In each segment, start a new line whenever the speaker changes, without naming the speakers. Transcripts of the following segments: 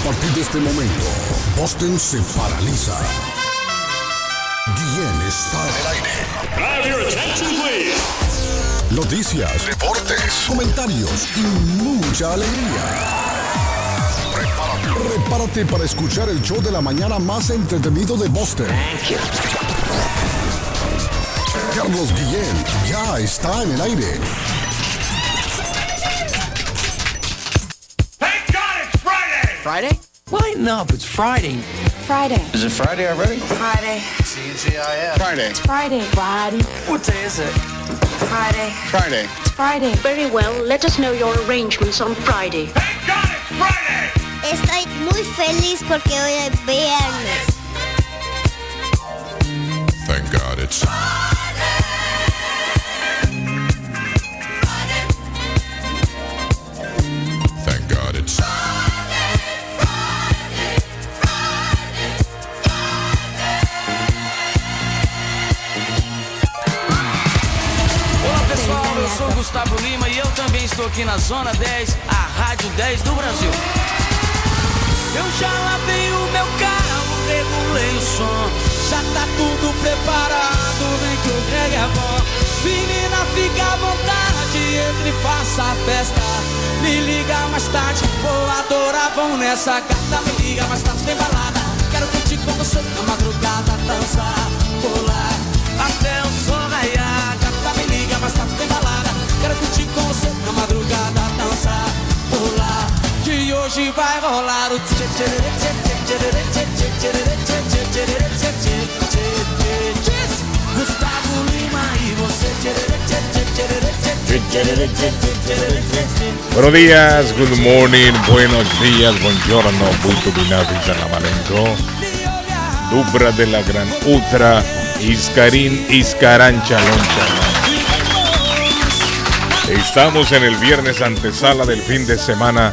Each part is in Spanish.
A partir de este momento, Boston se paraliza. Guillén está en el aire.
Have your attention, please.
Noticias, deportes, comentarios y mucha alegría. Prepárate, prepárate para escuchar el show de la mañana más entretenido de Boston. Carlos Guillén ya está en el aire.
Friday.
Friday? Lighten up, it's Friday.
Friday.
Is it Friday already?
Friday.
Friday.
It's Friday. Friday.
What day is it?
Friday.
Friday.
It's Friday.
Very well, let us know your arrangements on Friday.
Thank God it's Friday.
Estoy muy feliz porque hoy es viernes.
Thank God it's
sou Gustavo Lima e eu também estou aqui na Zona 10, a Rádio 10 do Brasil. Eu já lavei o meu carro, regulei o som, já tá tudo preparado, vem que o Greg é bom. Menina, fica à vontade, entre e faça a festa. Me liga mais tarde, vou adorar, vão nessa gata. Me liga mais tarde, tem balada. Quero curtir com você na madrugada, dançar, pular, na madrugada, pular. Que hoje vai rolar o Gustavo Lima e você
Buenos días, good morning, buenos días, buongiorno, buito binati salamalenco. Dubra de la gran Utra, Iscarín, Iscarán, Chalón, Chalón. Estamos en el viernes antesala del fin de semana,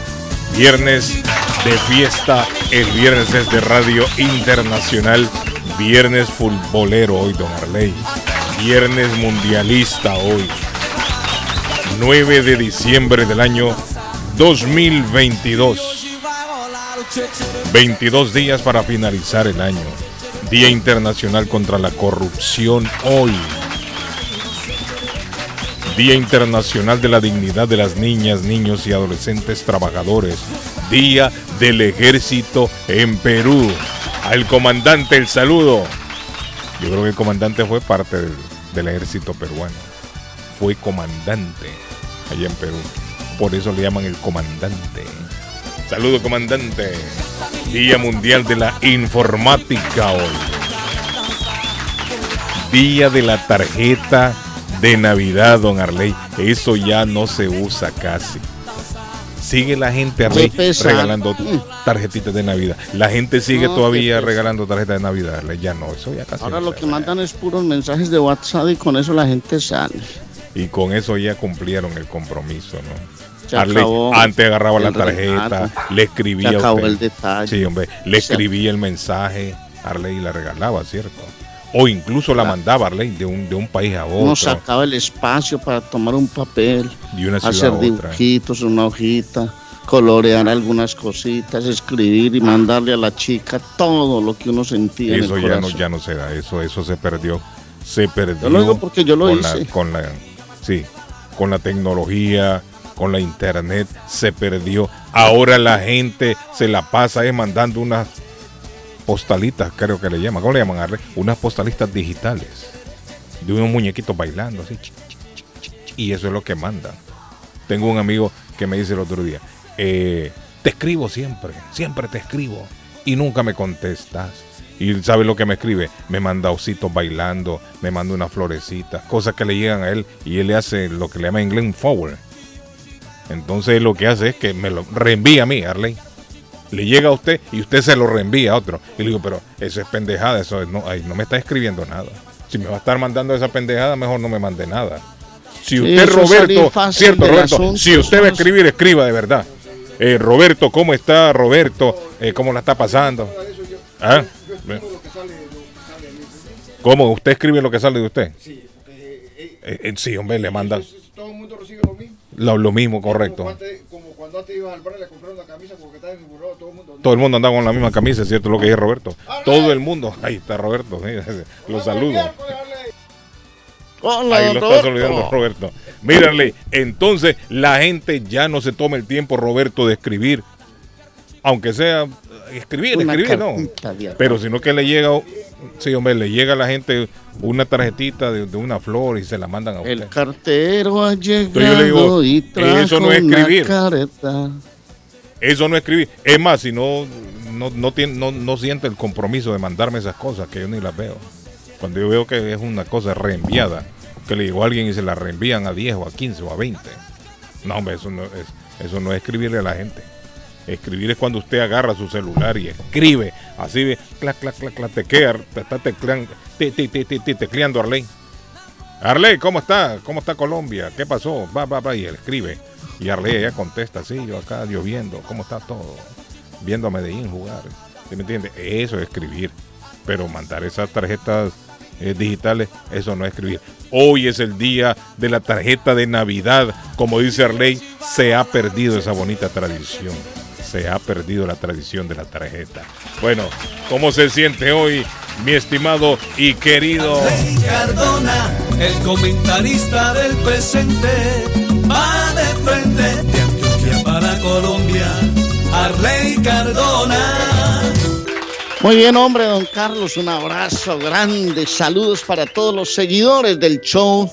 viernes de fiesta, el viernes es de Radio Internacional, viernes futbolero hoy, don Arley, viernes mundialista hoy. 9 de diciembre del año 2022. 22 días para finalizar el año. Día Internacional contra la Corrupción hoy. Día Internacional de la Dignidad de las Niñas, Niños y Adolescentes Trabajadores. Día del Ejército en Perú. Al comandante el saludo. Yo creo que el comandante fue parte del, ejército peruano. Fue comandante allá en Perú. Por eso le llaman el comandante. Saludo comandante. Día Mundial de la Informática hoy. Día de la tarjeta de Navidad, don Arley. Eso ya no se usa casi. Sigue la gente Arley, regalando tarjetitas de Navidad. La gente sigue
No,
todavía regalando tarjetas de Navidad. Arley. Ya no, eso ya casi
Ahora
no
lo que mandan es puros mensajes de WhatsApp y con eso la gente sale.
Y con eso ya cumplieron el compromiso, ¿no? Arley, antes agarraba la tarjeta, le escribía
Se
a
acabó
usted.
el detalle.
Sí, hombre, le escribía el mensaje, Arley y la regalaba, ¿cierto? O incluso la mandaba Arley de un, de un país a
Uno
otro,
sacaba el espacio para tomar un papel,
una
hacer
a
dibujitos, una hojita, colorear algunas cositas, escribir y mandarle a la chica todo lo que uno sentía en
Eso
el
ya no, ya no se da, eso, eso se perdió. Se perdió.
Yo lo digo porque yo lo
con
hice.
La, con la, sí, con la tecnología, con la internet, se perdió. Ahora la gente se la pasa es mandando unas postalitas, creo que le llaman. ¿Cómo le llaman, Arley? Unas postalistas digitales. De unos muñequitos bailando, así. Y eso es lo que mandan. Tengo un amigo que me dice el otro día, eh, te escribo siempre, siempre te escribo y nunca me contestas. Y sabe lo que me escribe, me manda ositos bailando, me manda una florecita, cosas que le llegan a él y él le hace lo que le llama en inglés un forward. Entonces lo que hace es que me lo reenvía a mí, Arley. Le llega a usted y usted se lo reenvía a otro. Y le digo, pero eso es pendejada, eso es- no, ay, no me está escribiendo nada. Si me va a estar mandando esa pendejada, mejor no me mande nada. Si
Sí,
usted, Roberto, cierto, Roberto,
asunto,
si usted va a escribir, escriba de verdad. Eh, Roberto, ¿cómo está Roberto? Eh, ¿Cómo la está pasando? ¿Ah? ¿Cómo? ¿Usted escribe lo que sale de usted? Eh, eh, sí, hombre, le manda
Todo el mundo recibe lo mismo.
Lo, lo mismo, correcto.
Como parte, como cuando antes ibas al bar le compraron la camisa porque estaba en su buró, todo el mundo.
Todo el mundo andaba con la misma camisa, es cierto lo que dice Roberto. Todo el mundo. Ahí está Roberto. sí, Lo saludo.
Hola,
Ahí lo está
Roberto.
saludando Roberto. Mírale, entonces la gente ya no se toma el tiempo, Roberto, de escribir. Aunque sea eh, escribir,
Una
escribir, no.
amor.
Pero sino que le llega, sí, hombre, le llega a la gente una tarjetita de, de una flor y se la mandan a usted.
El cartero ha llegado
yo le digo,
y trajo
eso no es escribir.
careta.
Eso no es escribir. Es más, si no, no, no, tiene, no, no siente el compromiso de mandarme esas cosas, que yo ni las veo. Cuando yo veo que es una cosa reenviada, que le digo a alguien y se la reenvían a 10 o a 15 o a 20. No, hombre, eso no es, eso no es escribirle a la gente. Escribir es cuando usted agarra su celular y escribe. Así de, clac, clac, clac, clac, teclea, te está tecleando, te, te, te, te, te, tecleando Arley. Arley, ¿cómo está? ¿Cómo está Colombia? ¿Qué pasó? Va, va, va, y él escribe. Y Arley ella contesta, sí, yo acá lloviendo, ¿cómo está todo? Viendo a Medellín jugar. ¿Sí me entiende? Eso es escribir. Pero mandar esas tarjetas eh, digitales, eso no es escribir. Hoy es el día de la tarjeta de Navidad. Como dice Arley, se ha perdido esa bonita tradición. Se ha perdido la tradición de la tarjeta. Bueno, ¿cómo se siente hoy, mi estimado y querido?
Arley Cardona, el comentarista del presente, va de frente de Antioquia para Colombia. Arley Cardona.
Muy bien, hombre, don Carlos, un abrazo grande. Saludos para todos los seguidores del show.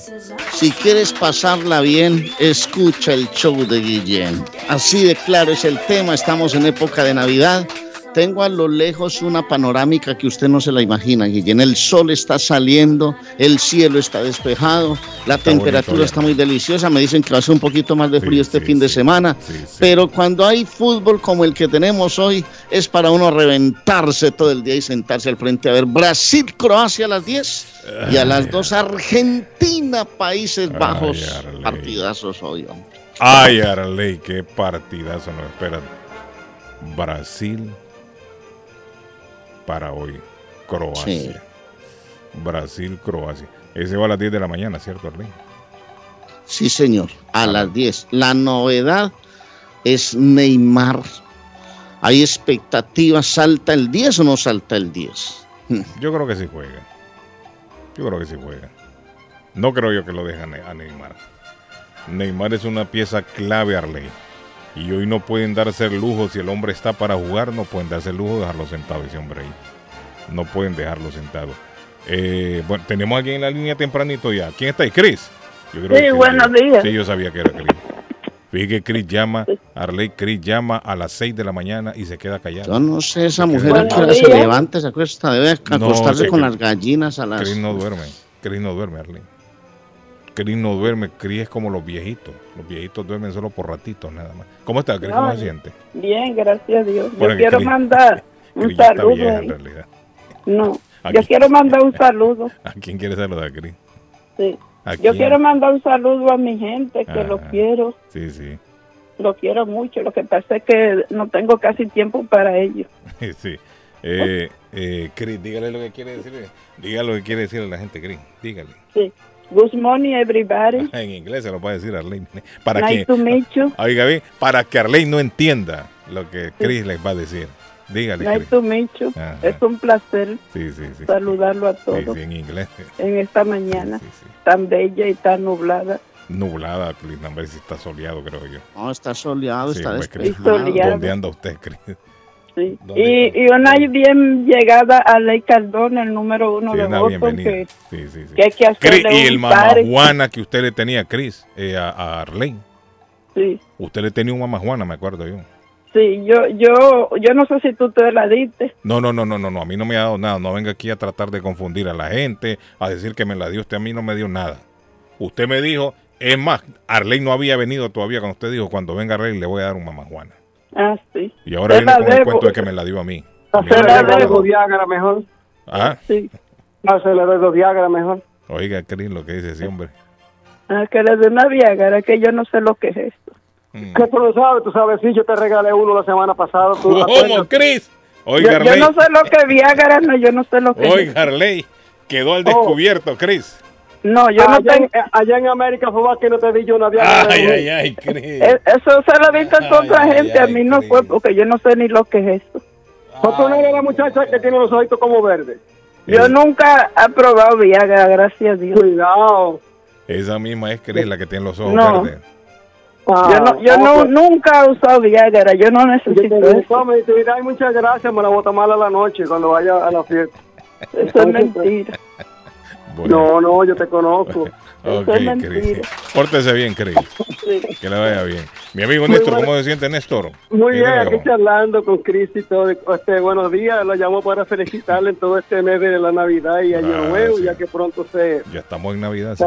Si quieres pasarla bien, escucha el show de Guillén. Así de claro es el tema. Estamos en época de Navidad. Tengo a lo lejos una panorámica que usted no se la imagina, Guillén. El sol está saliendo, el cielo está despejado, la
Está
temperatura
bonito
está muy deliciosa. Me dicen que va a ser un poquito más de
Sí,
frío este
sí,
fin de semana.
Sí.
Pero cuando hay fútbol como el que tenemos hoy, es para uno reventarse todo el día y sentarse al frente a ver Brasil-Croacia a las 10 y a las 2 Argentina-Países Bajos.
Arley.
Partidazos hoy, hombre.
Ay, Arley, qué partidazo nos espera. Brasil para hoy. Croacia.
Sí.
Brasil, Croacia. Ese va a las 10 de la mañana, ¿cierto, Arley?
Sí, señor, a las 10. La novedad es Neymar. ¿Hay expectativas? ¿Salta el 10 o no salta el 10?
Yo creo que sí juega. Yo creo que sí juega. No creo yo que lo dejan a Neymar. Neymar es una pieza clave, Arley. Y hoy no pueden darse el lujo, si el hombre está para jugar, no pueden darse el lujo de dejarlo sentado ese hombre ahí. No pueden dejarlo sentado. Eh, bueno, tenemos a alguien en la línea tempranito ya. ¿Quién está ahí? Chris. Yo creo
Sí,
que-
buenos días.
Sí, yo sabía que era Chris. Fíjate que Chris llama, Arley Chris llama a las 6 de la mañana y se queda callado.
Yo no sé, esa
Se
mujer se levanta, se acuesta, debe
No,
acostarse
sí,
con
Chris.
las gallinas a las...
Chris no duerme. Chris no duerme, Arley. Chris no duerme. Chris es como los viejitos. Los viejitos duermen solo por ratitos nada más. ¿Cómo está, Chris? ¿Cómo se siente?
Bien, gracias a Dios. Yo
Bueno,
quiero
Cris-
mandar un
Chris
saludo.
vieja, en
ahí.
realidad.
No, yo quiero mandar un saludo.
¿A quién quiere saludar, Chris?
Sí.
¿A
Yo
quién?
quiero mandar un saludo a mi gente, que lo
Ah.
quiero,
Sí, sí.
lo quiero mucho. Lo que pasa es que no tengo casi tiempo para ello.
sí. Eh, eh, Chris, dígale lo que quiere decir. Dígale lo que quiere decir a la gente, Chris. Dígale.
Sí. Good morning, everybody.
En inglés se lo va a decir Arley. Para
nice
que,
to meet you.
oiga bien, para que Arley no entienda lo que Chris les va a decir. Dígale,
Nice
Chris.
to meet you.
Ajá.
Es un placer
Sí, sí, sí.
saludarlo a
Sí,
todos
sí, en inglés.
en esta mañana
Sí, sí.
tan bella y tan nublada.
Nublada, Chris. No, hombre, si está soleado, creo yo.
No, está soleado,
Sí,
está despejado.
soleado.
¿Dónde anda usted, Chris?
Sí.
¿Dónde
Y, y una bien llegada a Ley Cardona, el número uno
Sí,
de Boston,
bienvenida.
que,
Sí, sí,
que hay que
y el mamajuana que usted le tenía a Chris, eh, a, a Arlene.
Sí,
Usted le tenía un mamajuana, me acuerdo yo.
sí, yo, yo, yo no sé si tú te la diste.
No, no, no, no, no, no, a mí no me ha dado nada. No venga aquí a tratar de confundir a la gente, a decir que me la dio usted. A mí no me dio nada. Usted me dijo, es más, Arley no había venido todavía cuando usted dijo, cuando venga Arley le voy a dar un mamajuana.
Ah, sí.
Y ahora viene con el cuento de que me la dio a mí.
La debo.
Viagra mejor.
Ah,
Sí.
Doy dos Viagra mejor.
oiga, Chris, lo que dice ese hombre.
Ah, que le dé una Viagra, que yo no sé lo que es esto.
Mm.
¿Qué tú lo sabes? Tú sabes, sí, yo te regalé uno la semana pasada. ¿tú
¿Cómo?
Yo,
Oiga,
yo
Arley.
no sé lo que es Viagra, no, yo no sé lo que es.
Oiga, Arley. Quedó al descubierto, Chris.
No, yo no tengo...
en, allá en América fue más que no te di yo una diana.
Ay, ay, ay, Cris.
Eh, Eso se lo he visto a otra
Ay, ay,
gente, a mí no fue, porque yo no sé ni lo que es eso.
Porque una de las muchachas que tiene los ojitos como verdes.
Yo nunca he probado Viagra, gracias a Dios.
Cuidado.
Esa misma es Cris la que tiene los ojos
No.
verdes.
Yo, no, yo no, nunca he usado Viagra, yo no
Yo
necesito
te
eso.
me dice, muchas gracias, me la bota mal a la noche cuando vaya a la fiesta.
Eso es mentira.
No, no, yo te conozco.
Ok,
es
Cris. Pórtese bien, Cris. Que le vaya bien. Mi amigo Néstor,
bueno.
¿cómo se siente Néstor?
Muy
¿Qué
bien, aquí charlando con Chris y todo. Este, buenos días, lo llamo para felicitarle en todo este mes de la Navidad y Año
Ah,
Nuevo,
sí.
ya que pronto se...
Ya estamos en Navidad, sí.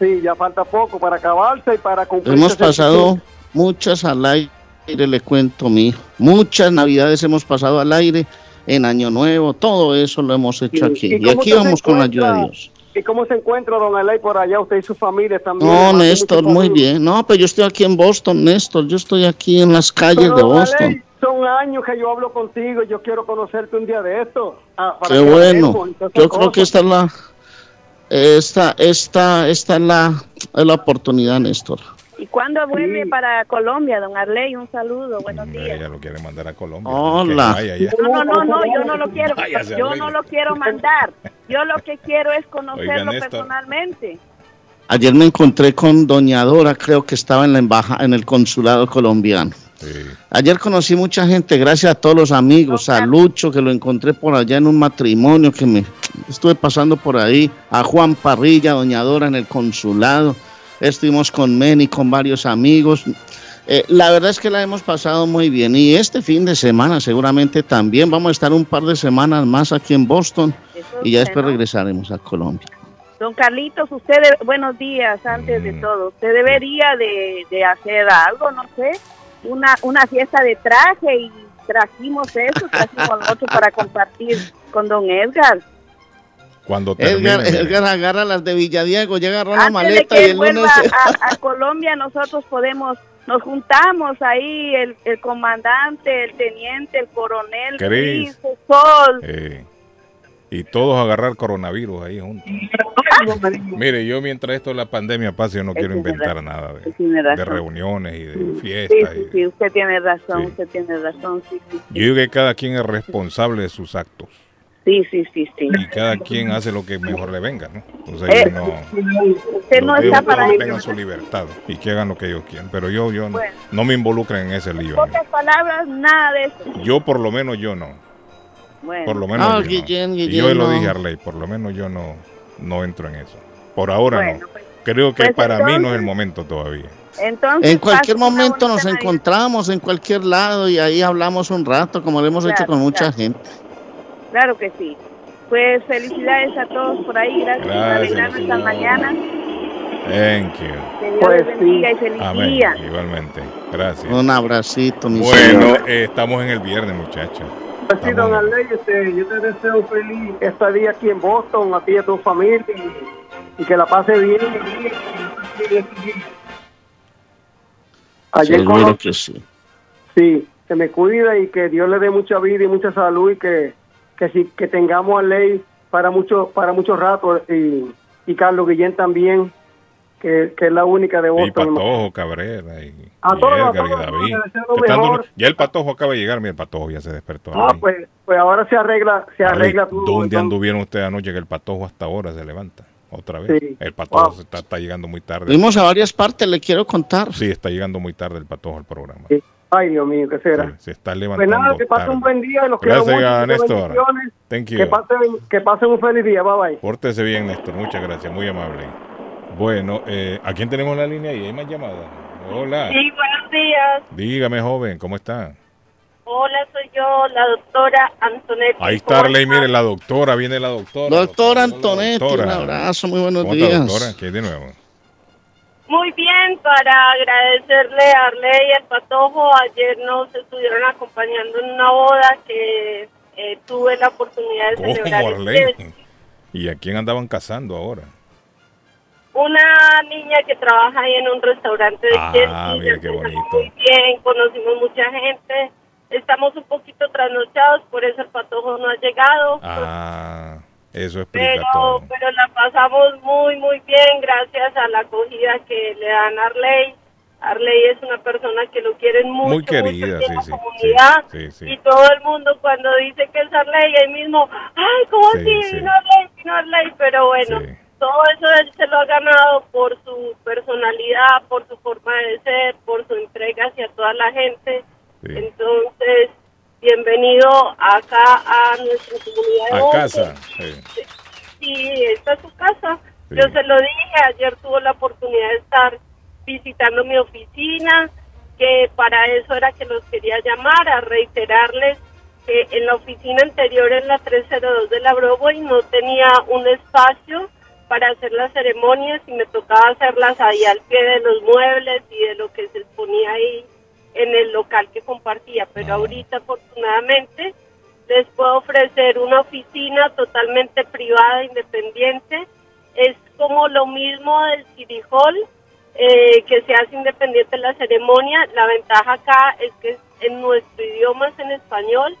Sí, ya falta poco para acabarse y para cumplir...
Hemos
65.
pasado muchas al aire, le cuento, mi. Muchas navidades hemos pasado al aire, en Año Nuevo, todo eso lo hemos hecho
Sí.
aquí.
¿Y
aquí vamos con la ayuda de? Dios.
¿Y cómo se encuentra don Alay por allá? Usted y su familia también.
No, Néstor, muy bien. No, pero yo estoy aquí en Boston, Néstor. Yo estoy aquí en las calles
Pero,
de Boston.
Alay, son años que yo hablo contigo. Yo quiero conocerte un día de esto. ah, para
Qué bueno.
y
Yo creo que esta es la esta esta esta es la es la oportunidad, Néstor.
¿Y cuándo vuelve para Colombia, don Arley? Un saludo, buenos días.
Ella lo quiere mandar a Colombia.
Hola.
Vaya.
No, no, no, no, yo no lo quiero.
Váyase,
Yo
Arley.
no lo quiero mandar. Yo lo que quiero es conocerlo personalmente.
Ayer me encontré con Doña Dora, creo que estaba en la embajada, en el consulado colombiano. Ayer conocí mucha gente, gracias a todos los amigos, a Lucho que lo encontré por allá en un matrimonio que me estuve pasando por ahí, a Juan Parrilla, Doña Dora en el consulado, estuvimos con Meni, con varios amigos. Eh, la verdad es que la hemos pasado muy bien y este fin de semana seguramente también vamos a estar un par de semanas más aquí en Boston y ya después regresaremos a Colombia.
Don Carlitos, usted, de- buenos días, antes
Mm.
de todo. Usted debería de, de hacer algo, no sé, una, una fiesta de traje y trajimos eso, trajimos otro para compartir con don Edgar.
Cuando.
Edgar. Edgar agarra las de Villadiego, ya agarró la
Antes de
maleta
que
y
él
el lunes...
a, a Colombia, nosotros podemos, nos juntamos ahí, el, el comandante, el teniente, el coronel,
Cris.
Luis, el Sol.
Eh, y todos agarrar coronavirus ahí juntos. Mire, yo mientras esto la pandemia pase, yo no quiero
tiene
inventar
razón.
nada de, de reuniones y de
Sí,
fiestas.
sí,
y-
sí, usted tiene razón, usted tiene razón, sí, sí.
Yo digo que cada quien es responsable de sus actos
Sí, sí, sí, sí.
y cada quien hace lo que mejor le venga, ¿no? Entonces
Eh,
yo no,
usted no está para
que
eso.
tengan su libertad y que hagan lo que ellos quieran, pero yo, yo no,
Bueno.
no me involucren en ese lío.
En pocas palabras, nada de eso.
Yo por lo menos yo no,
Bueno.
por lo menos yo no.
Guillén,
Y
Guillén,
yo lo
no.
dije a Arley, por lo menos yo no, no entro en eso. Por ahora
Bueno,
no. Creo que
pues
para mí no es
entonces-
el momento todavía.
Entonces,
En cualquier momento nos encontramos, en cualquier lado, y ahí hablamos un rato, como lo hemos hecho con mucha
claro.
gente.
Claro que sí. Pues felicidades a todos por ahí. Gracias, por
Gracias,
alegrarnos esta mañana.
Thank you.
Que Dios
Pues
les bendiga y feliz
Amén.
día.
Igualmente. Gracias.
Un abracito, mi
Bueno, eh, estamos en el viernes, muchachos.
Sí, don Arley, este, yo te deseo feliz estadía aquí en Boston, a ti y a tu familia, y, y que la pase bien. Ayer
Seguro
cono-
que sí.
Sí, que me cuida y que Dios le dé mucha vida y mucha salud y que, que, sí, que tengamos a ley para mucho, para mucho rato y, y Carlos Guillén también, que, que es la única de
Y
Boston.
Patojo, Cabrera, y,
A
y
todos, a
y David. que están ya el Patojo acaba de llegar, mira, el Patojo ya se despertó.
Ah, pues, pues ahora se arregla, se arregla todo.
¿Dónde
entonces.
anduvieron ustedes anoche que el Patojo hasta ahora se levanta? Otra vez.
Sí.
El Patojo
Wow.
se está, está llegando muy tarde.
Fuimos a varias partes, le quiero contar.
Sí, está llegando muy tarde el Patojo al programa.
Ay, Dios mío, ¿qué será?
Se está
Pues
levantando
nada, que pasen
tarde.
un buen día y los quiero
Gracias,
mucho. muchas
Néstor.
bendiciones.
Thank you.
Que pasen, que pasen un feliz día, bye bye.
Pórtese bien, Néstor. Muchas gracias, muy amable. Bueno, eh, ¿a quién tenemos la línea ahí? ¿Hay más llamadas? Hola.
Sí, buenos días.
Dígame, joven, ¿cómo está?
Hola, soy yo, la doctora Antonetti.
Ahí está Arley, mire, la doctora, viene la doctora.
Doctor Antonetti,
doctora.
un abrazo, muy buenos
¿Cómo está,
días.
doctora? ¿Qué hay de nuevo?
Muy bien, para agradecerle a Arley y al Patojo. Ayer nos estuvieron acompañando en una boda que eh, tuve la oportunidad de
¿Cómo,
celebrar.
Arley? ¿Y a quién andaban casando ahora?
Una niña que trabaja ahí en un restaurante de
Ah,
Chelsea.
mira qué bonito.
Muy bien, conocimos mucha gente. Estamos un poquito trasnochados, por eso el Patojo no ha llegado.
Ah, Eso explica
pero,
todo.
pero la pasamos muy, muy bien gracias a la acogida que le dan a Arley. Arley es una persona que lo quieren mucho,
Muy querida,
mucho
sí,
la
sí,
comunidad.
sí, sí.
Y todo el mundo cuando dice que es Arley, ahí mismo, ay, ¿cómo
Sí,
así?
sí.
Vino Arley, vino Arley. Pero bueno, todo eso él se lo ha ganado por su personalidad, por su forma de ser, por su entrega hacia toda la gente. Entonces, bienvenido acá a nuestra comunidad de
A casa. sí.
Sí, esta es su casa. Yo se lo dije, ayer tuvo la oportunidad de estar visitando mi oficina, que para eso era que los quería llamar, a reiterarles que en la oficina anterior, en la 302 de la Broadway, no tenía un espacio para hacer las ceremonias y me tocaba hacerlas ahí al pie de los muebles y de lo que se exponía ahí en el local que compartía. Pero ahorita, afortunadamente, les puedo ofrecer una oficina totalmente privada, independiente. Es como lo mismo del City Hall, eh, que se hace independiente la ceremonia. La ventaja acá es que en nuestro idioma es en español.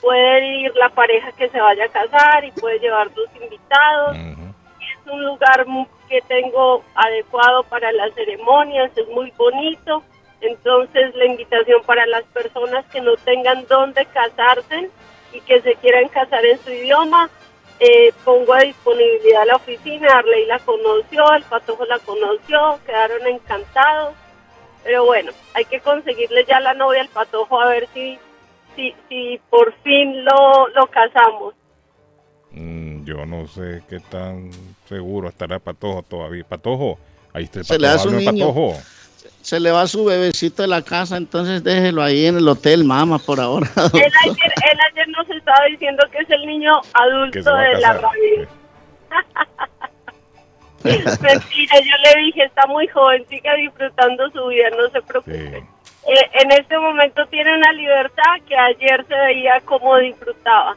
Puede ir la pareja que se vaya a casar y puede llevar dos invitados. Es un lugar que tengo adecuado para las ceremonias, es muy bonito. Entonces la invitación para las personas que no tengan dónde casarse y que se quieran casar en su idioma, eh, pongo a disponibilidad la oficina, Arley la conoció, el patojo la conoció, quedaron encantados. Pero bueno, hay que conseguirle ya la novia al patojo a ver si, si, si por fin lo, lo casamos.
Mm, yo no sé qué tan seguro estará Patojo todavía. Patojo, ahí está el
Se le da
Patojo.
niño.
Patojo.
Se le va su bebecito de la casa, entonces déjelo ahí en el hotel, mamá, por ahora.
Él ayer, él ayer nos estaba diciendo que es el niño adulto de la radio. Mentira, yo le dije, está muy joven, siga disfrutando su vida, no se preocupe. Eh, en este momento tiene una libertad que ayer se veía como disfrutaba,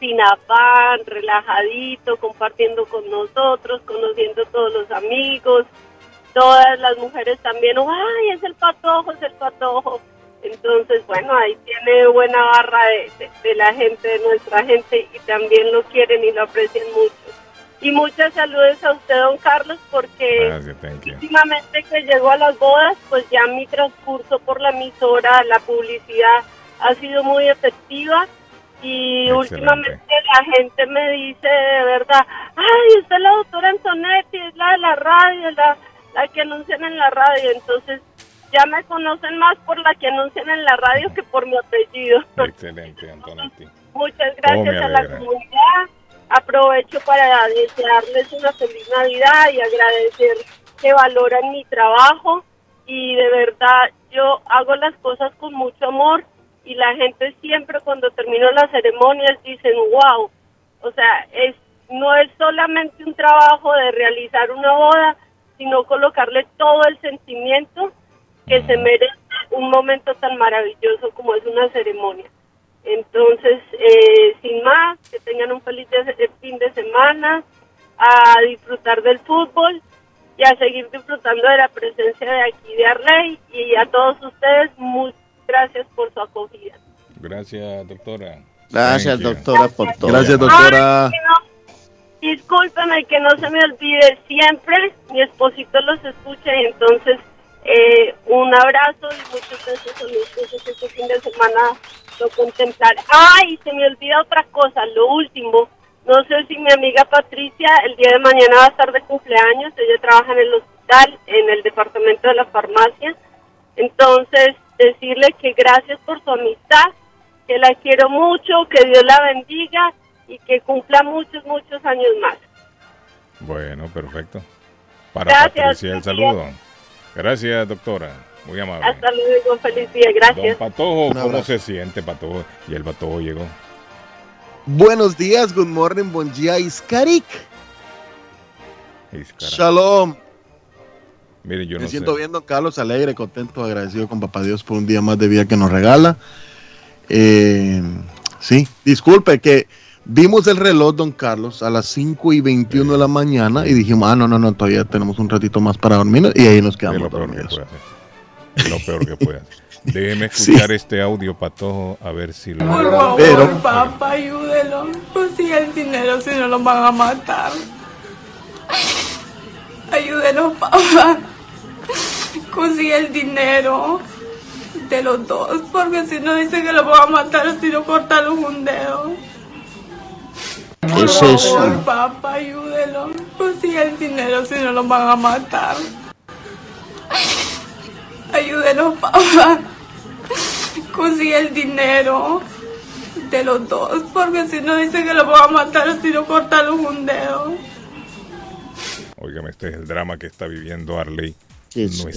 sin afán, relajadito, compartiendo con nosotros, conociendo todos los amigos, todas las mujeres también, ay, es el patojo, es el patojo. Entonces, bueno, ahí tiene buena barra de, de- de la gente, de nuestra gente, y también lo quieren y lo aprecian mucho. Y muchas saludos a usted, don Carlos, porque
Gracias,
últimamente que llegó a las bodas, pues ya mi transcurso por la emisora, la publicidad ha sido muy efectiva y últimamente la gente me dice de verdad, ay, usted es la doctora Antonetti, es la de la radio, la, la que anuncian en la radio, entonces ya me conocen más por la que anuncian en la radio que por mi apellido.
Excelente, Antonetti.
Muchas gracias a la comunidad. Aprovecho para desearles una feliz Navidad y agradecer que valoran mi trabajo y de verdad yo hago las cosas con mucho amor y la gente siempre cuando termino las ceremonias dicen wow, o sea, es no es solamente un trabajo de realizar una boda, sino colocarle todo el sentimiento que se merece un momento tan maravilloso como es una ceremonia. Entonces, eh, sin más, que tengan un feliz de- de fin de semana, a disfrutar del fútbol y a seguir disfrutando de la presencia de aquí de Arley y a todos ustedes, muchas gracias por su acogida.
Gracias, doctora.
Gracias,
Thank you.
doctora, por todo.
Gracias, doctora.
Ay, que no- discúlpeme que no se me olvide siempre, mi esposito los escucha y entonces eh, un abrazo y muchos besos a mi que este fin de semana lo contemplar. Ay, se me olvida otra cosa, lo último, no sé si mi amiga Patricia el día de mañana va a estar de cumpleaños, ella trabaja en el hospital, en el departamento de la farmacia, entonces decirle que gracias por su amistad, que la quiero mucho, que Dios la bendiga y que cumpla muchos, muchos años más.
Bueno, perfecto. Para
Gracias,
Patricia, el
buen
saludo. Gracias, doctora. Muy amable.
Hasta luego, feliz día, gracias.
Don Patojo, ¿cómo se siente, Patojo? Y el Patojo llegó.
Buenos días, good morning, bon día, Iskarik.
Iscara.
Shalom.
Mire, yo
Me
no
siento
sé.
bien, don Carlos, alegre, contento, agradecido con Papá Dios por un día más de vida que nos regala. Eh, sí, disculpe que vimos el reloj, don Carlos, a las 5 y 21 de la mañana y dijimos, ah, no, no, no, todavía tenemos un ratito más para dormir y ahí nos
Es
quedamos
lo peor que puede hacer. Es lo peor que puede hacer. Déjeme escuchar este audio, Patojo, a ver si lo...
Pero-
papá, ayúdelo. Pues si Consigue el dinero si no los van a matar. Ayúdenos, papá. Consigue el dinero de los dos, porque si no dice que los van a matar si no cortarlos un dedo.
¿Qué es
Por papá, ayúdelo. Consigue el dinero si no los van a matar. Ayúdenos, papá. Consigue el dinero de los dos, porque si no dice que los van a matar si no cortarlos un dedo.
Óigame, este es el drama que está viviendo Arley.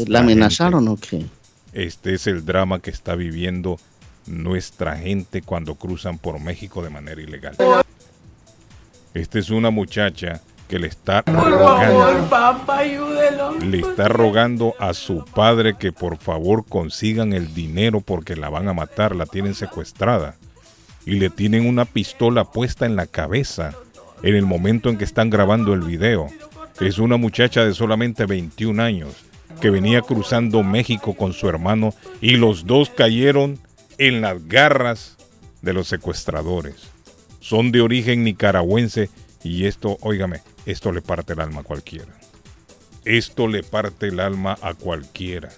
¿La amenazaron o qué?
Este es el drama que está viviendo nuestra gente cuando cruzan por México de manera ilegal. Esta es una muchacha que le está
Por
rogando,
favor, papá, ayúdelo.
le está rogando a su padre que por favor consigan el dinero porque la van a matar, la tienen secuestrada y le tienen una pistola puesta en la cabeza en el momento en que están grabando el video. Es una muchacha de solamente 21 años que venía cruzando México con su hermano y los dos cayeron en las garras de los secuestradores. Son de origen nicaragüense y esto, óigame, esto le parte el alma a cualquiera. Esto le parte el alma a cualquiera.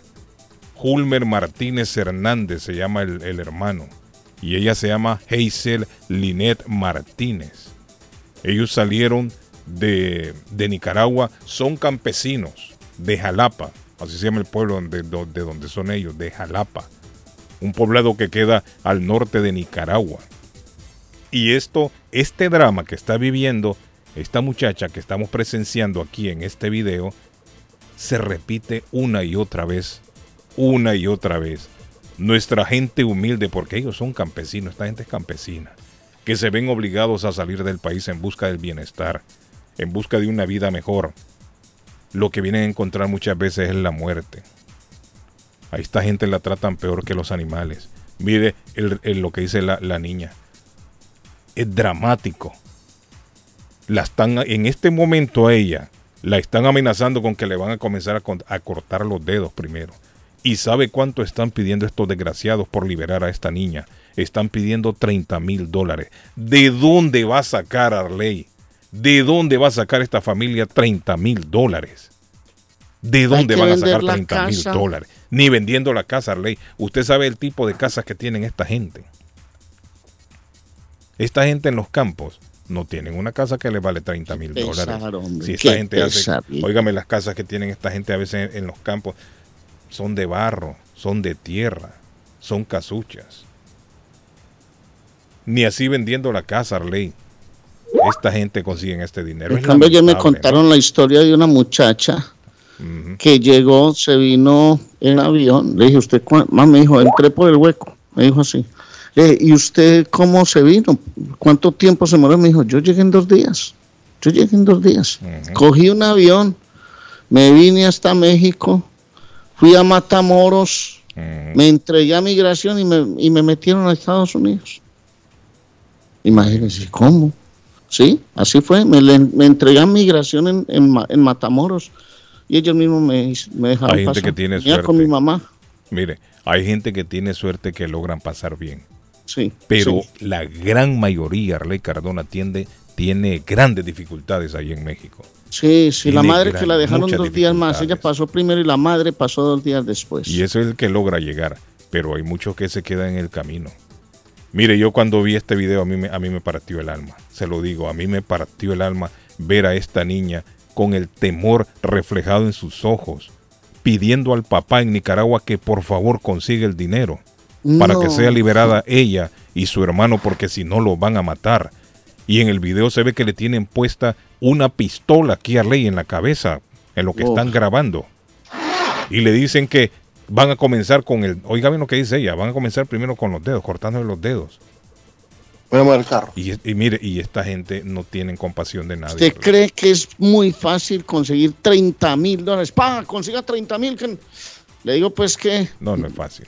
Hulmer Martínez Hernández se llama el, el hermano y ella se llama Hazel Linet Martínez. Ellos salieron de, de Nicaragua, son campesinos de Jalapa, así se llama el pueblo de donde son ellos, de Jalapa, un poblado que queda al norte de Nicaragua. Y esto, este drama que está viviendo esta muchacha que estamos presenciando aquí en este video, se repite una y otra vez, una y otra vez. Nuestra gente humilde, porque ellos son campesinos, esta gente es campesina, que se ven obligados a salir del país en busca del bienestar, en busca de una vida mejor. Lo que vienen a encontrar muchas veces es la muerte. A esta gente la tratan peor que los animales. Mire lo que dice la niña. Es dramático. La están, en este momento a ella la están amenazando con que le van a comenzar a, a cortar los dedos primero. ¿Y sabe cuánto están pidiendo estos desgraciados por liberar a esta niña? Están pidiendo 30 mil dólares. ¿De dónde va a sacar Arley? ¿De dónde va a sacar esta familia 30 mil dólares? ¿De dónde van a sacar
la
30 mil dólares? Ni vendiendo la casa, Arley. Usted sabe el tipo de casas que tienen esta gente. Esta gente en los campos no tienen una casa que le vale 30 mil dólares.
hombre,
Si esta hace, óigame, las casas que tienen esta gente a veces en, los campos son de barro, son de tierra, son casuchas. Ni así vendiendo la casa, Arley. Esta gente consigue este dinero.
En cambio, ya me contaron la historia de una muchacha que llegó, se vino en avión. Le dije, ¿usted cuán-?" Mamá me dijo, entré por el hueco. Me dijo así. Dije, ¿y usted cómo se vino? ¿Cuánto tiempo se moró? Me dijo, yo llegué en dos días. Yo llegué en dos días. Cogí un avión, me vine hasta México, fui a Matamoros, me entregué a migración y me, y me metieron a Estados Unidos. Imagínense, ¿cómo? Sí, así fue. Me, le- me entregué a migración en, en, en Matamoros y ellos mismos me, me dejaron
Hay gente
pasar.
que tiene
Venía
suerte.
con mi mamá.
Mire, hay gente que tiene suerte que logran pasar bien.
Sí.
Pero
sí.
la gran mayoría, Arley Cardona, tiende, tiene grandes dificultades ahí en México.
Sí, sí, la madre
gran-
que la dejaron dos días más. Ella pasó primero y la madre pasó dos días después.
Y eso es el que logra llegar. Pero hay muchos que se quedan en el camino. Mire, yo cuando vi este video a mí, me, a mí me partió el alma. Se lo digo, a mí me partió el alma ver a esta niña con el temor reflejado en sus ojos, pidiendo al papá en Nicaragua que por favor consiga el dinero para que sea liberada ella y su hermano porque si no lo van a matar. Y en el video se ve que le tienen puesta una pistola aquí a Ley en la cabeza, en lo que están grabando. Y le dicen que van a comenzar con el, oiga bien lo que dice ella, van a comenzar primero con los dedos, cortándole los dedos.
Voy a mover el carro.
Y, y mire, y esta gente no tienen compasión de nadie.
¿Usted cree que es muy fácil conseguir 30 mil dólares? ¡Pa! Consiga 30 mil. Le digo pues que...
No, no es fácil.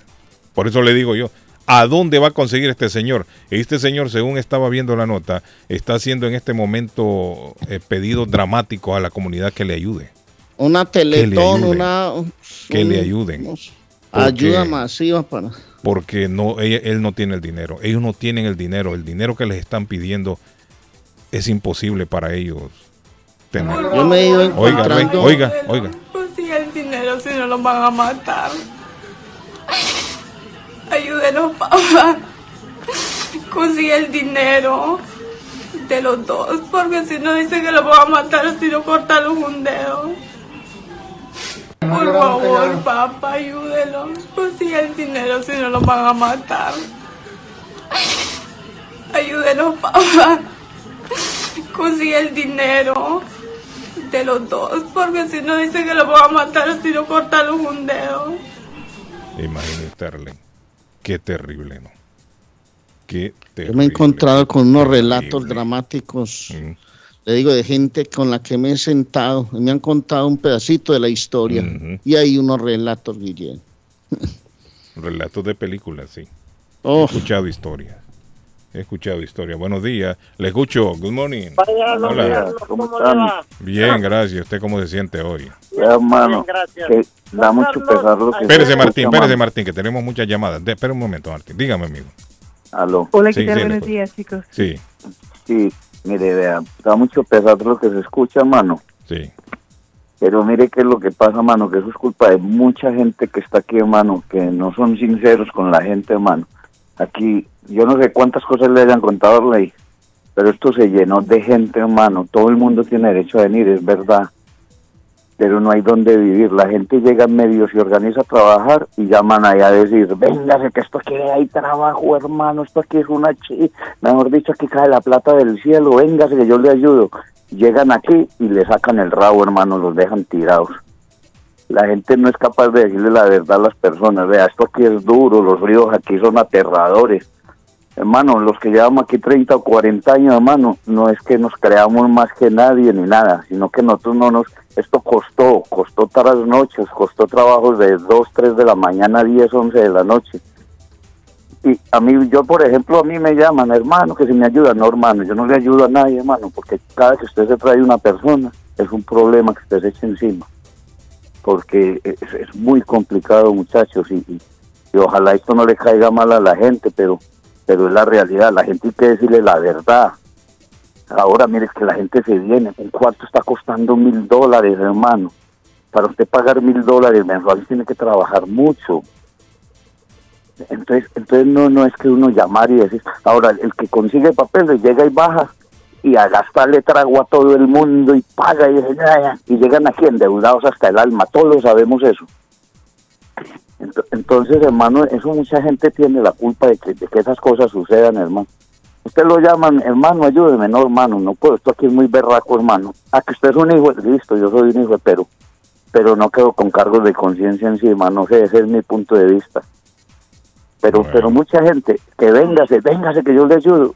Por eso le digo yo, ¿a dónde va a conseguir este señor? Este señor, según estaba viendo la nota, está haciendo en este momento eh, pedidos dramáticos a la comunidad que le ayude.
Una teletón, una...
Que le ayuden. Porque-
Ayuda masiva para...
porque no ella- él no tiene el dinero. Ellos no tienen el dinero. El dinero que les están pidiendo es imposible para ellos tener.
Yo me he ido
Oiga,
encontrando-
oiga, oiga.
Consigue el dinero si no los van a matar. Ayúdenos, papá. Consigue el dinero de los dos, porque si no dice que los van a matar si no cortamos un dedo. Por favor, papá, ayúdelos. Consigue el dinero si no los van a matar. Ayúdenos, papá. Consigue el dinero de los dos, porque si no dice que los van a matar si no cortamos un dedo.
Imagínate, Sterling. Qué terrible, ¿no? Qué
Yo
terrible.
me he encontrado con unos relatos dramáticos, le digo, de gente con la que me he sentado y me han contado un pedacito de la historia. Y hay unos relatos, Guillén.
Relatos de películas, sí.
Oh.
He escuchado historias. He escuchado historias. Buenos días. Le escucho. Good morning.
¿Cómo están?
Bien, gracias. ¿Usted cómo se siente hoy?
Ya, hermano, que da mucho pesar lo que
Espérese,
se
Martín, espérese. Martín, que tenemos muchas llamadas. De, espera un momento, Martín. Dígame, amigo.
Aló.
Hola,
Sí,
¿qué tal?
sí, le
Buenos
escucho.
días, chicos.
Sí,
Sí, mire, vea, da mucho pesar lo que se escucha, mano.
sí.
Pero mire qué es lo que pasa, mano, que eso es culpa de mucha gente que está aquí, hermano, que no son sinceros con la gente, hermano. Aquí, yo no sé cuántas cosas le hayan contado a pero esto se llenó de gente, hermano. Todo el mundo tiene derecho a venir, es verdad. Pero no hay dónde vivir. La gente llega en medio, se organiza a trabajar y llaman ahí a decir, véngase que esto aquí hay trabajo, hermano, esto aquí es una chi... Mejor dicho, aquí cae la plata del cielo, véngase que yo le ayudo. Llegan aquí y le sacan el rabo, hermano, los dejan tirados. La gente no es capaz de decirle la verdad a las personas. Vea, esto aquí es duro, los ríos aquí son aterradores. Hermano, los que llevamos aquí 30 o 40 años, hermano, no es que nos creamos más que nadie ni nada, sino que nosotros no nos... Esto costó, costó tras noches, costó trabajos de 2, 3 de la mañana, 10, 11 de la noche. Y a mí, yo por ejemplo, a mí me llaman, hermano, que si me ayudan, no, hermano, yo no le ayudo a nadie, hermano, porque cada que usted se trae una persona, es un problema que usted se eche encima. Porque es, muy complicado, muchachos, y ojalá esto no le caiga mal a la gente, pero, pero es la realidad, la gente hay que decirle la verdad. Ahora mire que la gente se viene, un cuarto está costando mil dólares, hermano. Para usted pagar mil dólares mensuales tiene que trabajar mucho. Entonces, entonces no, no es que uno llamar y decir, ahora el que consigue papeles llega y baja y a gastarle trago a todo el mundo y paga y, y llegan aquí endeudados hasta el alma, todos sabemos eso. Ento- Entonces, hermano, eso mucha gente tiene la culpa de que, de que esas cosas sucedan, hermano. Usted lo llaman, hermano, ayúdeme, no, hermano, no puedo, esto aquí es muy berraco, hermano. Ah, que usted es un hijo, listo, yo soy un hijo, pero, pero no quedo con cargos de conciencia encima, no sé, ese es mi punto de vista. Pero, pero mucha gente, que véngase, véngase que yo le ayudo.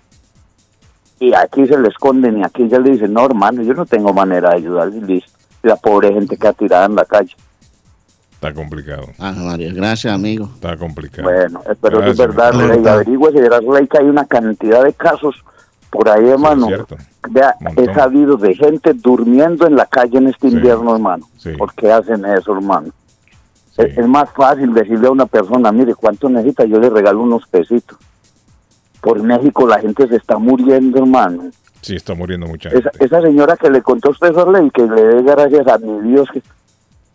Y aquí se le esconden y aquí ya le dicen, no, hermano, yo no tengo manera de ayudar, y listo. La pobre gente que ha tirada en la calle.
Está complicado.
Ah, María, gracias, amigo.
Está complicado.
Bueno, eh, pero es verdad. Rey, averigüe, verás, Rey, que hay una cantidad de casos por ahí, hermano. Vea, he sabido de gente durmiendo en la calle en este invierno, hermano. ¿Por qué hacen eso, hermano? Es, es más fácil decirle a una persona, mire, ¿cuánto necesita? Yo le regalo unos pesitos. Por México la gente se está muriendo, hermano.
Sí, está muriendo mucha gente.
Esa, esa señora que le contó a usted, Sorley, que le dé gracias a mi Dios, que,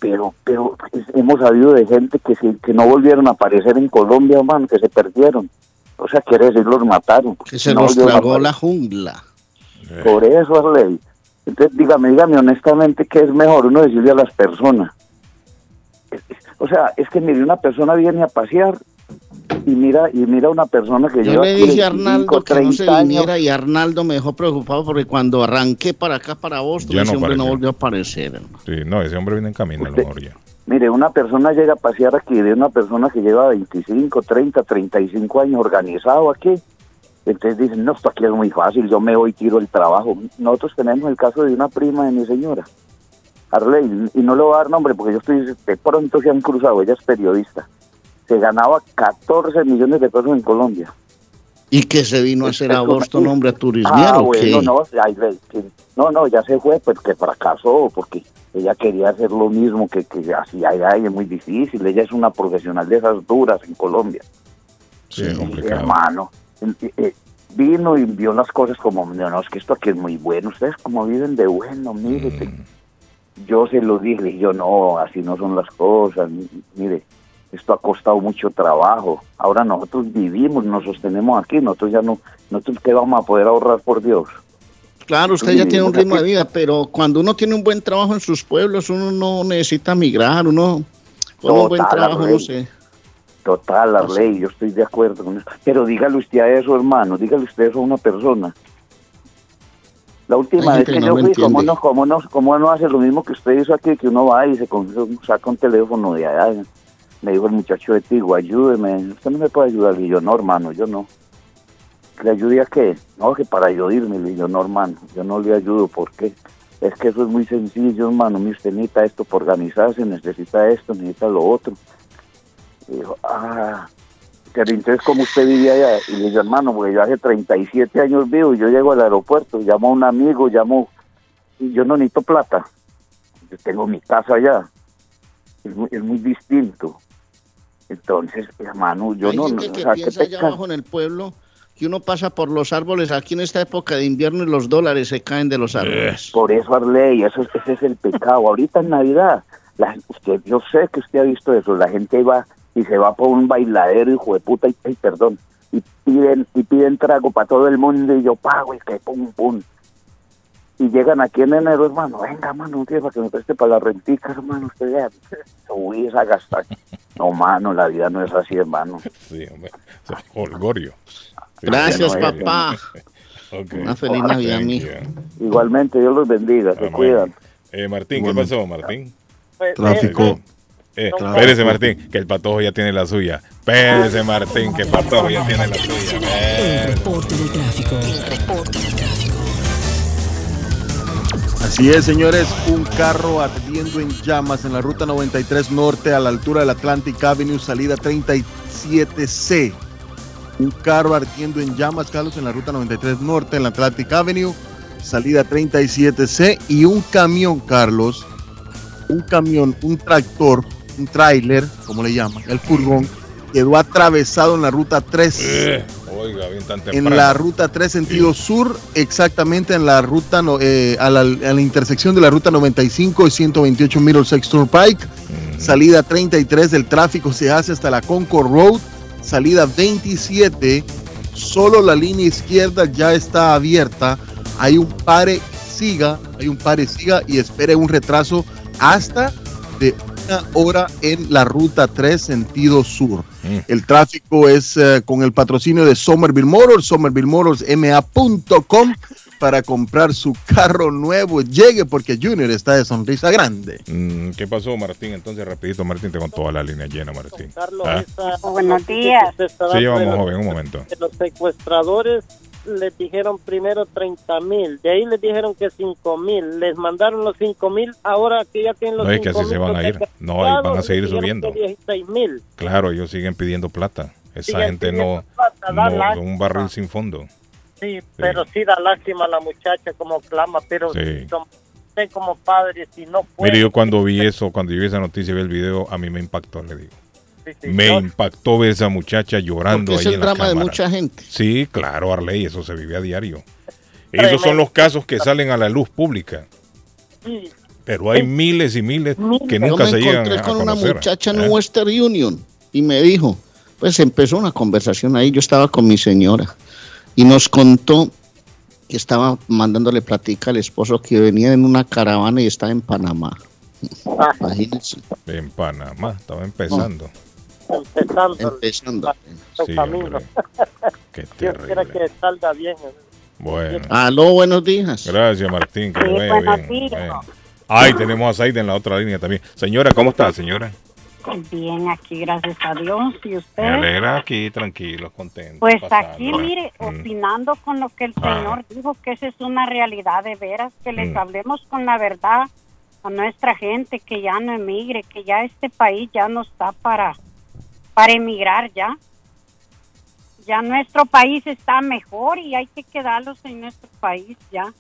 pero pero pues, hemos sabido de gente que, que no volvieron a aparecer en Colombia, hermano, que se perdieron. O sea, quiere decir, los mataron.
Que se
No
los tragó la jungla.
Por eso, Arley. Entonces, dígame, dígame honestamente, ¿qué es mejor uno decirle a las personas? O sea, es que mire, una persona viene a pasear y mira y mira a una persona que
Yo
lleva
le dije a
25,
Arnaldo que no se
30 años.
viniera y Arnaldo me dejó preocupado porque cuando arranqué para acá, para Boston,
Ya
ese
no
hombre no volvió a aparecer. hermano.
Sí, no, ese hombre viene en camino a lo mejor ya.
Mire, una persona llega a pasear aquí de una persona que lleva 25, 30, 35 años organizado aquí. Entonces dicen, no, esto aquí es muy fácil, yo me voy y tiro el trabajo. Nosotros tenemos el caso de una prima de mi señora, Arley, y no le voy a dar nombre porque yo estoy, de pronto se han cruzado, ella es periodista. Se ganaba 14 millones de pesos en Colombia.
Y que se vino a hacer a Boston, hombre, a turismear
Ah,
o qué?
bueno, no, que- no, no, ya se fue, pues que fracasó, porque ella quería hacer lo mismo que, que hacía allá y es muy difícil. Ella es una profesional de esas duras en Colombia.
Sí, complicado.
Hermano, eh, eh, vino y vio las cosas como, no, no, es que esto aquí es muy bueno, ustedes como viven de bueno, mire,
Mm.
yo se lo dije, yo no, así no son las cosas, mi- mire, esto ha costado mucho trabajo, ahora nosotros vivimos, nos sostenemos aquí, nosotros ya no, nosotros qué vamos a poder ahorrar por Dios.
Claro, usted ya tiene un ritmo de vida, pero cuando uno tiene un buen trabajo en sus pueblos, uno no necesita migrar, uno con un buen trabajo, no sé.
Total, la ley, yo estoy de acuerdo con eso. Pero dígale usted a eso, hermano, dígale usted eso a una persona. La última vez que yo fui, ¿cómo no, cómo, no, ¿cómo no hace lo mismo que usted hizo aquí? Que uno va y se con- saca un teléfono de allá. Me dijo el muchacho de Tigo, ayúdeme. Usted no me puede ayudar. Y yo, no, hermano, yo no. ¿Le ayude a qué? No, que para yo irme. Le digo, no, hermano, yo no le ayudo. ¿Por qué? Es que eso es muy sencillo, hermano. Mire, usted necesita esto por organizarse, necesita esto, necesita lo otro. Y dijo, ah, pero entonces, ¿cómo usted vivía allá? Y le digo, hermano, porque yo hace 37 años vivo y yo llego al aeropuerto, llamo a un amigo, llamo, y yo no necesito plata. Yo tengo mi casa allá. Es muy, es muy distinto. Entonces, hermano, yo
Hay
no,
gente
no,
que
o sea, ¿qué
piensa allá abajo en el pueblo que uno pasa por los árboles aquí en esta época de invierno y los dólares se caen de los árboles.
Por eso, Arley, eso, es- ese es el pecado. Ahorita en Navidad, la, usted, yo sé que usted ha visto eso, la gente va y se va por un bailadero, hijo de puta, y, ay, perdón, y piden, y piden trago para todo el mundo y yo pago y que pum, pum. Y llegan aquí en enero, hermano, venga, hermano, un día para que me preste para la rentica, hermano, usted vea, uy, a gastar. No, mano, la vida no es así, hermano.
Sí, hombre. Eso es Holgorio. Sí,
Gracias,
no
papá. Una feliz Navidad,
Thank
mijo.
you.
Igualmente, Dios los bendiga, se
Amén.
cuidan.
Eh, Martín, ¿qué pasó, Martín?
Tráfico.
Eh, espérese, Martín, que el patojo ya tiene la suya. Espérese, Martín, que el patojo ya tiene la suya.
El reporte del tráfico. El reporte.
Así es, señores, un carro ardiendo en llamas en la ruta 93 norte a la altura del Atlantic Avenue, salida 37C. Un carro ardiendo en llamas, Carlos, en la ruta 93 norte en la Atlantic Avenue, salida 37C. Y un camión, Carlos, un camión, un tractor, un tráiler, como le llaman, el furgón, quedó atravesado en la ruta 3
Eh, oiga, bien tan temprano.
en la ruta 3 sentido sur, exactamente en la ruta, no- eh, a, la, a la intersección de la ruta 95 y 128 Middlesex Turnpike. Salida 33 del tráfico se hace hasta la Concord Road. Salida 27, solo la línea izquierda ya está abierta. Hay un pare, siga, hay un pare, siga y espere un retraso hasta de una hora en la ruta 3 sentido sur. El tráfico es eh, con el patrocinio de Somerville Motors, somervillemotorsma.com para comprar su carro nuevo. Llegue porque Junior está de sonrisa grande.
Mm, ¿Qué pasó, Martín? Entonces, rapidito, Martín, te con toda la línea llena, Martín. ¿Ah?
Buenos días.
Sí, vamos, joven, un momento.
Los secuestradores les dijeron primero 30 mil, de ahí les dijeron que 5 mil, les mandaron los 5 mil, ahora que ya tienen los
No, es que
5
así se van a ir. No, y van a seguir subiendo.
16 mil.
Claro, ellos siguen pidiendo plata. Esa
Siguen
gente no,
plata,
no, un barril sin fondo.
Sí, pero sí da lástima a la muchacha como clama, pero
Sí.
usted como padre, si no puede.
Mire, yo cuando vi eso, cuando yo vi esa noticia y vi el video, a mí me impactó, le digo. Me
yo-
impactó ver esa muchacha llorando
Porque es
ahí
el
en la
drama de
cámara.
mucha gente.
Sí, claro, Arley, eso se vive a diario. Esos son los casos que salen a la luz pública. Pero hay miles y miles que
Yo
nunca
me
se llegan
encontré
a
con una muchacha en
¿eh?
Western Union y me dijo, pues empezó una conversación ahí, yo estaba con mi señora y nos contó que estaba mandándole platica al esposo que venía en una caravana y estaba en Panamá. Imagínense.
En Panamá, estaba empezando.
Empezando
Empezando.
el
Sí,
camino.
Qué
Dios quiera que salga bien.
Bueno.
Aló, buenos días.
Gracias, Martín. Que
Sí, buenos
bien.
días.
Bueno. Ay, tenemos a Saida en la otra línea también. Señora, ¿cómo está, señora?
Bien, aquí gracias a Dios. ¿Y usted?
Me alegra aquí, tranquilos, contentos.
Pues
pasándola.
aquí, mire,
Mm.
opinando con lo que el
Ah.
Señor dijo, que esa es una realidad de veras, que les
Mm.
hablemos con la verdad a nuestra gente, que ya no emigre, que ya este país ya no está para, para emigrar ya. Ya nuestro país está mejor y hay que quedarlos en nuestro país ya.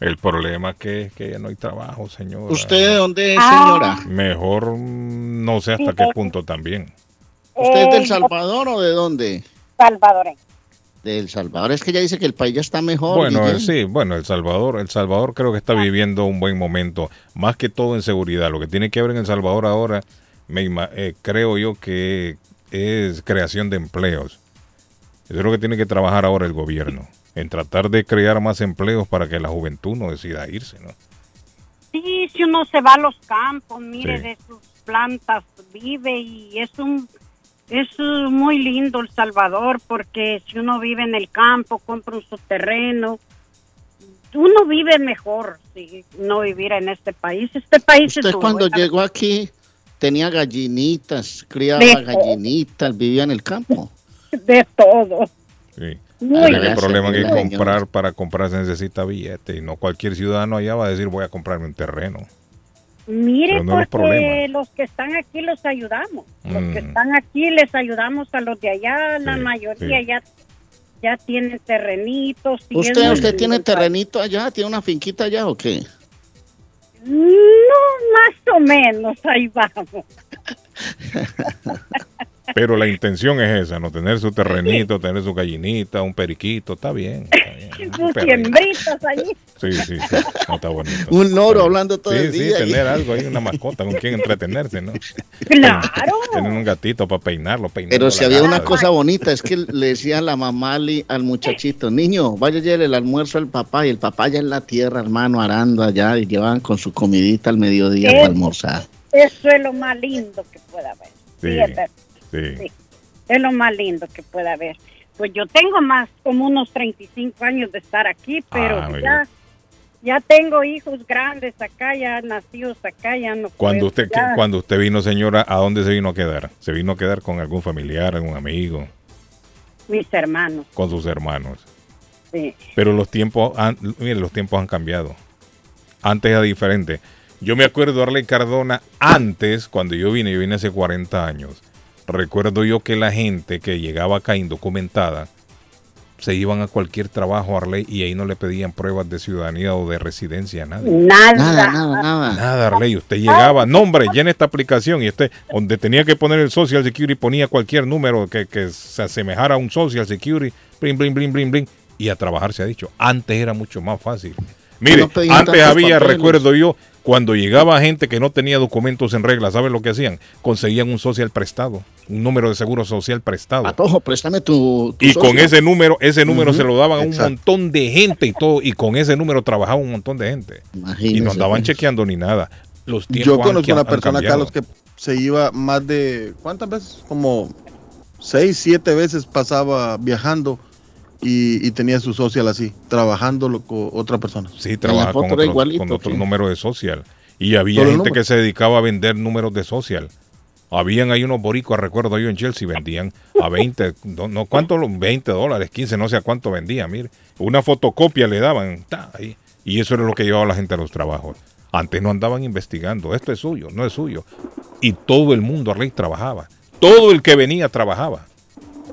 El problema es que, que ya no hay trabajo, señora.
¿Usted de dónde es,
Ah.
señora?
Mejor no sé hasta
Sí,
qué
eh.
punto también.
¿Usted es
Eh,
del Salvador o de dónde?
Salvadoreño.
de El Salvador. Es que ella dice que el país ya está mejor.
Bueno,
Guillén.
sí, bueno, El Salvador, El Salvador creo que está viviendo un buen momento, más que todo en seguridad. Lo que tiene que haber en El Salvador ahora, me eh, creo yo que es creación de empleos. Eso es lo que tiene que trabajar ahora el gobierno, en tratar de crear más empleos para que la juventud no decida irse, ¿no?
Sí, si uno se va a los campos, mire,
Sí.
de sus plantas vive y es un es muy lindo El Salvador porque si uno vive en el campo, compra un su terreno, uno vive mejor si no viviera en este país. Este país es
Usted cuando llegó aquí tenía gallinitas, criaba
De todo.
gallinitas, vivía en el campo.
de todo.
Sí.
Muy
el
bien.
problema que comprar, para comprar se necesita billete y no cualquier ciudadano allá va a decir voy a comprarme un terreno.
Mire,
no
porque los que están aquí los ayudamos. Los que
Mm.
están aquí les ayudamos a los de allá. La
Sí,
mayoría
sí.
ya ya tienen terrenitos.
¿Usted, usted tiene terrenito allá? ¿Tiene una finquita allá o qué?
No, más o menos, ahí vamos.
Pero la intención es esa, no tener su terrenito, tener su gallinita, un periquito, está bien. está bien.
Sus siembritas allí.
Sí, sí, sí, no, está bonito.
Un loro hablando todo
Sí,
el
sí,
día. y-
tener algo ahí, una mascota con quien entretenerse, ¿no?
Claro.
Tener un gatito para peinarlo, peinarlo.
Pero si había
gata,
una cosa bonita, es que le decía la mamá al muchachito, niño, vaya a llevar el almuerzo al papá, y el papá ya en la tierra, hermano, arando allá, y llevaban con su comidita al mediodía
¿Qué?
para almorzar.
Eso es lo más lindo que pueda haber.
Sí,
Sí, es
sí.
Lo más lindo que pueda haber. Pues yo tengo más, como unos 35 años de estar aquí, pero
Ah,
ya, ya tengo hijos grandes acá, ya nacidos acá, ya no
Cuando usted,
ya.
cuando usted vino, señora, ¿a dónde se vino a quedar? ¿Se vino a quedar con algún familiar, algún amigo,
Mis hermanos,
con sus hermanos?
sí.
Pero los tiempos han, mire, los tiempos han cambiado. Antes era diferente. Yo me acuerdo Arley Cardona antes, cuando yo vine, yo vine hace 40 años. Recuerdo yo que la gente que llegaba acá indocumentada se iban a cualquier trabajo Arley y ahí no le pedían pruebas de ciudadanía o de residencia a nadie.
Nada.
Nada, nada, nada.
Nada, Arley, usted llegaba, nombre, llena esta aplicación y usted, donde tenía que poner el Social Security, ponía cualquier número que, que se asemejara a un Social Security, bling, bling, bling, bling, bling, y a trabajar se ha dicho. Antes era mucho más fácil. Mire,
No
antes había,
papeles.
recuerdo yo, cuando llegaba gente que no tenía documentos en regla, ¿saben lo que hacían? Conseguían un social prestado, un número de seguro social prestado.
Patojo, préstame tu, tu
Y con ese número, ese número se lo daban a un
exacto.
montón de gente y todo, y con ese número trabajaba un montón de gente. y
Imagínese,
no andaban
pues.
chequeando ni nada. Los tiempos
Yo conozco
han
una persona. Carlos, que se iba más de, ¿cuántas veces? Como seis, siete veces pasaba viajando y, y tenía su social así, trabajando con otra persona.
Sí, trabaja con otro,
igualito,
con otro
¿qué?
número de social. Y había gente que se dedicaba a vender números de social. Habían ahí unos boricuas, recuerdo yo en Chelsea, vendían a 20, no, no cuánto, 20 dólares, 15, no sé a cuánto vendían, mire. Una fotocopia le daban, ta, ahí. y eso era lo que llevaba la gente a los trabajos. Antes no andaban investigando, esto es suyo, no es suyo. Y todo el mundo, Arley, trabajaba. Todo el que venía trabajaba.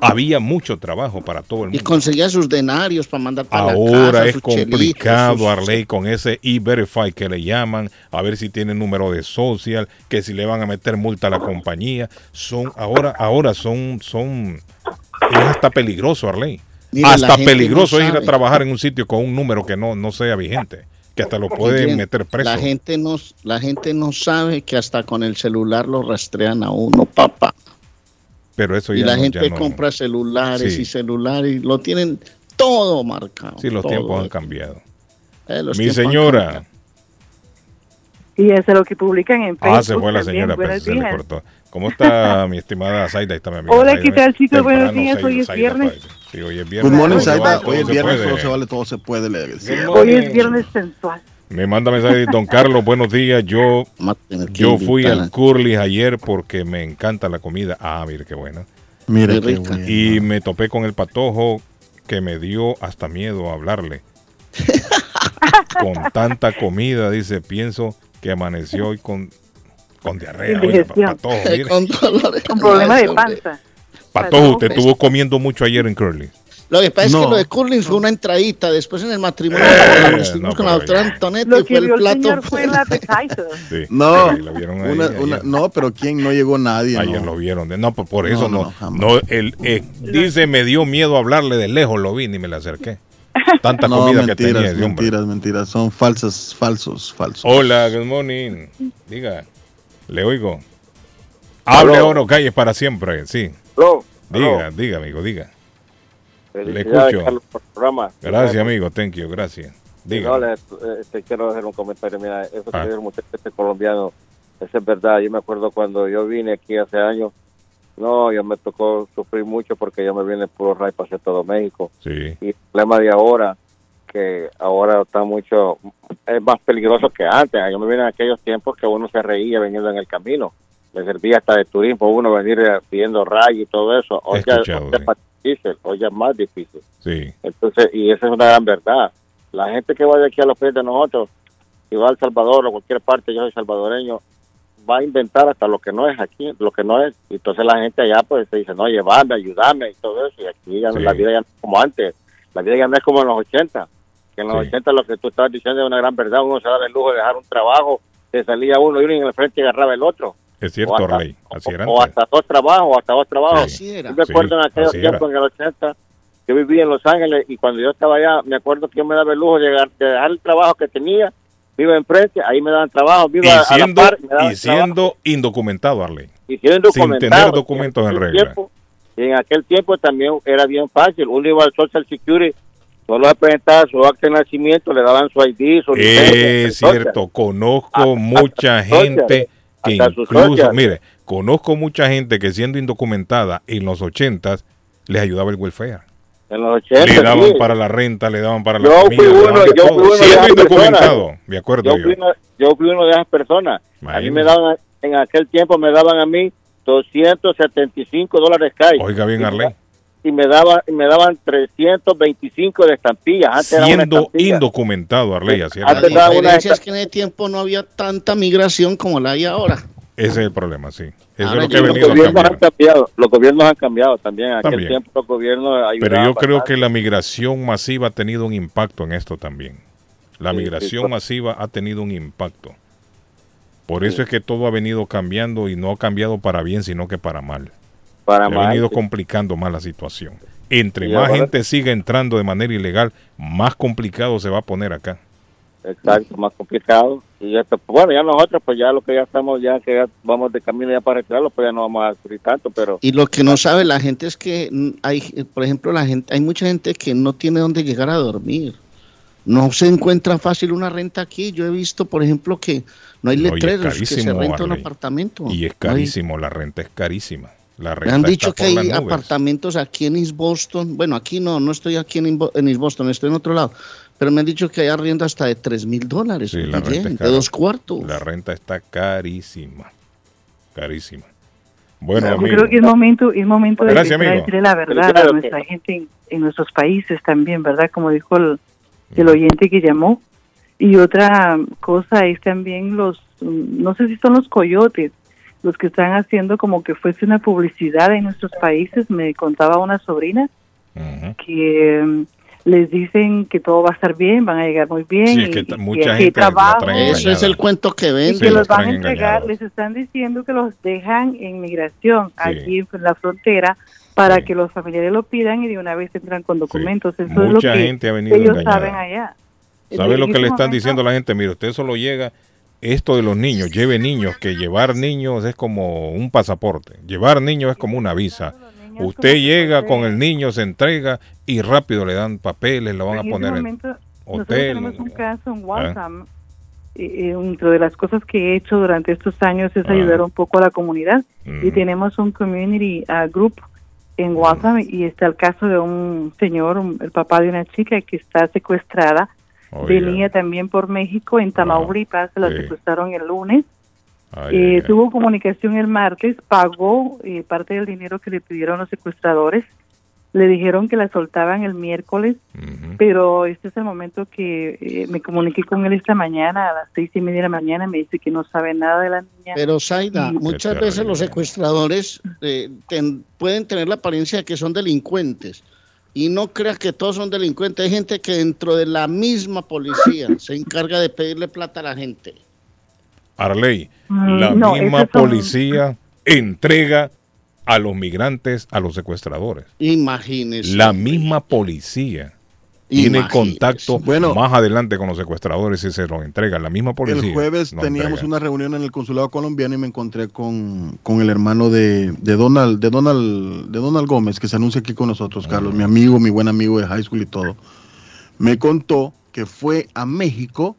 Había mucho trabajo para todo el
Y
mundo.
conseguía sus denarios para mandar para la
Ahora
casa,
es
chelitos,
complicado, Arley, con ese e-verify que le llaman, a ver si tiene número de social, que si le van a meter multa a la compañía. Son, ahora, ahora son, son, es hasta peligroso, Arley.
La
hasta peligroso
no
es ir a trabajar en un sitio con un número que no, no sea vigente, que hasta lo pueden meter preso.
La gente, no, la gente no sabe que hasta con el celular lo rastrean a uno, papá.
Pero eso
Y
ya
la
no-
gente
ya no-
compra celulares
Sí.
y celulares y lo tienen todo marcado.
Sí, los
todo.
tiempos han cambiado.
Eh,
Mi señora.
cambiado.
Fíjense lo que publican en Facebook.
Ah, se fue la señora, pero
Buenos
se le cortó. ¿Cómo está mi estimada Zaida? Ahí está mi amiga
Hola,
Zaida.
¿qué tal, chicos?
Temprano,
Buenos días, hoy es viernes.
Sí, hoy es viernes.
Good morning,
todo
Hoy es
se
viernes,
puede.
todo se vale, todo se puede.
Hoy es viernes sensual.
Me manda mensaje, don Carlos, buenos días. Yo, yo fui al Curly ayer porque me encanta la comida. Ah, mire qué buena.
Mira
Muy
qué.
Y me topé con el patojo que me dio hasta miedo hablarle. con tanta comida, dice, pienso que amaneció hoy con, con diarrea.
Indigestión.
patojo, mire.
Con dolores.
Con problema de panza.
Patojo, usted estuvo comiendo mucho ayer en Curly.
Lo que pasa es
No.
que lo de Curling fue una entradita. Después en el matrimonio
Eh, no,
con la doctora
Lo
y fue
que
el plato.
señor fue el appetizer.
Sí,
No,
sí, ahí
una-
ayer.
una- no, pero ¿quién no llegó nadie?
Ayer
no.
lo vieron. No, pues por eso
No, no,
el, eh, dice, me dio miedo hablarle de lejos, lo vi ni me le acerqué. Tanta
No,
comida que
mentiras,
tenía ese hombre.
mentiras, mentiras. Son falsas, falsos, falsos.
Hola, good morning. Diga, le oigo. Hable o no calles para siempre. Sí.
Aló.
Diga, diga, amigo, diga. Le escucho.
Carlos, por el programa.
Gracias, amigo. Thank you. Gracias. Diga.
No, eh, quiero hacer un comentario. Mira, eso
Ah.
el muchacho este colombiano, eso es verdad. Yo me acuerdo cuando yo vine aquí hace años, no, yo me tocó sufrir mucho porque yo me vine puro ray para todo México.
Sí.
Y el problema de ahora, que ahora está mucho, es más peligroso que antes. Yo me vine en aquellos tiempos que uno se reía viniendo en el camino. Le servía hasta de turismo uno venir eh, pidiendo ray y todo eso. Hoy ya,
escuchado,
hoy es más difícil, hoy ya es más difícil.
Sí.
Entonces, y esa es una gran verdad. La gente que vaya aquí a los pies de nosotros, y va a El Salvador o cualquier parte, yo soy salvadoreño, va a inventar hasta lo que no es aquí, lo que no es. Y entonces la gente allá pues se dice, no, llevarme, ayudarme y todo eso. Y aquí ya
Sí.
la vida ya no es como antes. La vida ya no es como en los 80. Que en los
Sí.
80 lo que tú estabas diciendo es una gran verdad. Uno se daba el lujo de dejar un trabajo, se salía uno y uno en el frente y agarraba el otro.
Es cierto,
hasta-
Rey. Así era
O hasta dos trabajos, hasta dos trabajos.
Así era.
Yo me acuerdo
Sí,
en
era.
tiempos, en el 80, yo vivía en Los Ángeles y cuando yo estaba allá, me acuerdo que yo me daba el lujo de, llegar- de dejar el trabajo que tenía, vivo enfrente, ahí me daban trabajo, vivo
Y
a, a la
siendo,
par, me daban
y siendo indocumentado, Arley.
y siendo
sin tener documentos en
aquel
regla.
tiempo- en aquel tiempo también era bien fácil, uno iba al Social Security, solo se presentaba su acta de nacimiento, le daban su ID, su licencia,
Es
social.
cierto, conozco mucha gente que incluso, mire, conozco mucha gente que siendo indocumentada en los ochentas les ayudaba el welfare.
En los 80,
Le daban
sí.
para la renta, le daban para la
Yo
comida,
fui uno,
de
yo fui uno de
siendo
esas
indocumentado,
personas.
me acuerdo
yo
yo.
fui, uno, yo fui uno de esas personas. A mí me daban, en aquel tiempo me daban a mí 275 dólares cash.
Oiga bien, Arley.
Y me daban, y me daban 325 de estampillas. Antes
Siendo
estampilla.
indocumentado, Arley, así era.
La
daba
diferencia es que en ese tiempo no había tanta migración como la hay ahora.
Ese es el problema, sí. Eso
Ahora
es lo que ha
Los
a
gobiernos han cambiado, los gobiernos han cambiado también. En aquel
También.
tiempo los gobiernos
Pero yo creo
bastante.
que la migración masiva ha tenido un impacto en esto también. La
Sí,
migración
sí,
masiva ha tenido un impacto. Por eso es que todo ha venido cambiando y no ha cambiado para bien, sino que para mal.
Para
Se ha venido complicando más la situación. Entre
Y
más
ahora-
gente siga entrando de manera ilegal, más complicado se va a poner acá.
Exacto, más complicado. Y esto, bueno, ya nosotros, pues ya lo que ya estamos, ya que ya vamos de camino ya para retirarlo, pues ya no vamos a sufrir tanto, pero
Y lo que no sabe la gente es que hay, eh, por ejemplo, la gente, hay mucha gente que no tiene dónde llegar a dormir. No se encuentra fácil una renta aquí. Yo he visto, por ejemplo, que no hay
No,
letreros que se renta un apartamento.
Y es
No hay-
carísimo, la renta es carísima. La
Me han dicho que hay apartamentos aquí en East Boston. Bueno, aquí no, no estoy aquí en, en East Boston, estoy en otro lado. Pero me han dicho que hay arriendo hasta de 3 mil dólares.
Sí, la
Guillén,
renta
de dos cuartos.
La renta está carísima. Carísima. Bueno,
Yo
amigo.
creo que es momento, es momento de
Gracias, amigo.
decirle la verdad a nuestra gente en, en nuestros países también, ¿verdad? Como dijo el, el oyente que llamó. Y otra cosa es también los, mm, no sé si son los coyotes, los que están haciendo como que fuese una publicidad en nuestros países. Me contaba una sobrina que mm, les dicen que todo va a estar bien, van a llegar muy bien.
Sí, es
y-
que
y
mucha gente
trabajo.
Eso es el cuento que
Y
ven.
que
los
los van a entregar,
engañados.
les están diciendo que los dejan en migración aquí en la frontera para que los familiares lo pidan y de una vez entran con documentos. Eso es lo
Mucha
que
gente ha venido
ellos
engañada.
saben allá.
¿Sabe lo que le están
momento-
diciendo a la gente? Mire, usted solo llega, esto de los niños, lleve niños, que llevar niños es como un pasaporte, llevar niños es como una visa. Usted llega con el niño, se entrega y rápido le dan papeles, lo van a poner en hotel.
tenemos un caso en
¿Ah?
Waltham. Eh, entre de las cosas que he hecho durante estos años es
Ah.
ayudar un poco a la comunidad y
Mm.
tenemos un community uh, group en Waltham y está el caso de un señor, el papá de una chica que está secuestrada.
Oiga.
Venía también por México, en Tamaulipas, se la
Sí.
secuestraron el lunes.
Ay,
Eh,
ay, ay.
tuvo comunicación el martes, pagó eh, parte del dinero que le pidieron los secuestradores. Le dijeron que la soltaban el miércoles, pero este es el momento que eh, me comuniqué con él esta mañana a las seis y media de la mañana. Me dice que no sabe nada de la niña.
Pero Zaida,
Y-
muchas veces los secuestradores eh, ten- pueden tener la apariencia de que son delincuentes, Y no creas que todos son delincuentes. Hay gente que dentro de la misma policía se encarga de pedirle plata a la gente.
Arley,
Mm,
la
no,
misma
son-
policía entrega a los migrantes a los secuestradores.
Imagínese.
La misma policía tiene contacto más adelante con los secuestradores y se los entrega. La misma policía.
El jueves teníamos
entrega.
una reunión en el consulado colombiano y me encontré con, con el hermano de, de Donald, de Donald, de Donald Gómez, que se anuncia aquí con nosotros, Carlos, mi amigo, mi buen amigo de high school y todo. Me contó que fue a México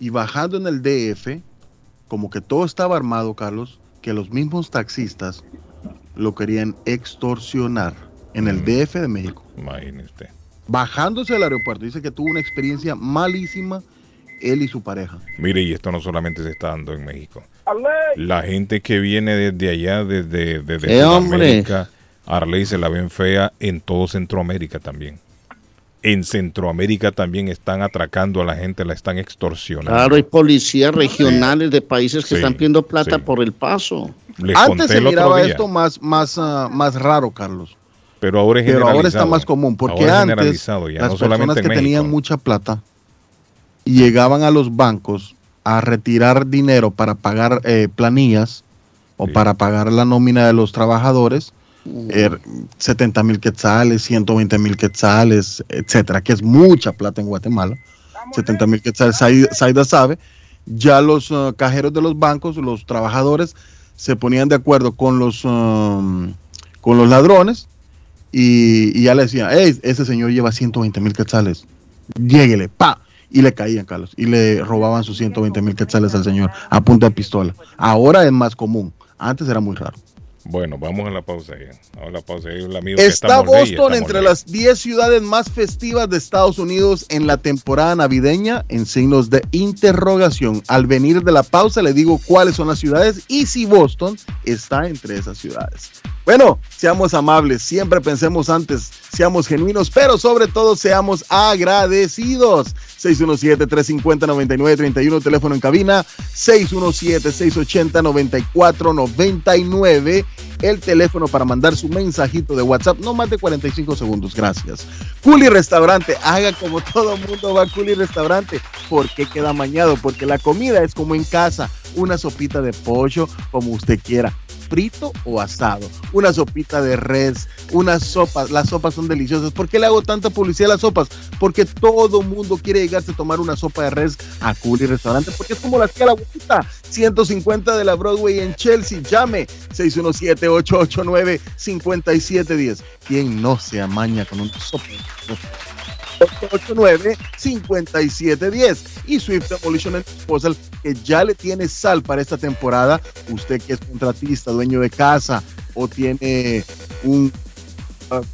y bajando en el DF, como que todo estaba armado, Carlos, que los mismos taxistas lo querían extorsionar en el DF de México.
Imagínese usted.
Bajándose del aeropuerto, dice que tuvo una experiencia malísima él y su pareja.
Mire, y esto no solamente se está dando en México. La gente que viene desde allá, desde, desde
Eh.
Sudamérica, Arley se la ven fea en todo Centroamérica también. En Centroamérica también están atracando a la gente, la están extorsionando.
Claro, hay policías regionales de países que
Sí,
están pidiendo plata
sí.
por el paso.
Les
Antes
conté
se
el otro
miraba
día,
esto más, más, ah, más raro, Carlos.
Pero ahora es
Pero ahora está más común, porque antes
ya,
las
no
personas que
México.
tenían mucha plata llegaban a los bancos a retirar dinero para pagar eh, planillas o para pagar la nómina de los trabajadores, eh, 70 mil quetzales, 120 mil quetzales, etcétera, que es mucha plata en Guatemala. 70 mil quetzales, Sai- Saida sabe. Ya los ah, cajeros de los bancos, los trabajadores, se ponían de acuerdo con los, um, con los ladrones y, y ya le decían, "Ey, ese señor lleva 120 mil quetzales, lléguele, pa. Y le caían, Carlos, y le robaban sus 120 mil quetzales al señor a punta de pistola. Ahora es más común, antes era muy raro.
Bueno, vamos a la pausa. Vamos a la pausa. Amigo
Está
que estamos ley,
Boston entre
ley.
las 10 ciudades más festivas de Estados Unidos en la temporada navideña en signos de interrogación. Al venir de la pausa le digo cuáles son las ciudades y si Boston está entre esas ciudades. Bueno, seamos amables, siempre pensemos antes, seamos genuinos, pero sobre todo seamos agradecidos. 617-350-9931, teléfono en cabina, 617-680-9499, el teléfono para mandar su mensajito de WhatsApp, no más de 45 segundos, gracias. Culi Restaurante, haga como todo mundo va a Culi Restaurante, porque queda mañado, porque la comida es como en casa, una sopita de pollo, como usted quiera frito o asado, una sopita de res, unas sopas, las sopas son deliciosas. ¿Por qué le hago tanta publicidad a las sopas? Porque todo mundo quiere llegarse a tomar una sopa de res a Culi Restaurante, porque es como la que la abuelita, 150 de la Broadway en Chelsea, llame 617-889-5710. ¿Quién no se amaña con una sopa? 889-5710 y Swift Demolition and Disposal que ya le tiene sal para esta temporada. Usted que es contratista, dueño de casa o tiene uh,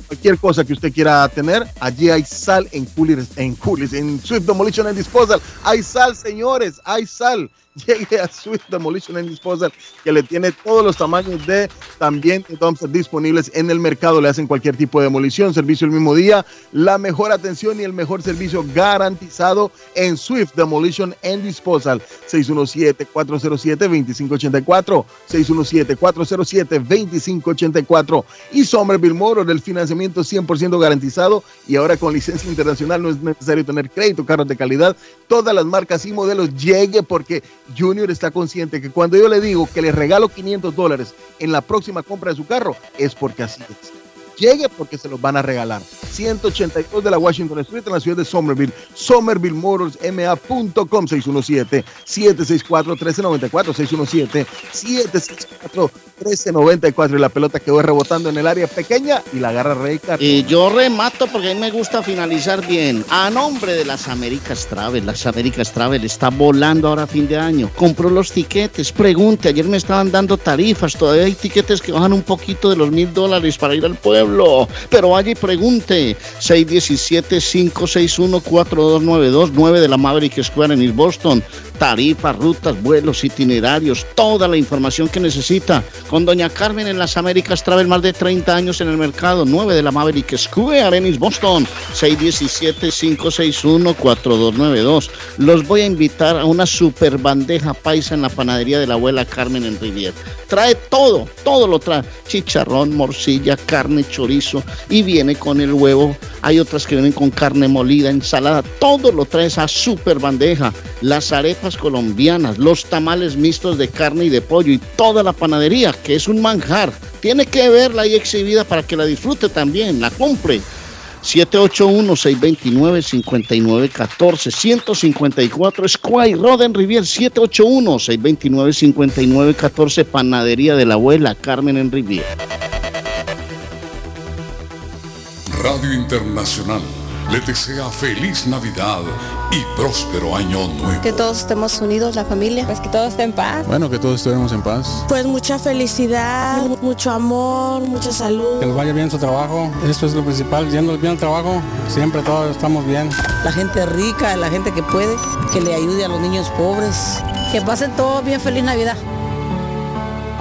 cualquier cosa que usted quiera tener, allí hay sal en Coolers, en Coolers, en Swift Demolition and Disposal. Hay sal, señores, hay sal. Llegue a Swift Demolition and Disposal que le tiene todos los tamaños de también de dumpsters disponibles en el mercado. Le hacen cualquier tipo de demolición, servicio el mismo día, la mejor atención y el mejor servicio garantizado en Swift Demolition and Disposal. 617-407-2584, 617-407-2584 y Somerville Moro del financiamiento 100% garantizado. Y ahora con licencia internacional no es necesario tener crédito, carros de calidad, todas las marcas y modelos llegue porque Junior está consciente que cuando yo le digo que le regalo 500 dólares en la próxima compra de su carro es porque así es llegue porque se los van a regalar. 182 de la Washington Street en la ciudad de Somerville. SomervilleMotorsMA.com 617-764-1394. 617-764-1394. Y la pelota quedó rebotando en el área pequeña y la agarra Rey.
Y yo remato porque a mí me gusta finalizar bien. A nombre de las Américas Travel, las Américas Travel está volando ahora a fin de año. Compró los tiquetes, pregunte, ayer me estaban dando tarifas, todavía hay tiquetes que bajan un poquito de los mil dólares para ir al pueblo. Pero vaya y pregunte, 617-561-4292, 9 de la Maverick Square en East Boston. Tarifas, rutas, vuelos, itinerarios, toda la información que necesita. Con Doña Carmen en las Américas Travel, más de 30 años en el mercado, 9 de la Maverick Square, Ennis, Boston, 617-561-4292. Los voy a invitar a una super bandeja paisa en la panadería de la abuela Carmen en Rivier. Trae todo, todo lo trae. Chicharrón, morcilla, carne, chorizo y viene con el huevo. Hay otras que vienen con carne molida, ensalada, todo lo trae esa super bandeja. Las arepas colombianas, los tamales mixtos de carne y de pollo y toda la panadería, que es un manjar. Tiene que verla ahí exhibida para que la disfrute también, la compre. 781-629-5914, 154 Squire Road en Rivier, 781-629-5914, Panadería de la Abuela Carmen en Rivier.
Radio Internacional le desea feliz Navidad y próspero año nuevo.
Que todos estemos unidos, la familia. Pues que todo esté en paz.
Bueno, que todos estemos en paz.
Pues mucha felicidad, mucho amor, mucha salud.
Que les vaya bien su trabajo. Esto es lo principal. Yendo bien al trabajo, siempre todos estamos bien.
La gente rica, la gente que puede, que le ayude a los niños pobres. Que pasen todos bien feliz Navidad.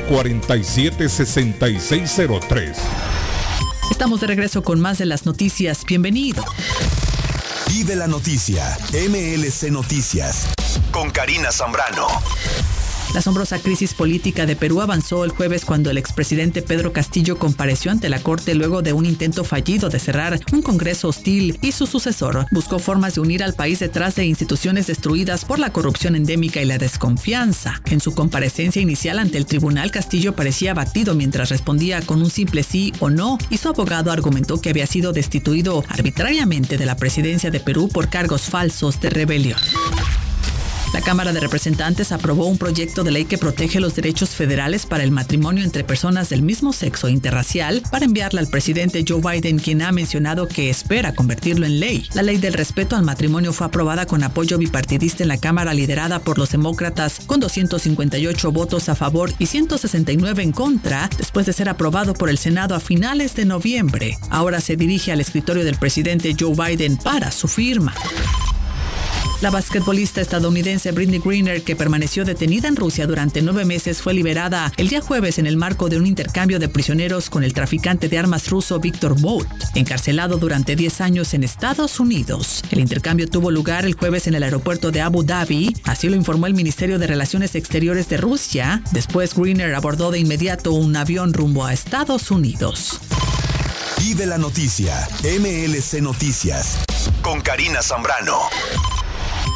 447-6603.
Estamos de regreso con más de las noticias. Bienvenido.
Vive la noticia. MLC Noticias. Con Karina Zambrano.
La asombrosa crisis política de Perú avanzó el jueves cuando el expresidente Pedro Castillo compareció ante la Corte luego de un intento fallido de cerrar un Congreso hostil y su sucesor buscó formas de unir al país detrás de instituciones destruidas por la corrupción endémica y la desconfianza. En su comparecencia inicial ante el tribunal, Castillo parecía abatido mientras respondía con un simple sí o no y su abogado argumentó que había sido destituido arbitrariamente de la presidencia de Perú por cargos falsos de rebelión. La Cámara de Representantes aprobó un proyecto de ley que protege los derechos federales para el matrimonio entre personas del mismo sexo interracial para enviarla al presidente Joe Biden, quien ha mencionado que espera convertirlo en ley. La ley del respeto al matrimonio fue aprobada con apoyo bipartidista en la Cámara liderada por los demócratas con 258 votos a favor y 169 en contra después de ser aprobado por el Senado a finales de noviembre. Ahora se dirige al escritorio del presidente Joe Biden para su firma. La basquetbolista estadounidense Britney Greener, que permaneció detenida en Rusia durante nueve meses, fue liberada el día jueves en el marco de un intercambio de prisioneros con el traficante de armas ruso Víctor Bout, encarcelado durante 10 años en Estados Unidos. El intercambio tuvo lugar el jueves en el aeropuerto de Abu Dhabi, así lo informó el Ministerio de Relaciones Exteriores de Rusia. Después, Greener abordó de inmediato un avión rumbo a Estados Unidos.
Vive la noticia. MLC Noticias. Con Karina Zambrano.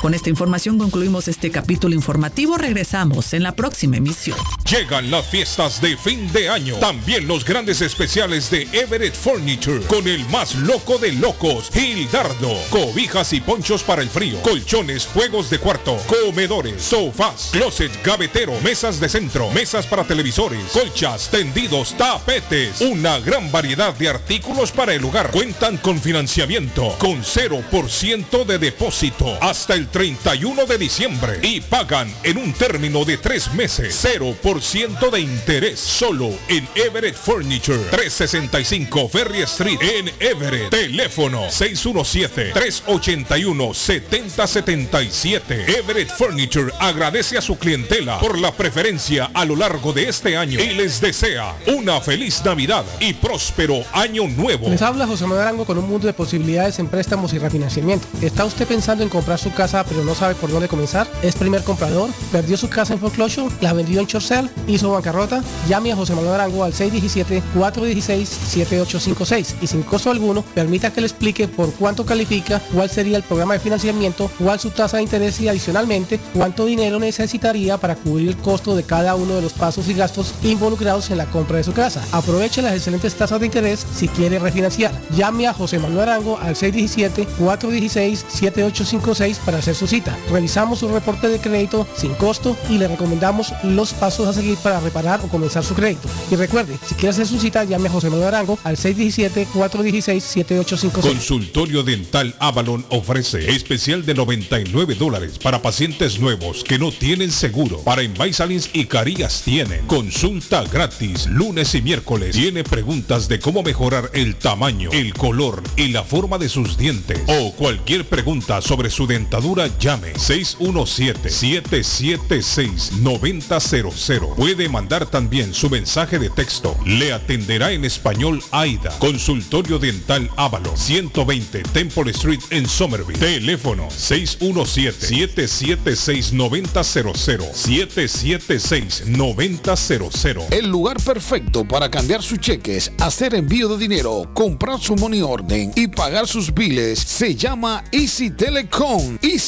Con esta información concluimos este capítulo informativo. Regresamos en la próxima emisión.
Llegan las fiestas de fin de año. También los grandes especiales de Everett Furniture. Con el más loco de locos, Gildardo. Cobijas y ponchos para el frío. Colchones, juegos de cuarto, comedores, sofás, closet, gavetero, mesas de centro, mesas para televisores, colchas, tendidos, tapetes. Una gran variedad de artículos para el hogar. Cuentan con financiamiento con 0% de depósito hasta el 31 de diciembre y pagan en un término de tres meses. 0% de interés solo en Everett Furniture. 365 Ferry Street en Everett. Teléfono 617-381-7077 Everett Furniture agradece a su clientela por la preferencia a lo largo de este año y les desea una feliz Navidad y próspero año nuevo.
Les habla José Manuel Arango con un mundo de posibilidades en préstamos y refinanciamiento. ¿Está usted pensando en comprar su casa pero no sabe por dónde comenzar? ¿Es primer comprador? ¿Perdió su casa en foreclosure? ¿La vendió en Chorcel? hizo bancarrota, llame a José Manuel Arango al 617-416-7856 y sin costo alguno permita que le explique por cuánto califica, cuál sería el programa de financiamiento, cuál su tasa de interés y adicionalmente cuánto dinero necesitaría para cubrir el costo de cada uno de los pasos y gastos involucrados en la compra de su casa. Aproveche las excelentes tasas de interés si quiere refinanciar. Llame a José Manuel Arango al 617-416-7856 para hacer su cita. Revisamos su reporte de crédito sin costo y le recomendamos los pasos a seguir para reparar o comenzar su crédito. Y recuerde, si quiere hacer su cita, llame a José Manuel Arango al 617-416-7856.
Consultorio Dental Avalon ofrece especial de 99 dólares para pacientes nuevos que no tienen seguro. Para Invisalins y Carías tienen consulta gratis lunes y miércoles. Tiene preguntas de cómo mejorar el tamaño, el color y la forma de sus dientes o cualquier pregunta sobre su dentadura, llame 617-776-9000. Puede mandar también su mensaje de texto. Le atenderá en español AIDA. Consultorio Dental Ávalo 120 Temple Street en Somerville. Teléfono 617-776-9000. 776-9000.
El lugar perfecto para cambiar sus cheques, hacer envío de dinero, comprar su money orden y pagar sus biles se llama Easy Telecom. Easy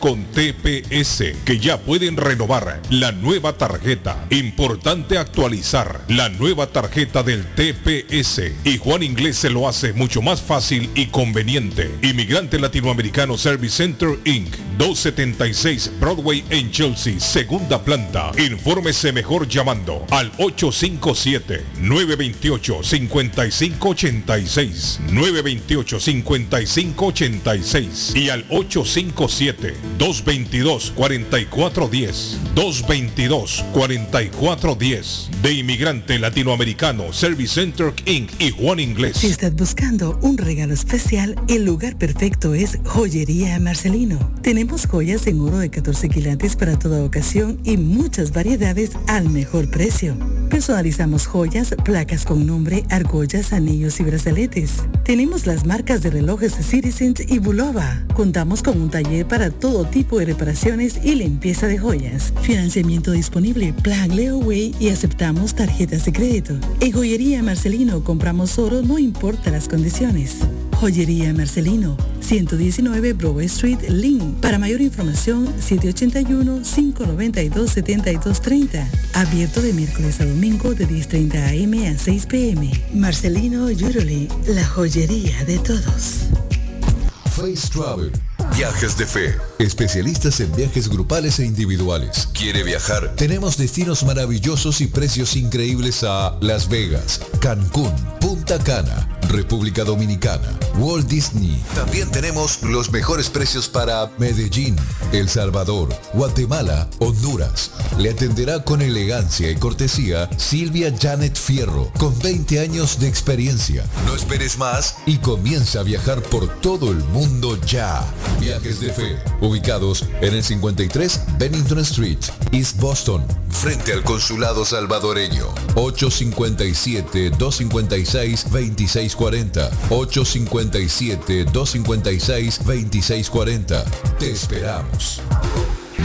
con TPS que ya pueden renovar la nueva tarjeta. Importante actualizar la nueva tarjeta del TPS y Juan Inglés se lo hace mucho más fácil y conveniente. Inmigrante Latinoamericano Service Center Inc. 276 Broadway en Chelsea, segunda planta. Infórmese mejor llamando al 857-928-5586. 928-5586 y al 857-222-4410. 222-4410. De Inmigrante Latinoamericano Service Center Inc. y Juan Inglés.
Si estás buscando un regalo especial, el lugar perfecto es Joyería Marcelino. Tenemos joyas en oro de 14 quilates para toda ocasión y muchas variedades al mejor precio. Personalizamos joyas, placas con nombre, argollas, anillos y brazaletes. Tenemos las marcas de relojes Citizens y Bulova. Contamos con un taller para todo tipo de reparaciones y limpieza de joyas. Financiamiento disponible, plan Leeway y aceptamos tarjetas de crédito. En Joyería Marcelino compramos oro, no importa las condiciones. Joyería Marcelino, 119 Broadway Street, Lynn. Para mayor información, 781-592-7230. Abierto de miércoles a domingo de 10.30 am a 6 pm. Marcelino Jewelry, la joyería de todos.
Face Travel. Viajes de fe. Especialistas en viajes grupales e individuales. ¿Quiere viajar? Tenemos destinos maravillosos y precios increíbles a Las Vegas, Cancún, Punta Cana, República Dominicana, Walt Disney. También tenemos los mejores precios para Medellín, El Salvador, Guatemala, Honduras. Le atenderá con elegancia y cortesía Silvia Janet Fierro, con 20 años de experiencia. No esperes más y comienza a viajar por todo el mundo ya. Viajes de Fe, ubicados en el 53 Bennington Street, East Boston, frente al consulado salvadoreño. 857-256-2640. 857-256-2640. Te esperamos.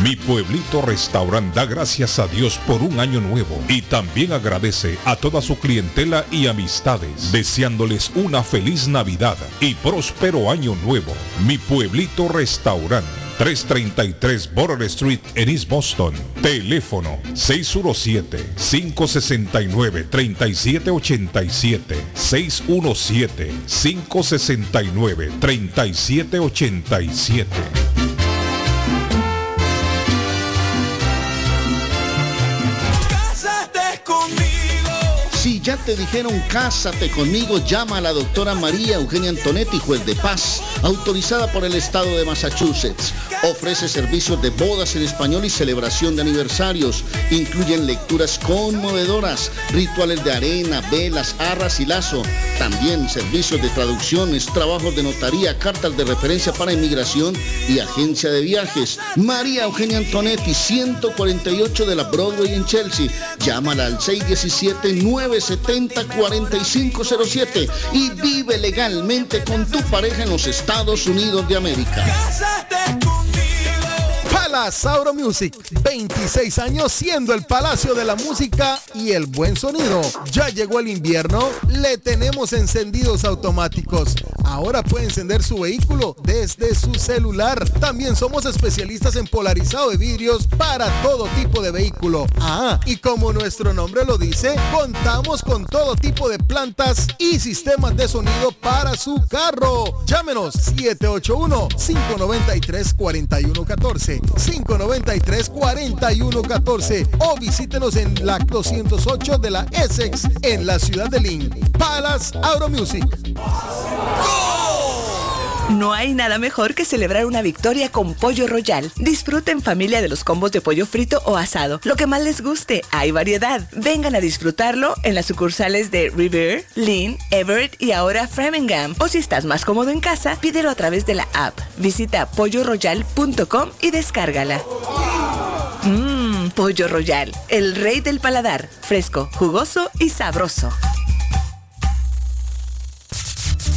Mi pueblito restaurant da gracias a Dios por un año nuevo y también agradece a toda su clientela y amistades, deseándoles una feliz Navidad y próspero año nuevo. Mi pueblito restaurant. 333 Border Street en East Boston. Teléfono 617-569-3787. 617-569-3787.
Ya te dijeron cásate conmigo, llama a la doctora María Eugenia Antonetti, juez de paz, autorizada por el estado de Massachusetts. Ofrece servicios de bodas en español y celebración de aniversarios. Incluyen lecturas conmovedoras, rituales de arena, velas, arras y lazo. También servicios de traducciones, trabajos de notaría, cartas de referencia para inmigración y agencia de viajes. María Eugenia Antonetti, 148 de la Broadway en Chelsea. Llámala al 617-970-4507 y vive legalmente con tu pareja en los Estados Unidos de América.
Palace Auro Music, 26 años siendo el palacio de la música y el buen sonido. Ya llegó el invierno, le tenemos encendidos automáticos. Ahora puede encender su vehículo desde su celular. También somos especialistas en polarizado de vidrios para todo tipo de vehículo. Ah, y como nuestro nombre lo dice, contamos con todo tipo de plantas y sistemas de sonido para su carro. Llámenos 781 593 4114 593-4114 o visítenos en la 208 de la Essex en la ciudad de Lynn. Palace Auto Music.
No hay nada mejor que celebrar una victoria con Pollo Royal. Disfruten familia de los combos de pollo frito o asado. Lo que más les guste, hay variedad. Vengan a disfrutarlo en las sucursales de River, Lynn, Everett y ahora Framingham. O si estás más cómodo en casa, pídelo a través de la app. Visita polloroyal.com y descárgala. Mmm, Pollo Royal, el rey del paladar. Fresco, jugoso y sabroso.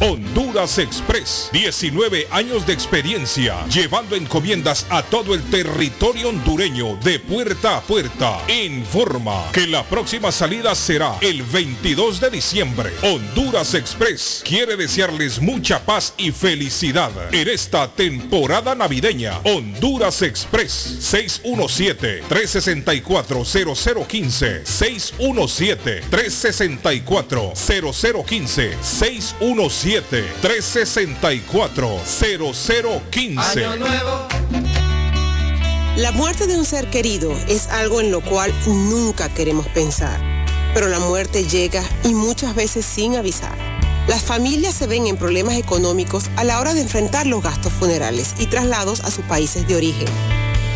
Honduras Express, 19 años de experiencia, llevando encomiendas a todo el territorio hondureño de puerta a puerta. Informa que la próxima salida será el 22 de diciembre. Honduras Express quiere desearles mucha paz y felicidad en esta temporada navideña. Honduras Express, 617-364-0015, 617-364-0015, 617 617-364-0015.
La muerte de un ser querido es algo en lo cual nunca queremos pensar, pero la muerte llega y muchas veces sin avisar. Las familias se ven en problemas económicos a la hora de enfrentar los gastos funerales y traslados a sus países de origen.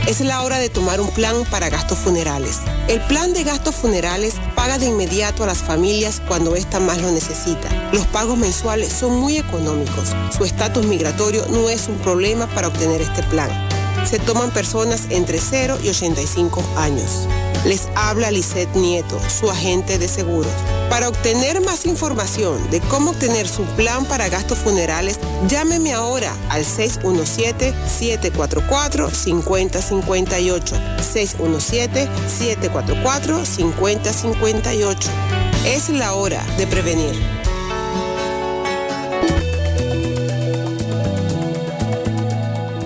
Es la hora de tomar un plan para gastos funerales. El plan de gastos funerales paga de inmediato a las familias cuando ésta más lo necesita. Los pagos mensuales son muy económicos. Su estatus migratorio no es un problema para obtener este plan. Se toman personas entre 0 y 85 años. Les habla Lisette Nieto, su agente de seguros. Para obtener más información de cómo obtener su plan para gastos funerales, llámeme ahora al 617-744-5058. 617-744-5058. Es la hora de prevenir.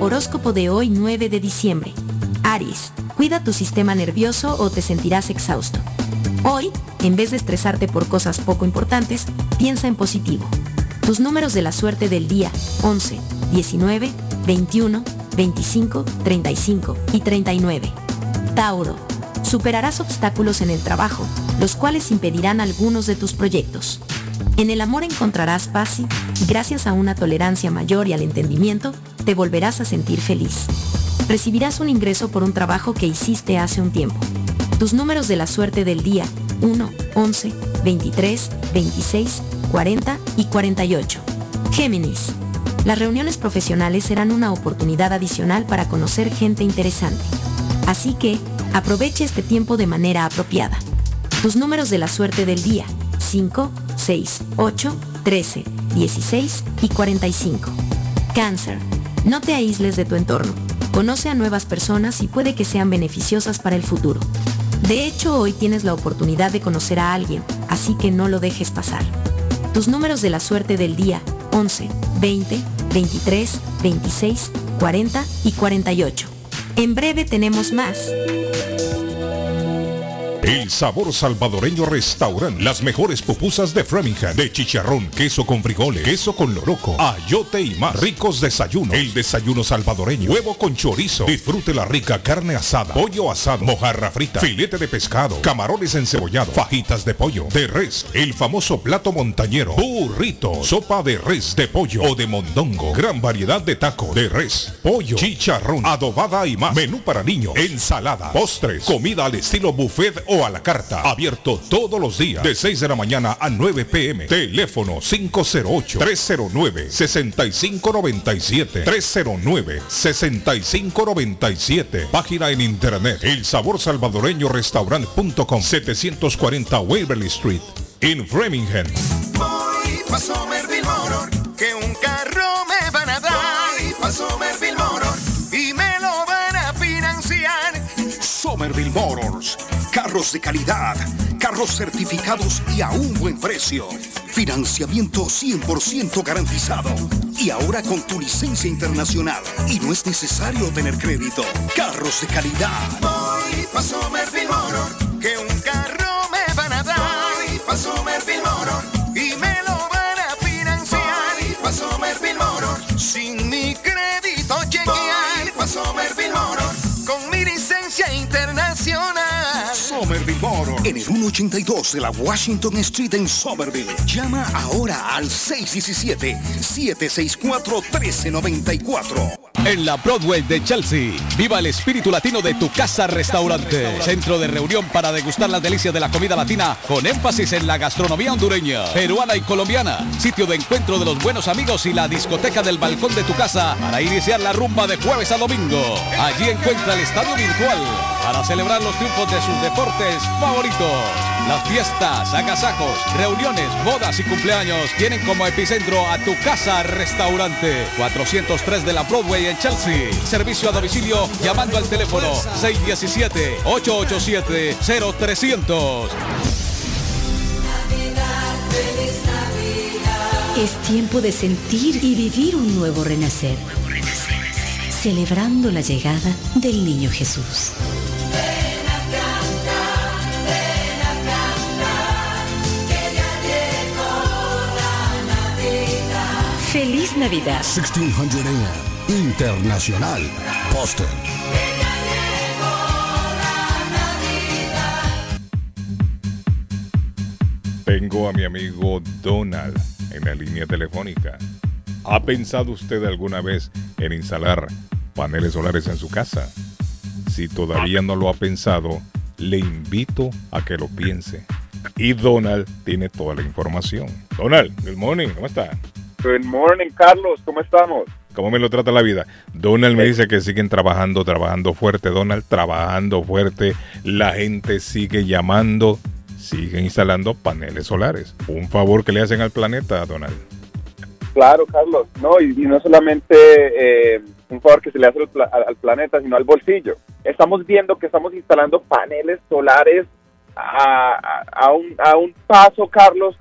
Horóscopo de hoy 9 de diciembre. Aries, cuida tu sistema nervioso o te sentirás exhausto. Hoy, en vez de estresarte por cosas poco importantes, piensa en positivo. Tus números de la suerte del día 11, 19, 21, 25, 35 y 39. Tauro, superarás obstáculos en el trabajo, los cuales impedirán algunos de tus proyectos. En el amor encontrarás paz y, gracias a una tolerancia mayor y al entendimiento, te volverás a sentir feliz. Recibirás un ingreso por un trabajo que hiciste hace un tiempo. Tus números de la suerte del día 1, 11, 23, 26, 40 y 48. Géminis. Las reuniones profesionales serán una oportunidad adicional para conocer gente interesante. Así que, aproveche este tiempo de manera apropiada. Tus números de la suerte del día 5, 6, 8, 13, 16 y 45. Cáncer. No te aísles de tu entorno. Conoce a nuevas personas y puede que sean beneficiosas para el futuro. De hecho, hoy tienes la oportunidad de conocer a alguien, así que no lo dejes pasar. Tus números de la suerte del día 11, 20, 23, 26, 40 y 48. En breve tenemos más.
El sabor salvadoreño restaurant. Las mejores pupusas de Framingham. De chicharrón, queso con frijoles, queso con loroco, ayote y más. Ricos desayunos. El desayuno salvadoreño. Huevo con chorizo. Disfrute la rica carne asada. Pollo asado. Mojarra frita. Filete de pescado. Camarones encebollados. Fajitas de pollo. De res. El famoso plato montañero. Burrito. Sopa de res, de pollo o de mondongo. Gran variedad de taco. De res. Pollo. Chicharrón. Adobada y más. Menú para niños. Ensalada. Postres. Comida al estilo buffet o a la carta. Abierto todos los días de 6 de la mañana a 9 pm. Teléfono 508-309-6597. 309-6597. Página en internet. El sabor salvadoreño restaurant.com 740 Waverly Street. En Framingham.
Voy pa' Somerville Motor, que un carro me van a dar. Voy pa' Somerville Motor, y me lo van a financiar.
Somerville Motors. Carros de calidad, carros certificados y a un buen precio. Financiamiento 100% garantizado. Y ahora con tu licencia internacional. Y no es necesario tener crédito. Carros de calidad.
Voy pa' Somerville Motor, que un carro me van a dar. Voy pa'
En el 182 de la Washington Street en Somerville. Llama ahora al 617-764-1394.
En la Broadway de Chelsea, viva el espíritu latino de tu casa restaurante. Centro de reunión para degustar las delicias de la comida latina con énfasis en la gastronomía hondureña, peruana y colombiana. Sitio de encuentro de los buenos amigos y la discoteca del balcón de tu casa para iniciar la rumba de jueves a domingo. Allí encuentra el estadio virtual para celebrar los triunfos de sus deportes favoritos. Las fiestas, agasajos, reuniones, bodas y cumpleaños tienen como epicentro a tu casa restaurante 403 de la Broadway en Chelsea. Servicio a domicilio llamando al teléfono 617-887-0300.
Es tiempo de sentir y vivir un nuevo renacer. Celebrando la llegada del niño Jesús. Feliz Navidad.
1600 AM, Internacional, Boston.
Tengo a mi amigo Donald en la línea telefónica. ¿Ha pensado usted alguna vez en instalar paneles solares en su casa? Si todavía no lo ha pensado, le invito a que lo piense. Y Donald tiene toda la información. Donald, good morning, ¿cómo está?
Good morning, Carlos, ¿cómo estamos?
¿Cómo me lo trata la vida? Donald me dice que siguen trabajando, trabajando fuerte. Donald, trabajando fuerte. La gente sigue llamando, sigue instalando paneles solares. Un favor que le hacen al planeta, Donald.
Claro, Carlos, no, y, y no solamente eh, un favor que se le hace al, pla- al- al planeta, sino al bolsillo. Estamos viendo que estamos instalando paneles solares a, a- un, a un paso, Carlos,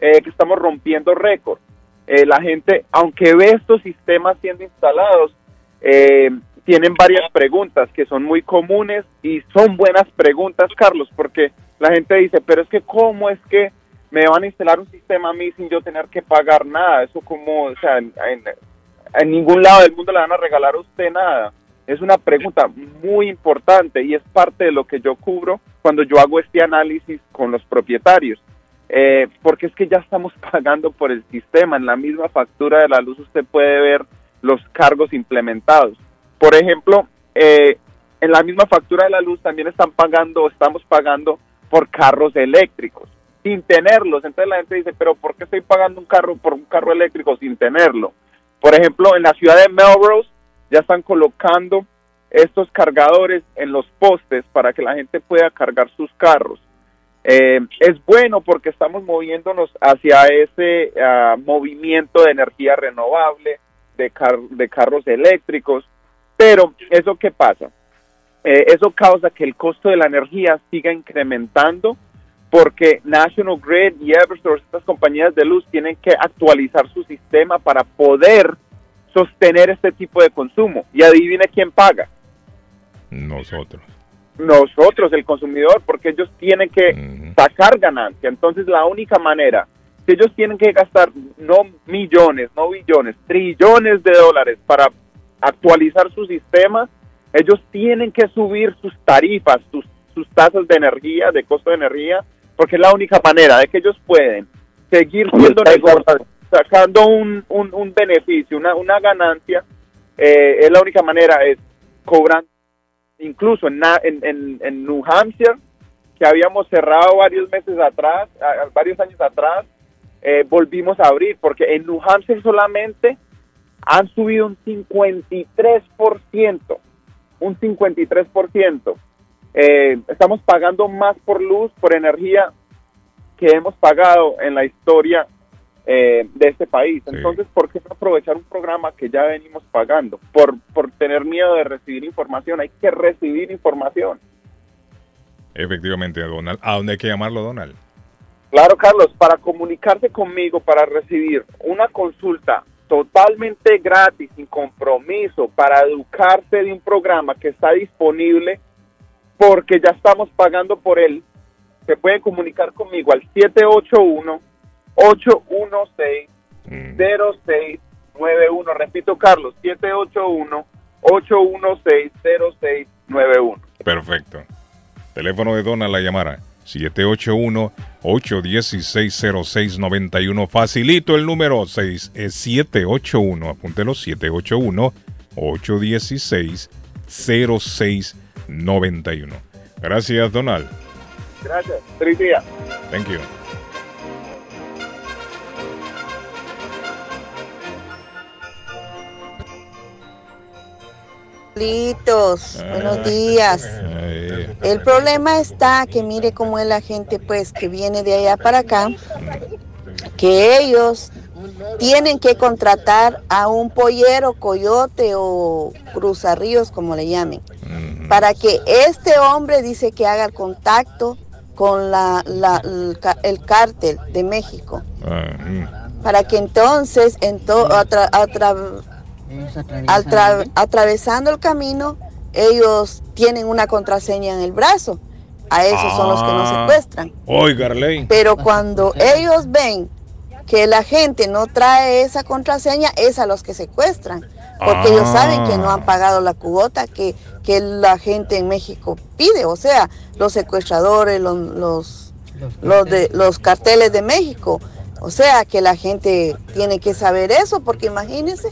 eh, que estamos rompiendo récord. Eh, la gente, aunque ve estos sistemas siendo instalados, eh, tienen varias preguntas que son muy comunes y son buenas preguntas, Carlos, porque la gente dice, pero es que cómo es que me van a instalar un sistema a mí sin yo tener que pagar nada, eso como, o sea, en ningún lado del mundo le van a regalar a usted nada. Es una pregunta muy importante y es parte de lo que yo cubro cuando yo hago este análisis con los propietarios. Eh, porque es que ya estamos pagando por el sistema. En la misma factura de la luz usted puede ver los cargos implementados. Por ejemplo, eh, en la misma factura de la luz también están pagando, estamos pagando por carros eléctricos sin tenerlos. Entonces la gente dice, pero ¿por qué estoy pagando un carro por un carro eléctrico sin tenerlo? Por ejemplo, en la ciudad de Melrose ya están colocando estos cargadores en los postes para que la gente pueda cargar sus carros. Eh, es bueno porque estamos moviéndonos hacia ese ah, movimiento de energía renovable, de, car- de carros eléctricos, pero ¿eso qué pasa? Eh, eso causa que el costo de la energía siga incrementando porque National Grid y Eversource, estas compañías de luz, tienen que actualizar su sistema para poder sostener este tipo de consumo. Y adivine quién paga.
Nosotros.
Nosotros, el consumidor, porque ellos tienen que sacar ganancia. Entonces, la única manera, si ellos tienen que gastar no millones, no billones, trillones de dólares para actualizar su sistema, ellos tienen que subir sus tarifas, sus, sus tasas de energía, de costo de energía, porque es la única manera de que ellos pueden seguir siendo negocio, sacando un, un, beneficio, una, una ganancia, eh, es la única manera, es cobrando, incluso en, en, en, New Hampshire, que habíamos cerrado varios meses atrás, varios años atrás, eh, volvimos a abrir, porque en New Hampshire solamente han subido un 53%, un 53%. Eh, estamos pagando más por luz, por energía que hemos pagado en la historia eh, de este país. Entonces, ¿por qué no aprovechar un programa que ya venimos pagando? Por, por tener miedo de recibir información, hay que recibir información.
Efectivamente, Donald. ¿A dónde hay que llamarlo, Donald?
Claro, Carlos, para comunicarse conmigo, para recibir una consulta totalmente gratis, sin compromiso, para educarse de un programa que está disponible porque ya estamos pagando por él, se puede comunicar conmigo al 781-816-0691. Repito, Carlos, 781-816-0691.
Perfecto. Teléfono de Donald la llamara. 781-816-0691. Facilito el número 6 es 781. Apúntelo 781-816-0691. Gracias, Donald.
Gracias. Feliz día.
Thank you.
Litos, buenos días. El problema está que mire cómo es la gente pues que viene de allá para acá, que ellos tienen que contratar a un pollero, coyote o cruzarríos, como le llamen, para que este hombre dice que haga el contacto con la, la- el, el cártel de México, para que entonces ento- atra- al tra- atravesando el camino, ellos tienen una contraseña en el brazo. A esos son los que nos
Ah.
secuestran.
Oiga.
Pero cuando ellos ven que la gente no trae esa contraseña, es a los que secuestran. Porque ellos saben que no han pagado la cuota que, que la gente en México pide. O sea, los secuestradores, los, los, los de, los carteles de México. O sea, que la gente tiene que saber eso, porque imagínense,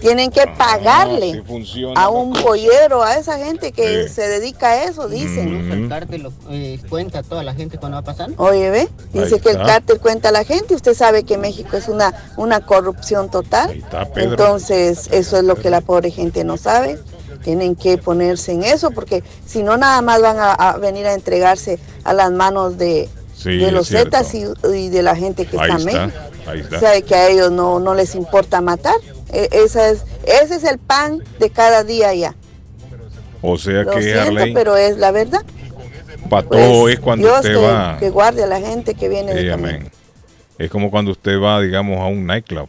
tienen que pagarle
así funciona
a un pollero, a esa gente que se dedica a eso, dicen.
El cártel lo, eh, cuenta a toda la gente cuando va pasando.
Oye, ve, dice que el
está.
cártel cuenta a la gente. Usted sabe que México es una, una corrupción total.
Pedro.
Entonces, eso es lo que la pobre gente no sabe. Tienen que ponerse en eso porque si no, nada más van a, a venir a entregarse a las manos de,
Sí,
de
es
los. Zetas y, y de la gente que
Ahí
está en
está,
México.
ahí está.
Sabe que a ellos no, no les importa matar. E- esa es, ese es el pan de cada día ya.
O sea
Lo
que,
siento,
Arley,
pero es la verdad.
para
Pues,
todo es cuando
Dios
usted
que,
va.
que guarde a la gente que viene
Sí, amén. Es como cuando usted va, digamos, a un nightclub.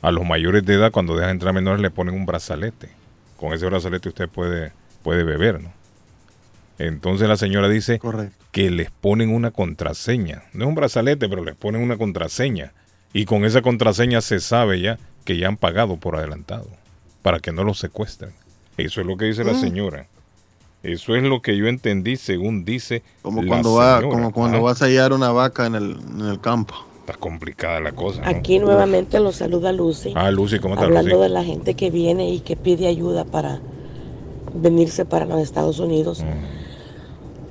A los mayores de edad, cuando dejan entrar menores, le ponen un brazalete. Con ese brazalete usted puede, puede beber, ¿no? Entonces la señora dice que les ponen una contraseña. No es un brazalete, pero les ponen una contraseña. Y con esa contraseña se sabe ya que ya han pagado por adelantado. Para que no los secuestren. Eso es lo que dice la
Mm.
señora. Eso es lo que yo entendí según dice
Como
la
cuando va,
señora.
como cuando
Ah,
vas a hallar una vaca en el, en el campo.
Está complicada la cosa. ¿no?
Aquí nuevamente los saluda Lucy.
Ah, Lucy, ¿cómo estás,
Hablando
Lucy?
de la gente que viene y que pide ayuda para venirse para los Estados Unidos.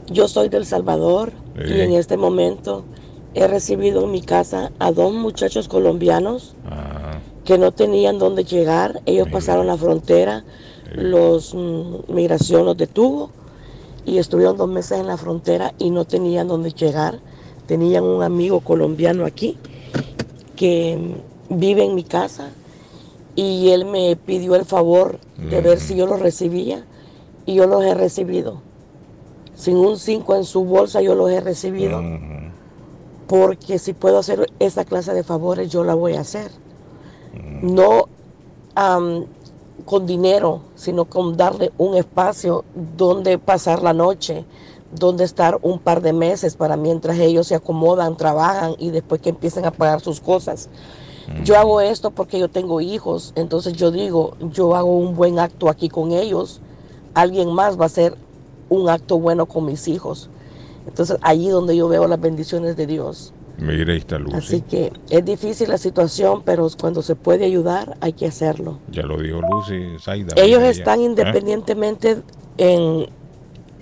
Yo soy del Salvador y en este momento he recibido en mi casa a dos muchachos colombianos
Ah.
Que no tenían dónde llegar. Ellos pasaron la frontera, los mm, migración los detuvo y estuvieron dos meses en la frontera y no tenían dónde llegar. Tenían un amigo colombiano aquí que vive en mi casa y él me pidió el favor de ver si yo los recibía y yo los he recibido. Sin un 5 en su bolsa yo los he recibido. Porque si puedo hacer esa clase de favores yo la voy a hacer. No con dinero, sino con darle un espacio donde pasar la noche, donde estar un par de meses para mientras ellos se acomodan, trabajan y después que empiecen a pagar sus cosas. Yo hago esto porque yo tengo hijos, entonces yo digo, yo hago un buen acto aquí con ellos, alguien más va a hacer un acto bueno con mis hijos. Entonces allí donde yo veo las bendiciones de Dios.
Mire, ahí está Lucy.
Así que es difícil la situación, pero cuando se puede ayudar hay que hacerlo.
Ya lo dijo Lucy, Zaida.
Ellos están.
¿Eh?
independientemente en,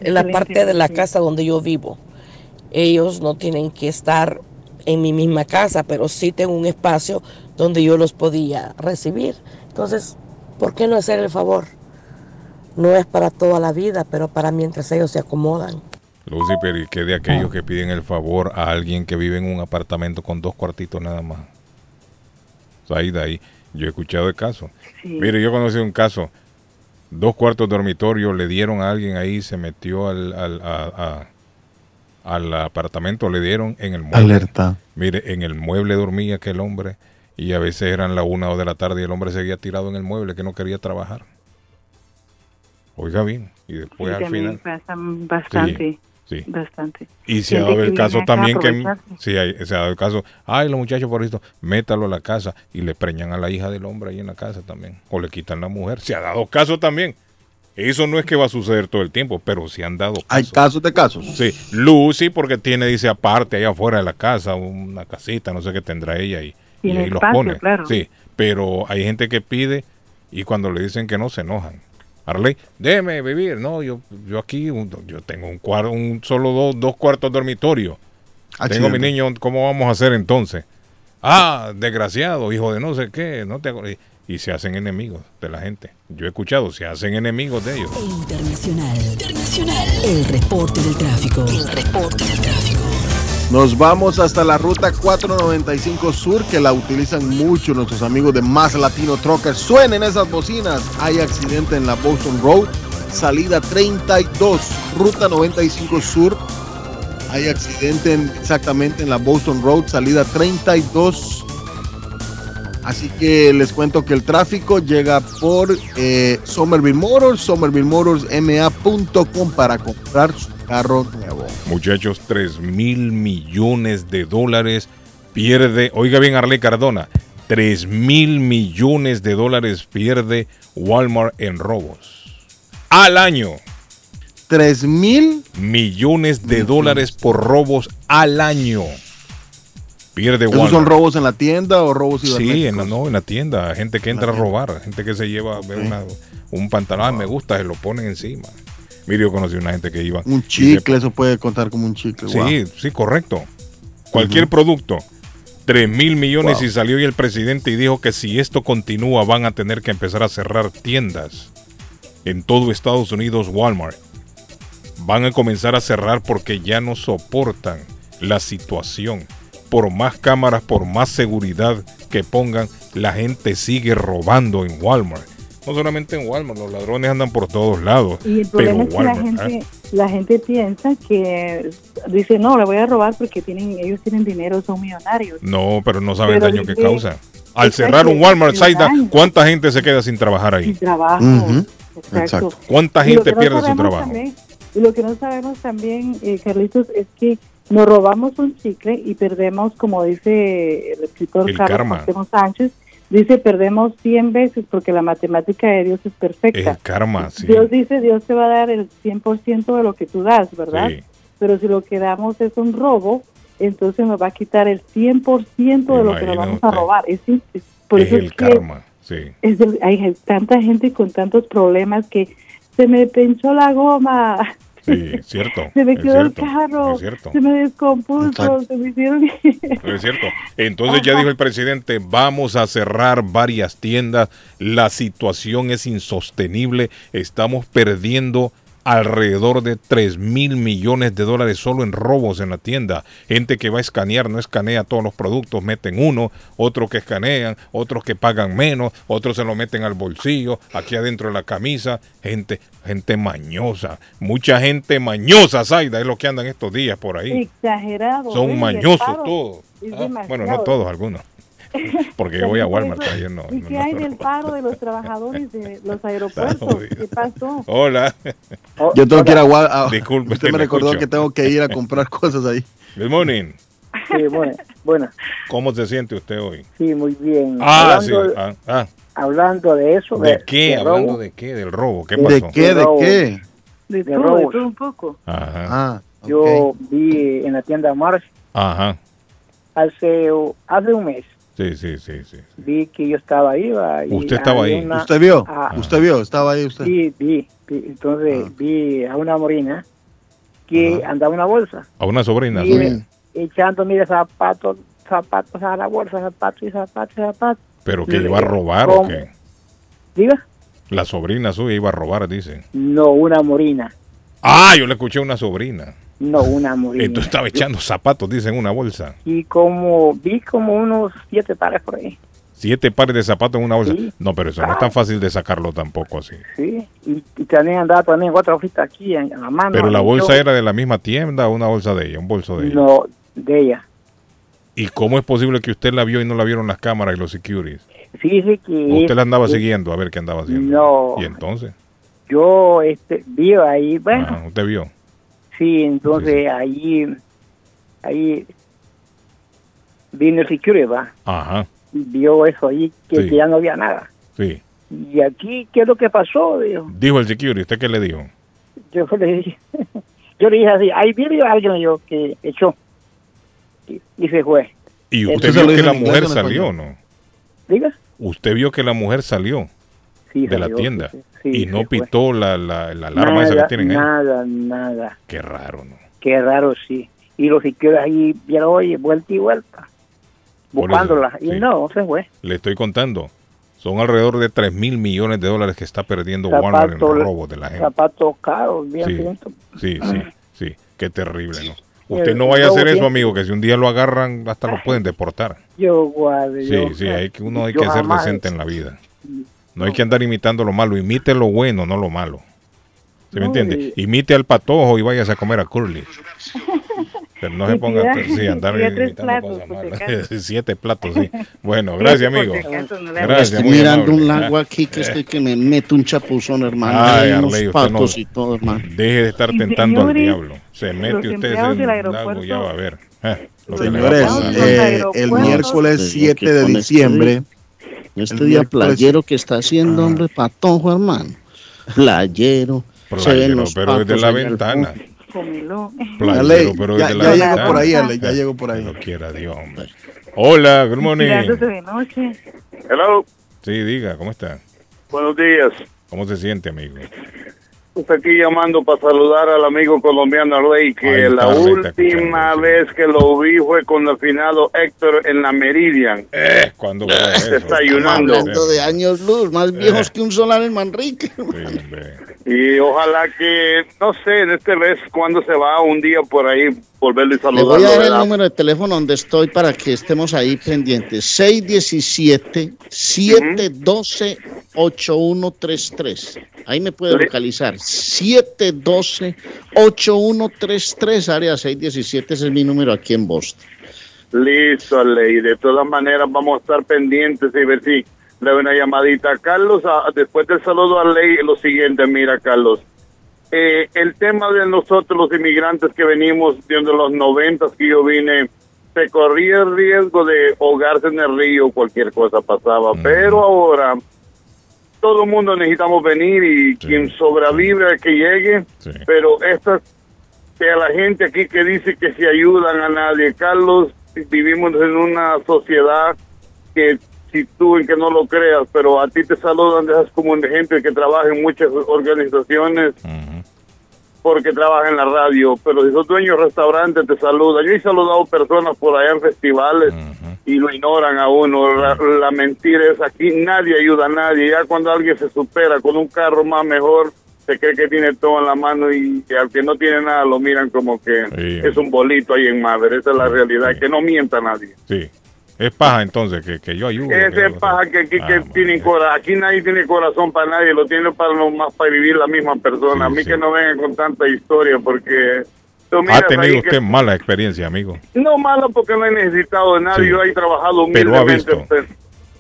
en la parte de la casa donde yo vivo. Ellos no tienen que estar en mi misma casa, pero sí tengo un espacio donde yo los podía recibir. Entonces, ¿por qué no hacer el favor? No es para toda la vida, pero para mientras ellos se acomodan.
Lucy, pero ¿y qué de aquellos que piden el favor a alguien que vive en un apartamento con dos cuartitos nada más? Zaida, ahí. Yo he escuchado el caso.
Sí.
Mire, yo conocí un caso. Dos cuartos dormitorio le dieron a alguien ahí, se metió al, al, a- a- al apartamento, le dieron en el mueble.
Alerta.
Mire, en el mueble dormía aquel hombre y a veces eran la una o de la tarde y el hombre seguía tirado en el mueble que no quería trabajar. Oiga bien, y después
Sí,
al final...
pasan bastante,
sí.
Bastante.
Y se ha dado el caso también que sí, hay- se ha dado el caso, ay, los muchachos por esto, métalo a la casa y le preñan a la hija del hombre ahí en la casa también, o le quitan la mujer. Se ha dado caso también. Eso no es que va a suceder todo el tiempo, pero se han dado
Hay casos de casos.
Sí, Lucy porque tiene, dice, aparte, allá afuera de la casa, una casita, no sé qué tendrá ella ahí. Y ahí los pone.
claro.
Sí, pero hay gente que pide y cuando le dicen que no, se enojan. Arley, déjeme vivir. No, yo, yo aquí, un- yo tengo un cuarto, un solo dos, dos cuartos dormitorio. Tengo
Accidente.
mi niño, ¿cómo vamos a hacer entonces? Ah, desgraciado, hijo de no sé qué, no te y se hacen enemigos de la gente. Yo he escuchado, se hacen enemigos de ellos.
Internacional. Internacional. El reporte del tráfico. El reporte del tráfico.
Nos vamos hasta la ruta 495 Sur, que la utilizan mucho nuestros amigos de Más Latino Truckers. Suenen esas bocinas. Hay accidente en la Boston Road, salida 32, ruta 95 Sur. Hay accidente en- exactamente en la Boston Road, salida 32. Así que les cuento que el tráfico llega por eh, Somerville Motors, somervillemotorsma.com para comprar su carro nuevo.
Muchachos, 3 mil millones de dólares pierde, oiga bien Arley Cardona, 3 mil millones de dólares pierde Walmart en robos. Al año.
3 mil
millones de dólares por robos al año. Pierde
¿Esos
Walmart.
son robos en la tienda o robos
Sí, en la, no, en la tienda. Gente que entra a robar. Gente que se lleva ve una- un pantalón. "Ah, Me gusta, se lo ponen encima. Mire, yo conocí una gente que iba.
Un chicle, eso puede contar como un chicle.
Sí,
wow.
sí, correcto. Cualquier producto. 3 mil millones
Wow.
y salió y el presidente y dijo que si esto continúa van a tener que empezar a cerrar tiendas en todo Estados Unidos Walmart. Van a comenzar a cerrar porque ya no soportan la situación. Por más cámaras, por más seguridad que pongan, la gente sigue robando en Walmart. No solamente en Walmart, los ladrones andan por todos lados.
Y el
pero
problema es que la
¿eh?
gente, la gente piensa que dice, no, le voy a robar porque tienen ellos tienen dinero, son millonarios.
No, pero no sabe el daño que causa. Al cerrar un Walmart. ¿cuánta gente se queda sin trabajar ahí?
Sin trabajo. Exacto.
exacto. ¿Cuánta gente
que no
pierde su
sabemos
trabajo?
también- y lo que no sabemos también, eh, Carlitos, es que nos robamos un chicle y perdemos, como dice el escritor
El
Carlos Sánchez, dice perdemos 100 veces porque la matemática de Dios es perfecta.
El karma, sí.
Dios dice, Dios te va a dar el 100% de lo que tú das, ¿verdad?
Sí.
Pero si lo que damos es un robo, entonces nos va a quitar el 100% de lo que nos vamos a robar. Es, es- por
es
eso
el
es que
karma, sí.
es del- hay tanta gente con tantos problemas que se me pinchó la goma,
Sí, cierto.
se me quedó el carro,
Es cierto.
se me descompuso, se me hicieron...
Es cierto. Entonces ya dijo el presidente, vamos a cerrar varias tiendas, la situación es insostenible, estamos perdiendo alrededor de 3 mil millones de dólares solo en robos en la tienda. Gente que va a escanear, no escanea todos los productos, meten uno, otros que escanean, otros que pagan menos, otros se lo meten al bolsillo, aquí adentro de la camisa. Gente, gente mañosa, mucha gente mañosa, Zaida, es lo que andan estos días por ahí.
Exagerado.
Son mañosos todos. Ah, bueno, no todos, algunos. Porque yo voy a Walmart ayer no.
¿Y
no-
qué
no-
hay del paro de los trabajadores de los aeropuertos? ¿Qué pasó?
Hola.
Yo tengo que ir a Wal- a-
Disculpe,
Usted me recordó
escucho.
que tengo que ir a comprar cosas ahí.
Good morning.
Sí, bueno, bueno,
¿Cómo se siente usted hoy?
sí, muy bien.
Ah, sí.
hablando,
Ah, ah.
hablando de eso,
¿De qué?
de
Hablando
robo,
de qué? Del robo. ¿Qué
¿De
pasó?
qué? ¿De qué?
De
De
todo, de todo un poco.
Ajá.
Ah,
yo vi en la tienda Mars
Ajá.
hace, hace un mes,
Sí, sí, sí, sí.
vi que yo estaba ahí. va, y
¿Usted estaba ahí?
una-
¿Usted vio?
ah,
¿Usted vio? ¿Estaba ahí usted?
Sí, vi, vi. Entonces
Ah.
vi a una morina que andaba en una bolsa.
A una sobrina.
Y
suya.
echando, mire, zapatos, zapatos a la bolsa, zapatos y zapatos y zapatos.
¿Pero que iba a robar o
¿cómo?
qué?
Diga,
La sobrina suya iba a robar, dicen.
no una morina,
Ah, yo le escuché a una sobrina.
No una morina.
Entonces estaba echando zapatos, dicen, en una bolsa.
Y como vi como unos siete pares por ahí.
Siete pares de zapatos en una bolsa.
Sí.
No, pero eso no es tan fácil de sacarlo tampoco así.
Sí, y, y también andaba también otra aquí en, en la mano.
Pero la bolsa era de la misma tienda o una bolsa de ella, un bolso de ella.
No, de ella.
¿Y cómo es posible que usted la vio y no la vieron las cámaras y los securities?
Fíjese que...
Usted la andaba
es-
siguiendo a ver qué andaba haciendo.
No,
¿Y entonces?
yo este, vi ahí, bueno,
¿Usted vio?
Sí, entonces ahí, ahí vino el security, va,
Ajá,
y vio eso ahí, que,
Sí.
que ya no había nada.
sí.
Y aquí, ¿qué es lo que pasó? Dijo.
Dijo el security, ¿usted qué le dijo?
Yo le dije, yo le dije así, ahí viene alguien yo que echó y, y se fue.
¿Y usted vio que la mujer salió o no?
Diga.
Usted vio que la mujer salió
Sí,
de la tienda y no
fue.
pitó la, la, la alarma esa
nada,
que tienen ahí.
Nada, nada.
Qué raro, ¿no?
Qué raro, sí. Y los securities ahí vieron, oye, vuelta y vuelta, buscándola.
eso,
y no, se fue.
Le estoy contando. Son alrededor de 3 mil millones de dólares que está perdiendo Walmart en
Zapatos,
robos de la gente.
zapatos caros, bien
Sí, sí, sí, sí. Qué terrible, ¿no?
Eh,
Usted no vaya a hacer eso, amigo, que si un día lo agarran, hasta lo pueden deportar.
Yo, guarde,
Sí,
yo-
sí, hay que, uno hay que ser
jamás-
decente en la vida. No hay que andar imitando lo malo, imite lo bueno, no lo malo. ¿Se me entiende? Imite al patojo y váyase a comer a Curly. Pero no se ponga sí, andar imitando cosas malas. Siete platos, sí. Bueno, gracias, amigo. Gracias,
Estoy mirando un lago aquí que estoy que me meto un chapuzón, hermano.
Ay, Arley, usted no-
y todo, hermano.
Deje de estar tentando al diablo. Se mete usted en el lago,
aeropuerto-
ya va a ver. A
Señores, eh, el miércoles 7 de diciembre.
Este día playero que está haciendo, hombre, patojo, hermano. Playero. se ven
Playero,
los
pero desde la ventana. Playero, pero
ya,
desde
ya
la
llegó
ventana.
por ahí, Arley, ya llegó por ahí.
Lo quiera Dios, hombre. Hola, good morning.
De noche.
Hello,
Sí, diga, ¿cómo está?
buenos días.
¿Cómo se siente, amigo?
Estoy aquí llamando para saludar al amigo colombiano Arley, que
está,
la última vez que lo vi fue con el finado Héctor en la Meridian.
Eh, cuando
Desayunando.
Hablando de años luz, más viejos que un solar en Manrique.
Y ojalá que, no sé, en este mes, cuando se va, un día por ahí, volverlo y
Le
saludarlo.
voy a dar el número de teléfono donde estoy para que estemos ahí pendientes. 617-712-8133. Ahí me puede
Sí.
localizar. 712-8133, área 617, ese es mi número aquí en Boston.
Listo, Ley. De todas maneras, vamos a estar pendientes y ver si le doy una llamadita. Carlos, a- después del saludo a Ley, lo siguiente, mira, Carlos. Eh, el tema de nosotros, los inmigrantes que venimos desde los noventas que yo vine, se corría el riesgo de ahogarse en el río, cualquier cosa pasaba. Pero ahora, todo el mundo necesitamos venir y quien sobrevive que llegue. Pero esta que a la gente aquí que dice que se ayudan a nadie. Carlos, vivimos en una sociedad que si tú en que no lo creas, pero a ti te saludan de esas como de gente que trabaja en muchas organizaciones porque trabaja en la radio, pero si sos dueño de restaurante te saludan. Yo he saludado personas por allá en festivales y lo ignoran a uno. La, la mentira es aquí, nadie ayuda a nadie. Ya cuando alguien se supera con un carro más mejor, se cree que tiene todo en la mano y que al que no tiene nada lo miran como que
Sí.
es un bolito ahí en madre. Esa es la realidad, que no mienta nadie.
Sí. Es paja entonces que, que yo ayude. que
Ese
yo-
paja que aquí que tiene cora- aquí nadie tiene corazón para nadie, lo tiene para lo más para vivir la misma persona. a mí que no vengan con tanta historia porque
Ha tenido
que-
usted mala experiencia, amigo.
no malo porque no he necesitado de nadie,
Sí.
yo he trabajado
Pero ha visto.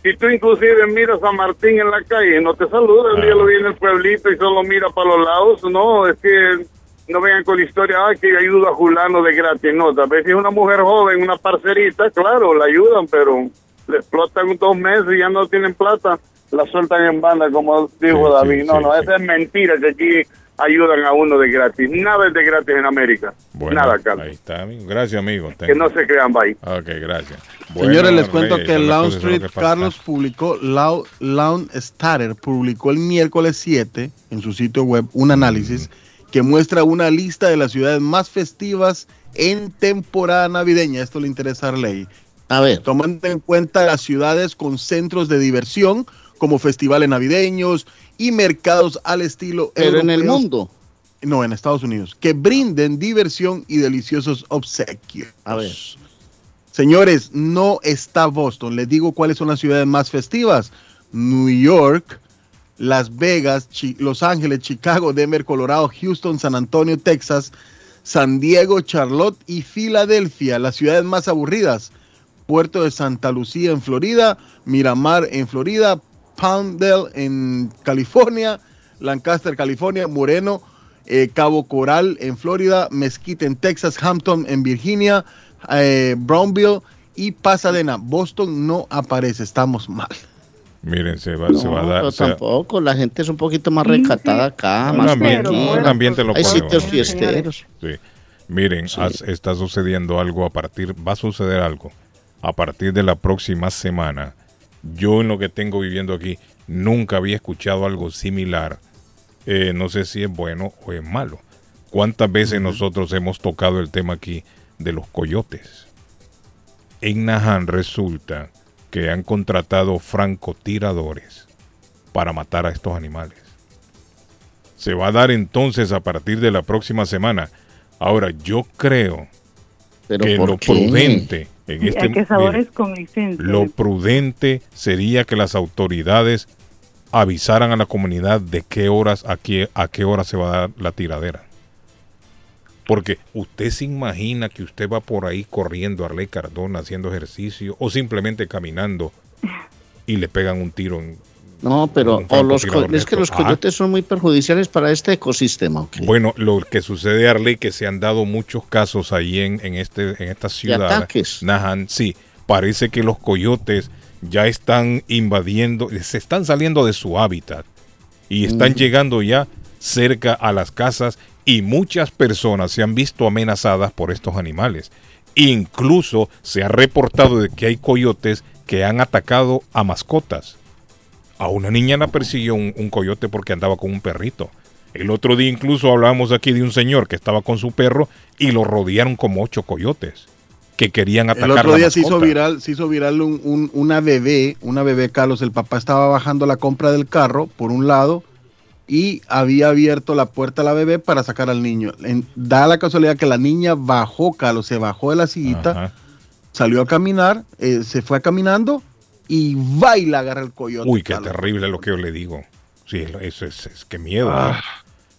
Si tú inclusive miras a Martín en la calle y no te saluda, el día lo viene el pueblito y solo mira para los lados, no, es que no vengan con la historia, ah, que yo ayudo a Julano de gratis, no, tal vez si es una mujer joven, una parcerita, claro, la ayudan, pero le explotan dos meses y ya no tienen plata, la sueltan en banda, como dijo David, no, no, esa es mentira, que aquí ayudan a uno de gratis, nada es de gratis en América,
Bueno,
nada, Carlos,
ahí está, amigo. Gracias, amigo.
que no se crean, bye.
Ok, gracias.
Señores, les cuento
Rey,
que
son las
Lawn
cosas, son lo
Street. Carlos publicó, Lau- Lawn Starter publicó el miércoles 7 en su sitio web un análisis que muestra una lista de las ciudades más festivas en temporada navideña. Esto le interesa a Arley.
A ver.
Tomando en cuenta las ciudades con centros de diversión como festivales navideños y mercados al estilo
Pero en el mundo.
No, en Estados Unidos. Que brinden diversión y deliciosos obsequios.
A ver.
Señores, no está Boston. Les digo cuáles son las ciudades más festivas. New York, Las Vegas, Chi- Los Ángeles, Chicago, Denver, Colorado, Houston, San Antonio, Texas, San Diego, Charlotte y Filadelfia. Las ciudades más aburridas. Puerto de Santa Lucía en Florida, Miramar en Florida, Palmdale en California, Lancaster, California, Moreno, eh, Cabo Coral en Florida, Mesquite en Texas, Hampton en Virginia, eh, Brownville y Pasadena. Boston no aparece, estamos mal.
Miren, se va,
No,
se va a dar.
pero tampoco, la gente es un poquito más recatada acá,
un
más
ambiente, un ambiente lo
Hay
puede
sitios fiesteros.
Sí. Miren, has- está sucediendo algo a partir, va a suceder algo a partir de la próxima semana. Yo en lo que tengo viviendo aquí nunca había escuchado algo similar. Eh, no sé si es bueno o es malo. ¿Cuántas veces nosotros hemos tocado el tema aquí de los coyotes? En Nahan resulta que han contratado francotiradores para matar a estos animales. Se va a dar entonces a partir de la próxima semana. Ahora, yo creo
¿Pero
que lo
qué?
prudente en este
hay cazadores
mire,
con licencia.
lo prudente sería que las autoridades avisaran a la comunidad de qué horas a qué, a qué hora se va a dar la tiradera. Porque usted se imagina que usted va por ahí corriendo a Arley Cardona haciendo ejercicio o simplemente caminando y le pegan un tiro en,
No, pero o los es que los coyotes son muy perjudiciales para este ecosistema.
Bueno, lo que sucede, Arley, que se han dado muchos casos ahí en, en, este, en esta ciudad.
ataques.
Nahan, sí. Parece que los coyotes ya están invadiendo, se están saliendo de su hábitat y están
Mm.
llegando ya cerca a las casas y muchas personas se han visto amenazadas por estos animales. Incluso se ha reportado de que hay coyotes que han atacado a mascotas. A una niña la persiguió un, un coyote porque andaba con un perrito. El otro día incluso hablamos aquí de un señor que estaba con su perro y lo rodearon como ocho coyotes que querían atacar
El otro
la
día se hizo viral, se hizo viral un- un- una bebé, una bebé Carlos, el papá estaba bajando la compra del carro por un lado y había abierto la puerta a la bebé para sacar al niño. En- da la casualidad que la niña bajó, Carlos, se bajó de la sillita,
Ajá.
salió a caminar, eh, se fue caminando y va y la agarra el coyote.
Uy, qué
Carlos.
terrible lo que yo le digo. Sí, eso es, es que miedo.
Ah.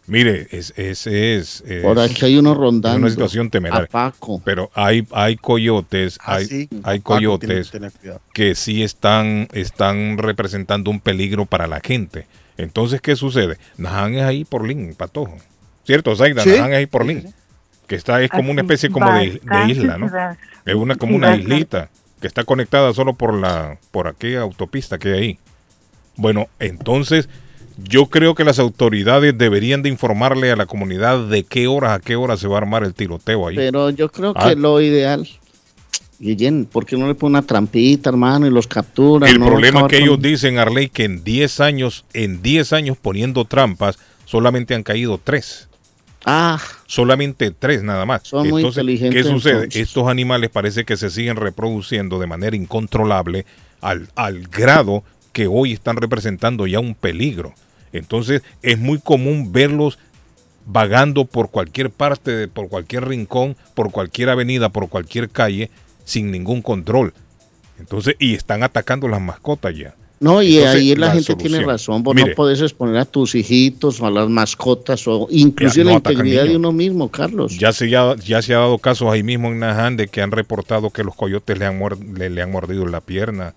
Mire, es, es, es, es-
Por aquí hay uno
es
rondando.
una situación temeraria.
A Paco.
Pero hay, hay coyotes,
Ah,
hay,
sí.
hay
Paco
coyotes que sí están, están representando un peligro para la gente. Entonces, ¿qué sucede? Nahan es ahí por Lin, Patojo. ¿Cierto, Zaida?
Sí.
Nahan es ahí por Lin. Que está, es como una especie como de, de isla, ¿no? Es una como una islita que está conectada solo por la por aquella autopista que hay ahí. Bueno, entonces yo creo que las autoridades deberían de informarle a la comunidad de qué horas a qué hora se va a armar el tiroteo ahí.
Pero yo creo
Ah.
que lo ideal, Guillén, ¿por qué no le pone una trampita, hermano, y los capturan?
el
no
problema que
con-
ellos dicen, Arley, que en 10 años, en 10 años poniendo trampas, solamente han caído tres.
Ah,
Solamente tres nada más.
Son muy
entonces, ¿qué
inteligentes,
sucede?
entonces.
Estos animales parece que se siguen reproduciendo de manera incontrolable al, al grado que hoy están representando ya un peligro. Entonces es muy común verlos vagando por cualquier parte, de- por cualquier rincón, por cualquier avenida, por cualquier calle, sin ningún control. Entonces, y están atacando las mascotas ya.
No, y
Entonces,
ahí la,
la
gente tiene razón. Vos
Mire.
no podés exponer a tus hijitos o a las mascotas o inclusive
no
la integridad de uno mismo, Carlos.
Ya se, ya, ya se ha dado casos ahí mismo en Naján de que han reportado que los coyotes le han, le, le han mordido la pierna,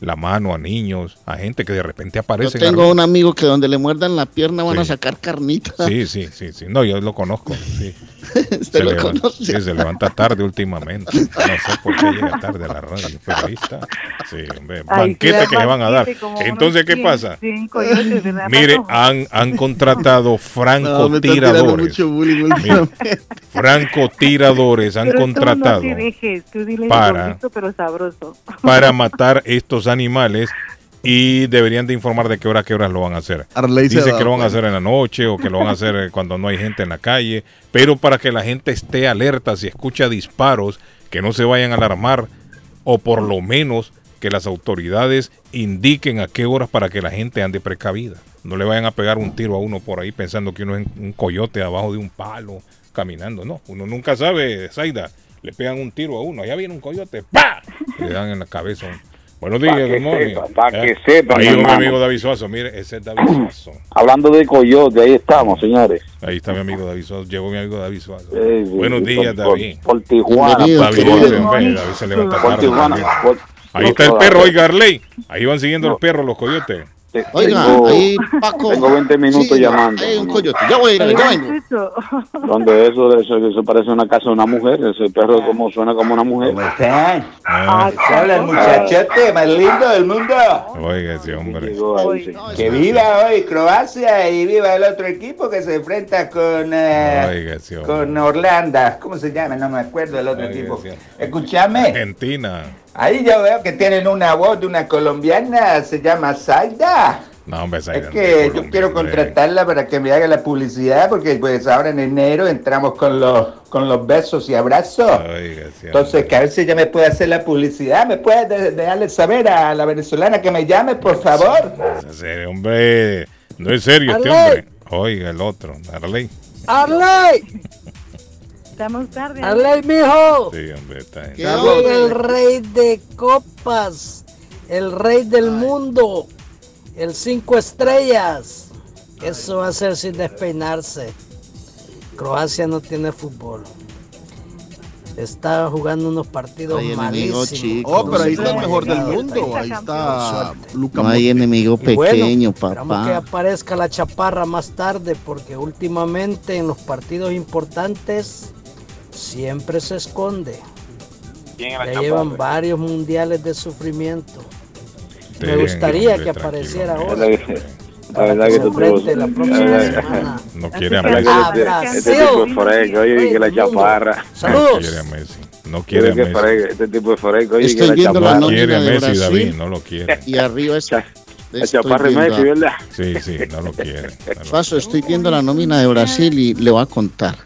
la mano a niños, a gente que de repente
Yo
aparece.
tengo un amigo que donde le muerdan la pierna van a sacar carnita.
Sí, sí, sí, sí. No, yo lo conozco. Sí.
Usted lo
levanta,
conoce.
sí, se levanta tarde últimamente. No sé por qué llega tarde a la radio, pero ahí está. Sí, hombre,
Ay,
banquete que le van a dar. Entonces, ¿qué
100,
pasa?
100 coyotes, ¿verdad,
Mire, han, han contratado
No,
francotiradores.
bullying
Mire, francotiradores han
Pero tú
contratado
No dejes,
para-
gordito, pero sabroso.
para matar estos animales y deberían de informar de qué hora, qué horas lo van a hacer.
Arley
Dice
da
que lo van a
cuenta.
hacer en la noche o que lo van a hacer eh, cuando no hay gente en la calle, pero para que la gente esté alerta si escucha disparos, que no se vayan a alarmar o por lo menos que las autoridades indiquen a qué horas para que la gente ande precavida. No le vayan a pegar un tiro a uno por ahí pensando que uno es un coyote abajo de un palo caminando. No, uno nunca sabe, Zaida. Le pegan un tiro a uno. Allá viene un coyote. ¡Pa! Le dan en la cabeza. Buenos días,
Pa' que
good morning.
sepa, pa' que
Eh,
sepa,
Ahí
mi
un
hermano.
amigo David Suazo. Mire, ese es David Suazo.
Hablando de coyote, ahí estamos, señores.
Ahí está mi amigo David Suazo. Llegó mi amigo David Suazo.
Eh, sí,
Buenos
sí,
días,
por-
David.
Por, por Tijuana.
David, se levanta
Por
tarde
Tijuana. por-
Ahí está el perro, oiga, Arley. Ahí van siguiendo los perros, los coyotes.
Oiga,
Tengo-
ahí Paco.
Tengo 20 minutos
Sí,
llamando.
Hay un coyote. Ya voy a ir, ya vengo.
Donde eso, eso, eso parece una casa de una mujer. Ese perro como suena como una mujer. ¿Cómo
están?
Ah,
Habla el muchachote más lindo del mundo.
Oiga, ese hombre.
Que viva hoy Croacia y viva el otro equipo que se enfrenta con, eh,
Oiga, ese
con Orlando. ¿Cómo se llama? No me acuerdo el otro
Oiga,
equipo. Escúchame.
Argentina.
Ahí yo veo que tienen una voz de una colombiana, se llama Zaida.
No, hombre,
Es
Zaida,
que yo quiero contratarla para que me haga la publicidad porque pues ahora en enero entramos con los con los besos y abrazos.
Oiga,
Entonces, que a ver si ella me puede hacer la publicidad, me puede de- dejarle saber a la venezolana que me llame, por favor.
Ese hombre. No es serio este hombre. Oiga, el otro. Arley.
Arley. Estamos tarde.
Arley, mijo.
Sí, hombre, está.
Soy el rey de copas, el rey del mundo, el cinco estrellas. Eso va a ser sin despeinarse. Croacia no tiene fútbol. Está jugando unos partidos
enemigo
malísimos.
chico.
Oh, pero ahí está el
No
mejor del mundo. Ahí está Luca
No hay enemigo
Y bueno,
pequeño,
esperamos que
papá.
aparezca la chaparra más tarde porque últimamente en los partidos importantes siempre se esconde. Ya llevan varios mundiales de sufrimiento. Me gustaría que apareciera ahora.
La verdad que tú
enfrente la próxima
la-
semana.
No quiere a Messi.
este- Este tipo es fresco, oye, que la chaparra.
No quiere a Messi. No quiere a
que
Messi.
Este tipo es fresco, oye, que
Estoy
la chaparra.
No quiere a Messi,
Brasil.
David. No lo quiere.
Y arriba es.
La chaparra Messi, ¿verdad?
Sí, sí, no lo quiere.
Suazo, estoy viendo la nómina de Brasil y le voy a contar.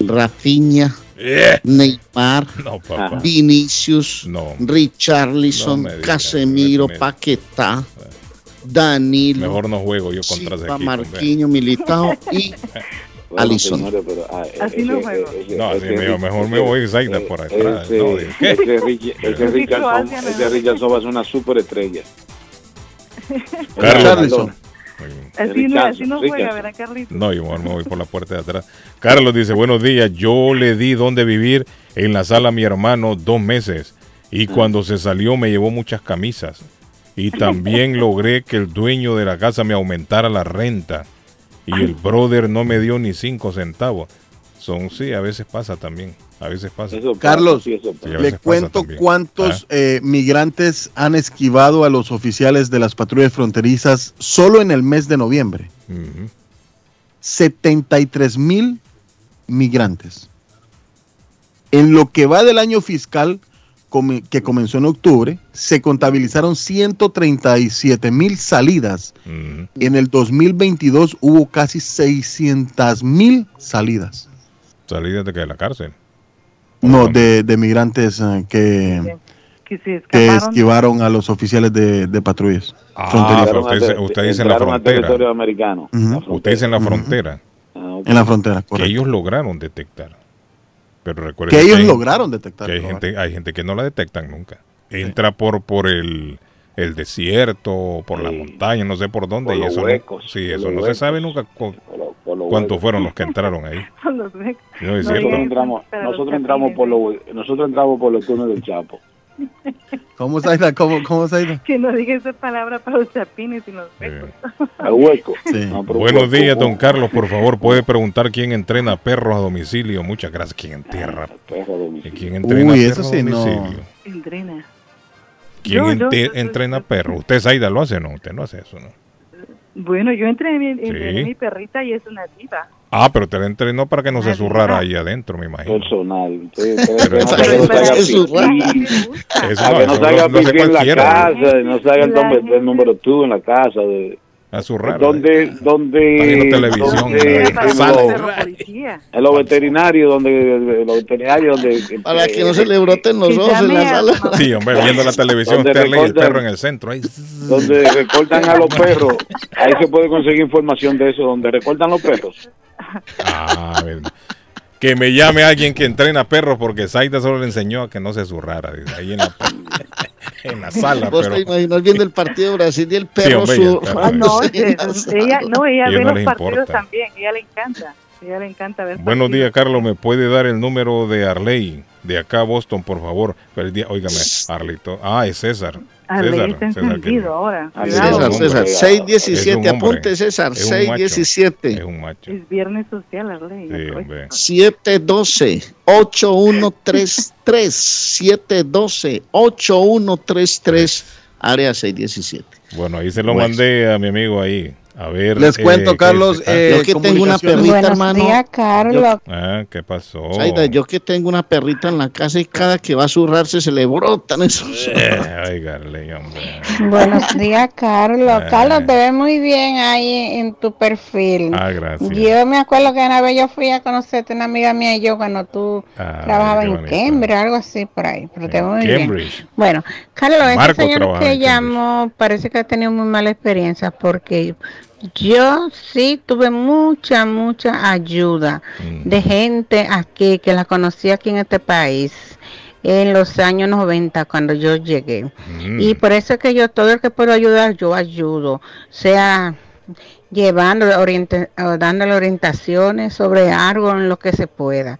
Rafinha,
Yeah.
Neymar,
No.
Vinicius,
No.
Richarlison,
No
Casemiro, Paquetá, Danilo,
Mejor no juego yo contra ese
Silva,
equipo. hombre.
Marquinhos, Militao y
Bueno, pero, ah,
Así
ese-
no juego.
ese-
No, así mejor, me voy Zaida por atrás.
Ese, Richardson, ese va a ser una superestrella.
Carlos.
Así no, así no juega. ¿verdad, Carlitos?
No, yo mejor me voy por la puerta de atrás. Carlos dice, buenos días, yo le di donde vivir en la sala a mi hermano dos meses y cuando se salió me llevó muchas camisas y también logré que el dueño de la casa me aumentara la renta y el brother no me dio ni cinco centavos. Son, sí, a veces pasa también, a veces pasa.
Carlos,
Sí, a veces
le cuento cuántos eh, migrantes han esquivado a los oficiales de las patrullas fronterizas solo en el mes de noviembre.
Ah, ujú.
73 mil migrantes. En lo que va del año fiscal que comenzó en octubre, se contabilizaron 137 mil salidas.
Ujú.
En el 2022 hubo casi 600 mil salidas.
Salí desde que de la cárcel.
No, de, de migrantes eh, que,
que se
que
escaparon.
esquivaron a los oficiales de, de patrullas.
Ah, pero usted, dice- usted dice en la frontera. Usted dice en la frontera.
En la frontera,
Que ellos lograron detectar. Pero recuerden
Que ellos
hay-
lograron detectar,
Que hay gente, hay gente que no la detectan nunca. Entra por por el, el desierto, por la montaña, no sé por dónde.
Por
y
los
eso
huecos,
no, sí,
por
eso
los
no se
huecos.
sabe nunca cu- cuántos
huecos.
fueron los que entraron ahí.
Los
No, es
No
cierto.
Nosotros entramos, nosotros entramos por los nosotros entramos por los túneles del Chapo.
¿Cómo, Zaida? ¿Cómo, cómo Zaida?
Que no diga esa palabra para los chapines y los becos.
Al hueco.
Sí.
No,
Buenos
hueco,
días, don. Carlos. Por favor, puede preguntar quién entrena perros a domicilio. Muchas gracias. ¿Quién entierra?
Perro a domicilio.
¿Quién entrena
Uy,
perros
eso
a
sí, no.
domicilio?
Entrena.
¿Quién
Yo, yo,
ente-
yo,
entrena perros? ¿Usted, Zaida, lo hace o no? Usted no hace eso, ¿no?
Bueno, yo entrené, entrené
Sí.
mi perrita y es una diva.
Ah, pero te la entrenó para que no se zurrara ahí adentro, me imagino.
Personal. Usted-
Pero
no, que no
no sé
pipí en la casa, no el, nombre- el número tú en la casa. De,
A zurrar.
donde, donde,
Está viendo televisión,
donde-
¿no?
en, los, veterinarios, donde, los veterinarios donde...
Para que no se le broten los ojos en la sala.
Sí, hombre, viendo la televisión,
Donde
usted lee el perro en el centro. Ahí.
donde recortan a los perros. Ahí se puede conseguir información de eso, donde recortan los perros.
Ah, ver- que me llame alguien que entrena perros porque Zaida solo le enseñó a que no se zurrara. Ahí en la, en la sala.
Vos
Pero
te imaginas viendo el partido de Brasil y el
Sí,
perro
hombre,
su-.
Ah, no, ella, no, ella ve
no
los partidos
importa.
también, ella le encanta. Ella le encanta ver
Buenos días, Carlos. ¿Me puede dar el número de Arley de acá a Boston, por favor? El día, óigame, Arlito. Ah, es César.
Arley
César,
está encendido ahora.
Ah.
César, César,
Es un
617,
hombre.
apunte César,
Es un macho.
617.
Es un macho.
Es viernes social, Arley.
Sí, hombre.
712-8133. 712-8133, área 617.
Bueno, ahí se lo
Bueno.
mandé a mi amigo ahí. A ver.
Les cuento,
¿qué
Carlos, eh,
Yo que tengo una perrita,
Buenos
hermano.
días,
Carlos.
Ah, ¿qué pasó?
Yo que tengo una perrita en la casa y cada que va a zurrarse se le brotan esos.
Eh, hombre.
Buenos días, Carlos.
Eh.
Carlos, te ves muy bien ahí en tu perfil.
Ah, gracias.
Yo me acuerdo que una vez yo fui a conocerte, una amiga mía y yo, cuando tú
Ah,
trabajabas en. Cambridge, algo así por ahí. Pero te ves muy
Cambridge.
bien. Bueno, Carlos, ese
Marco
señor
trabajaba
que llamó parece que ha tenido muy mala experiencia porque yo sí tuve mucha, mucha ayuda
Mm.
de gente aquí que la conocí aquí en este país en los años 90 cuando yo llegué.
Mm.
Y por eso es que yo todo el que puedo ayudar, yo ayudo. Sea llevando, orienta- dándole orientaciones sobre algo en lo que se pueda.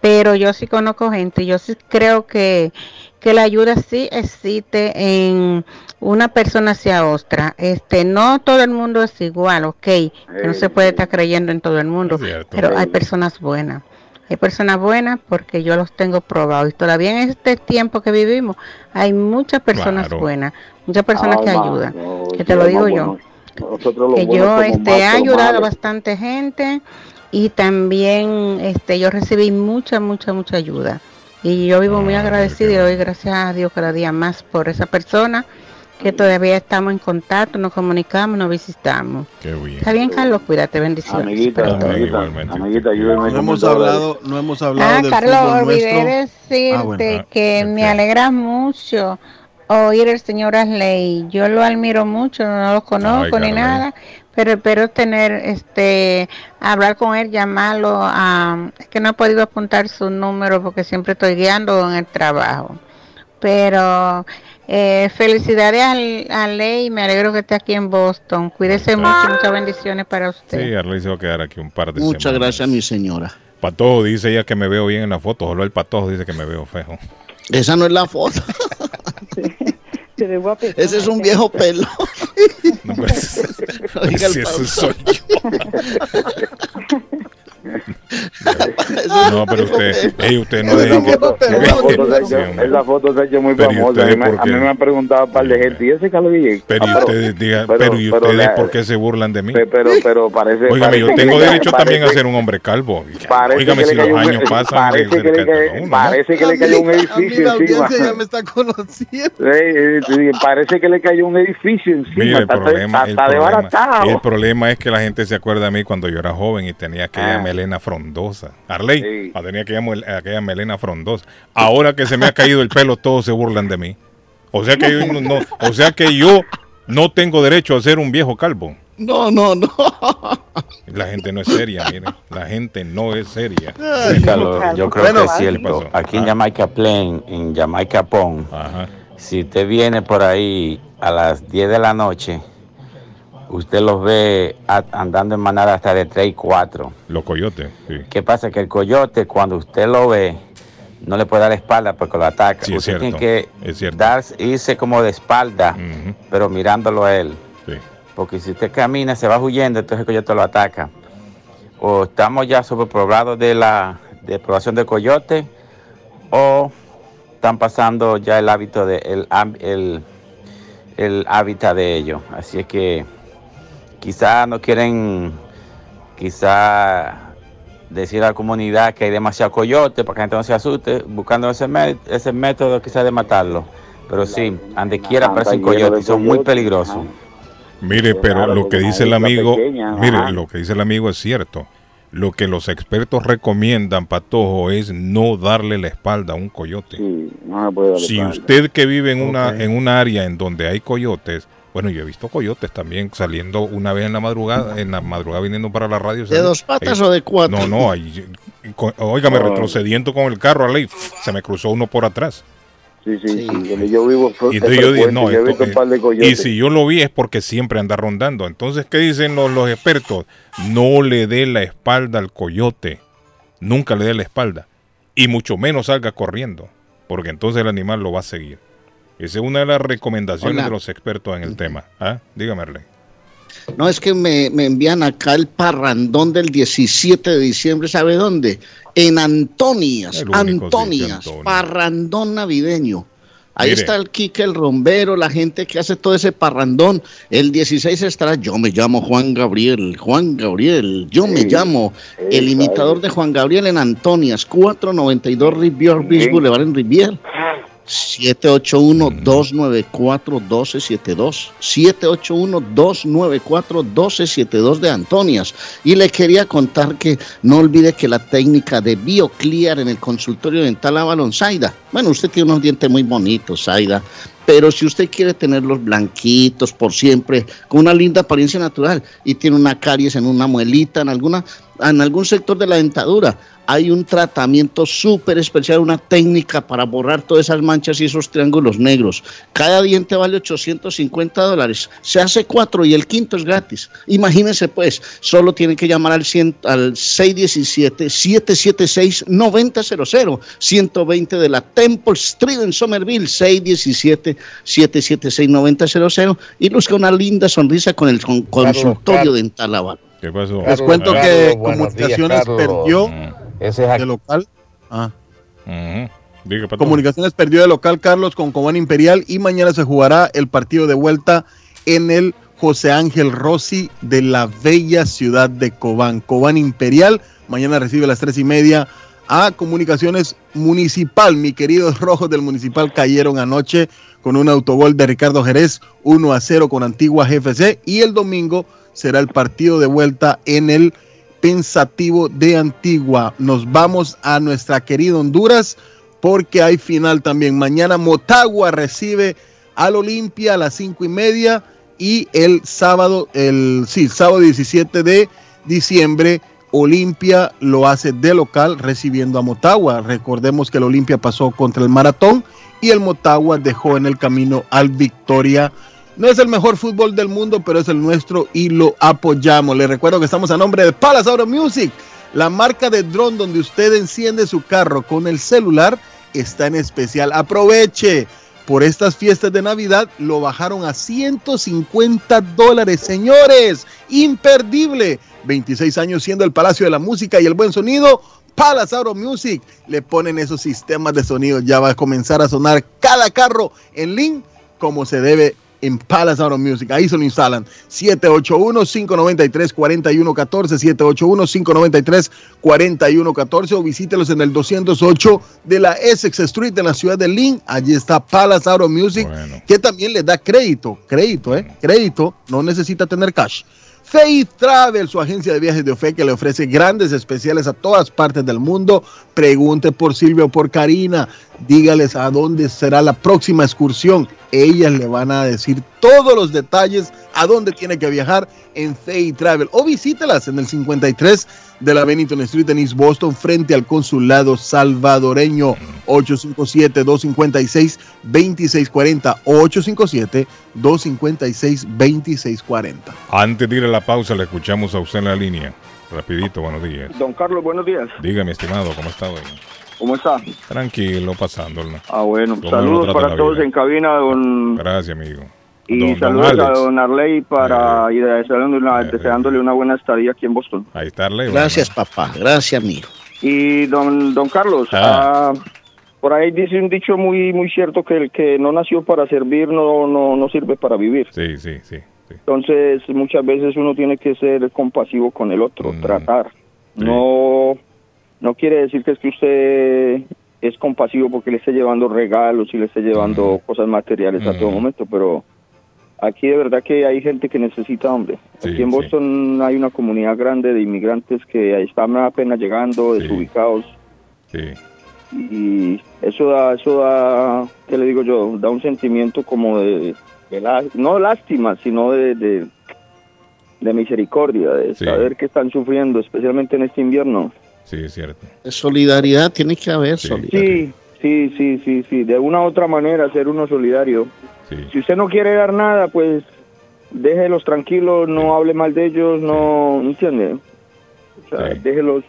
Pero yo sí conozco gente, yo sí creo que, que la ayuda sí existe en una persona hacia otra. Este, no todo el mundo es igual, ok, que no se puede estar creyendo en todo el mundo, pero hay personas buenas. Hay personas buenas porque yo los tengo probados. Y todavía en este tiempo que vivimos hay muchas personas
Claro.
buenas, muchas personas
Ay,
que ayudan.
no,
que te lo digo yo.
bueno.
Que yo este, he ayudado a bastante gente y también este, yo recibí mucha, mucha, mucha ayuda. Y yo vivo
Ah,
muy agradecida y doy gracias a Dios cada día más por esa persona que todavía estamos en contacto, nos comunicamos, nos visitamos.
Qué bien.
Está bien, Carlos, cuídate, bendiciones.
Amiguita, amiguita, ayúdeme
No hemos hablado, no hemos hablado
Ah,
del
Carlos, olvidé
nuestro.
decirte
Ah, bueno.
que me alegra mucho oír el señor Asley. Yo lo admiro mucho, no lo conozco
Ay,
ni nada, pero espero tener, este, hablar con él, llamarlo. A, es que no he podido apuntar su número porque siempre estoy guiando en el trabajo. Pero eh, felicidades al, a Ley, me alegro que esté aquí en Boston. Cuídese mucho, muchas bendiciones para usted.
Sí, Arley se va a quedar aquí un par de
Muchas
semanas.
gracias, mi señora.
Patojo dice ella que me veo bien en la foto. Solo el patojo dice que me veo feo.
Esa no es la foto.
Se ve guapetón.
Ese es un viejo pelo.
No, pues,
Oiga,
soy yo. No, pero usted, ey, usted no que.
foto, esa foto se ha hecho-
hombre.
esa foto se ha hecho muy
Pero ¿y
famosa. A
ustedes
mí, a mí me han preguntado un par de gente. ¿Y ese Carlos Guillén?
Pero y
Ah,
ustedes, diga, pero, ¿y
pero
ustedes
la-
por qué se burlan de mí?
Pe- Pero, pero parece. Parece
yo
que
tengo derecho también a
parece-
ser un hombre calvo.
Parece que
si
le cayó
los
un-
años pasan,
parece que
le
cayó-
todo uno, ¿no?
parece que le cayó un
A mí
edificio
la
encima.
audiencia ya me está conociendo.
Parece que le cayó un edificio encima.
Mire, el
está,
problema, el, problema, es que la gente se acuerda de mí cuando yo era joven y tenía aquella
Ah.
Melena frondosa. Arley,
Sí.
tenía aquella, aquella melena frondosa. Ahora que se me ha caído el pelo, todos se burlan de mí. O sea que yo no, no- o sea que yo no tengo derecho a ser un viejo calvo.
No, no, no.
La gente no es seria, mire. La gente no es seria.
Sí, Carlos, yo creo
Bueno,
que es
¿qué
cierto. Aquí en
Ah.
Jamaica Plain, en Jamaica Pond, si usted viene por ahí a las 10 de la noche, usted los ve andando en manada hasta de 3 y 4.
Los coyotes, sí.
¿Qué pasa? Que el coyote, cuando usted lo ve, no le puede dar la espalda porque lo ataca.
Sí, es
usted
cierto,
tiene
es
que
cierto.
dar, irse como de espalda, pero mirándolo a él.
Sí.
Porque si usted camina, se va huyendo, entonces el coyote lo ataca. O estamos ya sobreproblados de la de población de coyote, o están pasando ya el hábito de el, el hábitat de ellos. Así es que quizá no quieren, quizá decir a la comunidad que hay demasiado coyote para que la gente no se asuste, buscando ese, ese método quizá de matarlo. Pero sí, donde quiera aparecen coyotes, y son muy peligrosos.
Mire, pero lo que dice el amigo, mire, lo que dice el amigo es cierto. Lo que los expertos recomiendan, Patojo, es no darle la espalda a un coyote.
No me puede dar
Si
espalda.
usted que vive en una en un área en donde hay coyotes, bueno, yo he visto coyotes también saliendo una vez en la madrugada, en la madrugada viniendo para la radio.
¿De dos patas o de cuatro?
No, no, ahí,
Oh.
retrocediendo con el carro a ley, se me cruzó uno por atrás.
Sí, sí, sí. Donde yo vivo
Y entonces yo dije, no,
yo he
esto-
visto un par de
y si yo lo vi es porque siempre anda rondando. Entonces, ¿qué dicen los, los expertos? No le dé la espalda al coyote. Nunca le dé la espalda. Y mucho menos salga corriendo. Porque entonces el animal lo va a seguir. Esa es una de las recomendaciones
Hola.
de los expertos en el tema. ¿Ah? Dígame, Arley.
No, es que me, me envían acá el parrandón del 17 de diciembre, ¿sabe dónde? En Antonias, Antonias,
Antonio.
parrandón navideño. Ahí
Mire.
está el Quique, el rombero, la gente que hace todo ese parrandón. El 16 estará, yo me llamo Juan Gabriel, Juan Gabriel, yo me
Sí,
llamo el imitador de Juan Gabriel en Antonias, 492 Rivier Beach
Sí.
Boulevard en Rivier. 781-294-1272. 781-294-1272 de Antonias. Y le quería contar que no olvide que la técnica de BioClear en el consultorio dental Avalon Zaida. Bueno, usted tiene unos dientes muy bonitos, Zaida. Pero si usted quiere tenerlos blanquitos por siempre, con una linda apariencia natural y tiene una caries en una muelita, en, alguna, en algún sector de la dentadura, hay un tratamiento súper especial, una técnica para borrar todas esas manchas y esos triángulos negros. Cada diente vale 850 dólares. Se hace cuatro y el quinto es gratis. Imagínense pues, solo tienen que llamar al, 100 al 617-776-9000, 120 de la Temple Street en Somerville, 617-776-9000 y luzca una linda sonrisa con el con- consultorio dental Aval.
¿Qué pasó?
Les cuento que Comunicaciones perdió
Mm.
de local. Ah.
Diga.
Comunicaciones perdió de local Carlos con Cobán Imperial y mañana se jugará el partido de vuelta en el José Ángel Rossi de la bella ciudad de Cobán. Cobán Imperial mañana recibe a las tres y media a Comunicaciones Municipal. Mi queridos rojos del Municipal cayeron anoche con un autogol de Ricardo Jerez 1 a 0 con Antigua GFC y el domingo será el partido de vuelta en el Pensativo de Antigua. Nos vamos a nuestra querida Honduras porque hay final también. Mañana Motagua recibe al Olimpia a las cinco y media y el sábado, el sí, sábado 17 de diciembre, Olimpia lo hace de local recibiendo a Motagua. Recordemos que el Olimpia pasó contra el Maratón y el Motagua dejó en el camino al Victoria. No es el mejor fútbol del mundo, pero es el nuestro y lo apoyamos. Les recuerdo que estamos a nombre de Palace Music, la marca de dron donde usted enciende su carro con el celular está en especial. Aproveche. Por estas fiestas de Navidad lo bajaron a 150 dólares, señores. Imperdible. 26 años siendo el Palacio de la Música y el Buen Sonido. Palace Music le ponen esos sistemas de sonido. Ya va a comenzar a sonar cada carro en link como se debe en Palace Auto Music. Ahí se lo instalan. 781-593-4114, 781-593-4114 o visítelos en el 208 de la Essex Street en la ciudad de Lynn. Allí está Palace Auto Music, que también les da crédito, crédito, ¿eh? Crédito, no necesita tener cash. Faith Travel, su agencia de viajes de Ofe, que le ofrece grandes especiales a todas partes del mundo. Pregunte por Silvia o por Karina.
Dígales a dónde será la próxima excursión. Ellas le van a decir todos los detalles a dónde tiene que viajar en Fay Travel o visítelas en el 53 de la Bennington Street en East Boston frente al consulado salvadoreño 857-256-2640 857-256-2640
Antes de ir a la pausa, le escuchamos a usted en la línea. Rapidito, buenos días.
Don Carlos, buenos días.
Dígame, estimado, ¿cómo está hoy?
¿Cómo está?
Tranquilo, pasándolo.
Ah, bueno.
¿Cómo lo
Saludos para todos
vida?
en cabina, don...
Gracias, amigo.
Y
Don- don
saludos a don Arley para y deseándole una, deseándole una buena estadía aquí en Boston.
Ahí está Arley.
Gracias, papá. Gracias, amigo.
Y don don Carlos, ah, por ahí dice un dicho muy muy cierto que el que no nació para servir no no no sirve para vivir.
Sí, sí, sí.
Entonces muchas veces uno tiene que ser compasivo con el otro,
Mm.
tratar. No no quiere decir que es que usted es compasivo porque le esté llevando regalos y le esté llevando cosas materiales a todo momento, pero aquí de verdad que hay gente que necesita, hombre.
Sí,
aquí en
sí.
Boston hay una comunidad grande de inmigrantes que están apenas llegando, desubicados.
Sí.
Y eso da, eso da, ¿qué le digo yo? Da un sentimiento como de, de no lástima, sino de, de, de misericordia, de saber que están sufriendo, especialmente en este invierno.
Sí, es cierto.
Solidaridad tiene que haber, solidaridad.
Sí, sí, sí, sí, sí, de una u otra manera ser uno solidario. Si usted no quiere dar nada, pues déjelos tranquilos, no hable mal de ellos, no, ¿entiende? O sea, déjelos.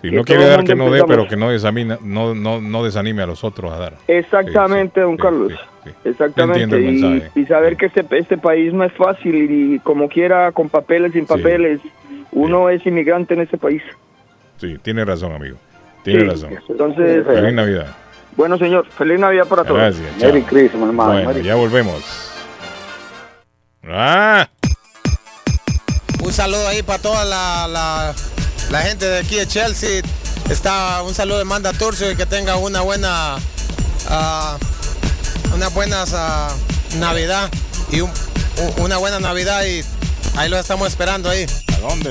Si
que
no quiere dar, que no dé, pero que no desamina, no, no, no desanime a los otros a dar.
Exactamente, don Carlos. Exactamente.
Entiendo el
Y,
mensaje.
y saber que este, este país no es fácil y, como quiera, con papeles, sin papeles, uno es inmigrante en este país.
Sí, tiene razón, amigo. Tiene
Sí,
razón.
entonces-
Feliz Navidad.
Bueno, señor, feliz Navidad para todos.
Gracias. chao. Bueno,
Merry
ya volvemos. Ah,
Un saludo ahí para toda la, la, la gente de aquí de Chelsea. Está un saludo de Manda Turcio y que tenga una buena ah, una buena ah, Navidad y un- un- una buena Navidad y ahí lo estamos esperando ahí.
¿A dónde?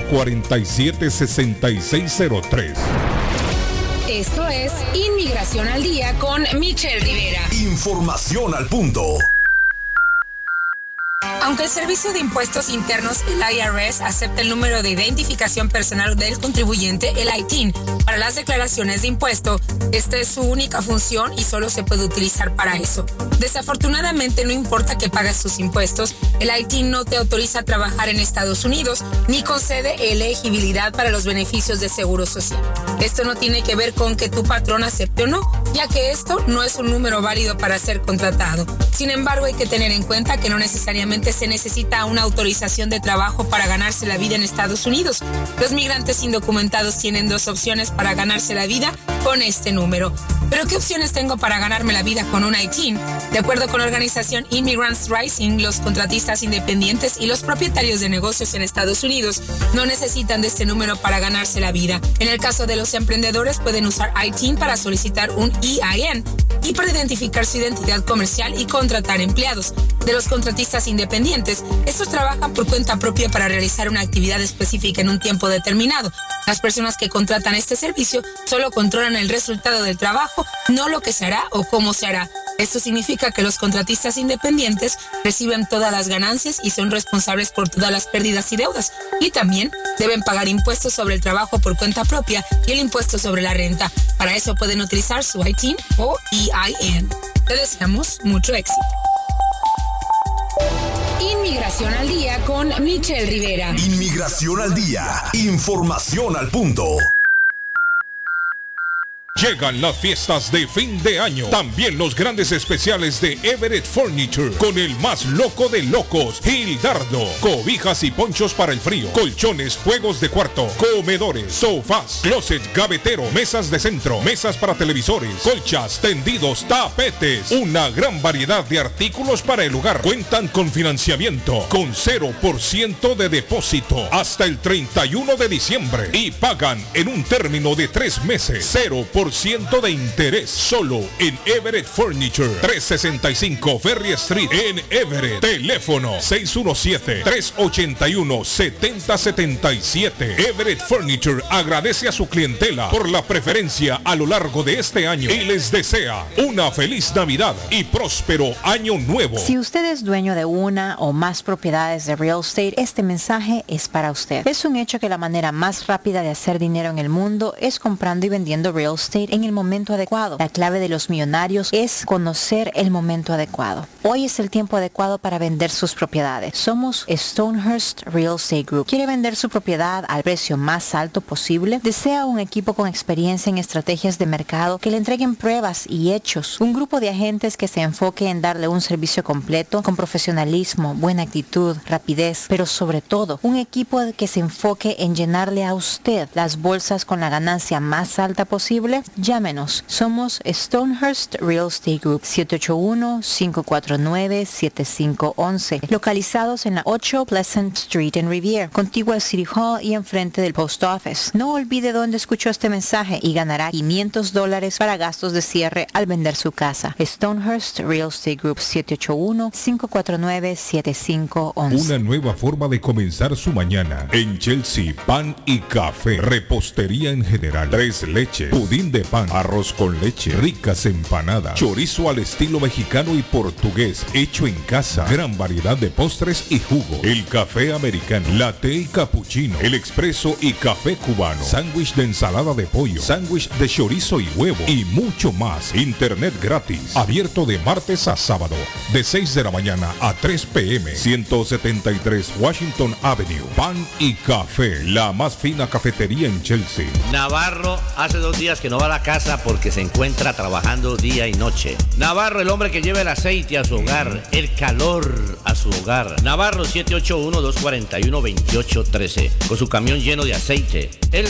617-447-6603.
Esto es Inmigración al Día con Michelle Rivera.
Información al punto.
Aunque el Servicio de Impuestos Internos, el IRS, acepta el número de identificación personal del contribuyente, el ITIN, para las declaraciones de impuesto, esta es su única función y solo se puede utilizar para eso. Desafortunadamente, no importa que pagues tus impuestos, el ITIN no te autoriza a trabajar en Estados Unidos ni concede elegibilidad para los beneficios de seguro social. Esto no tiene que ver con que tu patrón acepte o no, ya que esto no es un número válido para ser contratado. Sin embargo, hay que tener en cuenta que no necesariamente se necesita una autorización de trabajo para ganarse la vida en Estados Unidos. Los migrantes indocumentados tienen dos opciones para ganarse la vida con este número. Pero ¿qué opciones tengo para ganarme la vida con un ITIN? De acuerdo con la organización Immigrants Rising, los contratistas independientes y los propietarios de negocios en Estados Unidos no necesitan de este número para ganarse la vida. En el caso de los emprendedores pueden usar ITIN para solicitar un EIN y para identificar su identidad comercial y contratar empleados. De los contratistas independientes, estos trabajan por cuenta propia para realizar una actividad específica en un tiempo determinado. Las personas que contratan este servicio solo controlan el resultado del trabajo, no lo que se hará o cómo se hará. Esto significa que los contratistas independientes reciben todas las ganancias y son responsables por todas las pérdidas y deudas. Y también deben pagar impuestos sobre el trabajo por cuenta propia y el impuesto sobre la renta. Para eso pueden utilizar su ITIN o EIN. Te deseamos mucho éxito. Inmigración al día con Michelle Rivera.
Inmigración al día. Información al punto.
Llegan las fiestas de fin de año. También los grandes especiales de Everett Furniture con el más loco de locos, Gildardo. Cobijas y ponchos para el frío, colchones, juegos de cuarto, comedores, sofás, closet, gavetero, mesas de centro, mesas para televisores, colchas, tendidos, tapetes. Una gran variedad de artículos para el hogar. Cuentan con financiamiento con 0% de depósito hasta el 31 de diciembre y pagan en un término de tres meses 0% de interés solo en Everett Furniture 365 Ferry Street en Everett. Teléfono 617-381-7077. Everett Furniture agradece a su clientela por la preferencia a lo largo de este año y les desea una feliz Navidad y próspero año nuevo.
Si usted es dueño de una o más propiedades de real estate, este mensaje es para usted. Es un hecho que la manera más rápida de hacer dinero en el mundo es comprando y vendiendo real estate en el momento adecuado. La clave de los millonarios es conocer el momento adecuado. Hoy es el tiempo adecuado para vender sus propiedades. Somos Stonehurst Real Estate Group. ¿Quiere vender su propiedad al precio más alto posible? ¿Desea un equipo con experiencia en estrategias de mercado que le entreguen pruebas y hechos? Un grupo de agentes que se enfoque en darle un servicio completo con profesionalismo, buena actitud, rapidez, pero sobre todo un equipo que se enfoque en llenarle a usted las bolsas con la ganancia más alta posible? Llámenos. Somos Stonehurst Real Estate Group 781-549-7511. Localizados en la 8 Pleasant Street en Rivier, contigua al City Hall y enfrente del Post Office. No olvide dónde escuchó este mensaje y ganará 500 dólares para gastos de cierre al vender su casa. Stonehurst Real Estate Group 781-549-7511.
Una nueva forma de comenzar su mañana. En Chelsea, pan y café. Repostería en general. Tres leches. Pudín de pan. Arroz con leche. Ricas empanadas. Chorizo al estilo mexicano y portugués. Hecho en casa. Gran variedad de postres y jugo. El café americano. Latte y cappuccino. El expreso y café cubano. Sándwich de ensalada de pollo. Sándwich de chorizo y huevo. Y mucho más. Internet gratis. Abierto de martes a sábado. De 6 de la mañana a 3 pm. 173 Washington Avenue. Pan y café. La más fina cafetería en Chelsea.
Navarro hace dos días que no va a la casa porque se encuentra trabajando día y noche. Navarro, el hombre que lleva el aceite a su hogar, el calor a su hogar. Navarro 781-241-2813, con su camión lleno de aceite. Él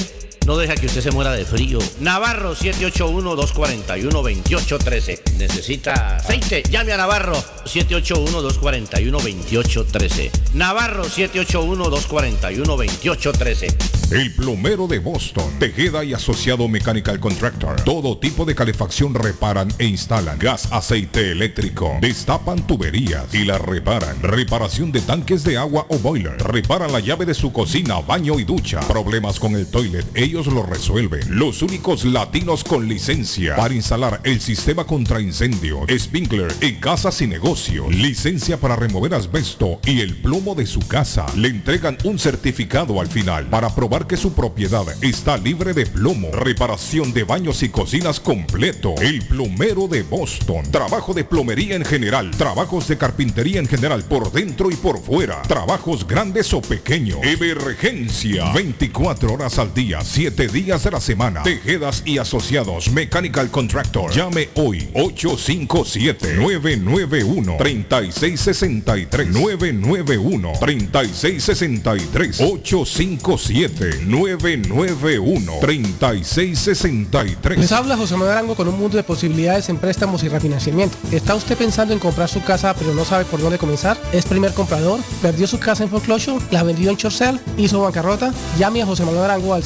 no deja que usted se muera de frío. Navarro 781-241-2813. Necesita aceite. Llame a Navarro 781-241-2813. Navarro 781-241-2813.
El plomero de Boston, Tejeda y Asociado Mechanical Contractor. Todo tipo de calefacción reparan e instalan. Gas, aceite eléctrico. Destapan tuberías y las reparan. Reparación de tanques de agua o boiler. Reparan la llave de su cocina, baño y ducha. Problemas con el toilet, lo resuelven. Los únicos latinos con licencia para instalar el sistema contra incendio, Spinkler en casas y negocio. Licencia para remover asbesto y el plomo de su casa. Le entregan un certificado al final para probar que su propiedad está libre de plomo. Reparación de baños y cocinas completo. El plomero de Boston. Trabajo de plomería en general. Trabajos de carpintería en general por dentro y por fuera. Trabajos grandes o pequeños. Emergencia. 24 horas al día, 7 días de la semana. Tejedas y asociados. Mechanical Contractor. Llame hoy. 857-991-3663. 991-3663. 857-991-3663.
Les habla José Manuel Arango con un mundo de posibilidades en préstamos y refinanciamiento. ¿Está usted pensando en comprar su casa pero no sabe por dónde comenzar? ¿Es primer comprador? ¿Perdió su casa en foreclosure? ¿La vendió en Chorcel? ¿Hizo bancarrota? Llame a José Manuel Arango al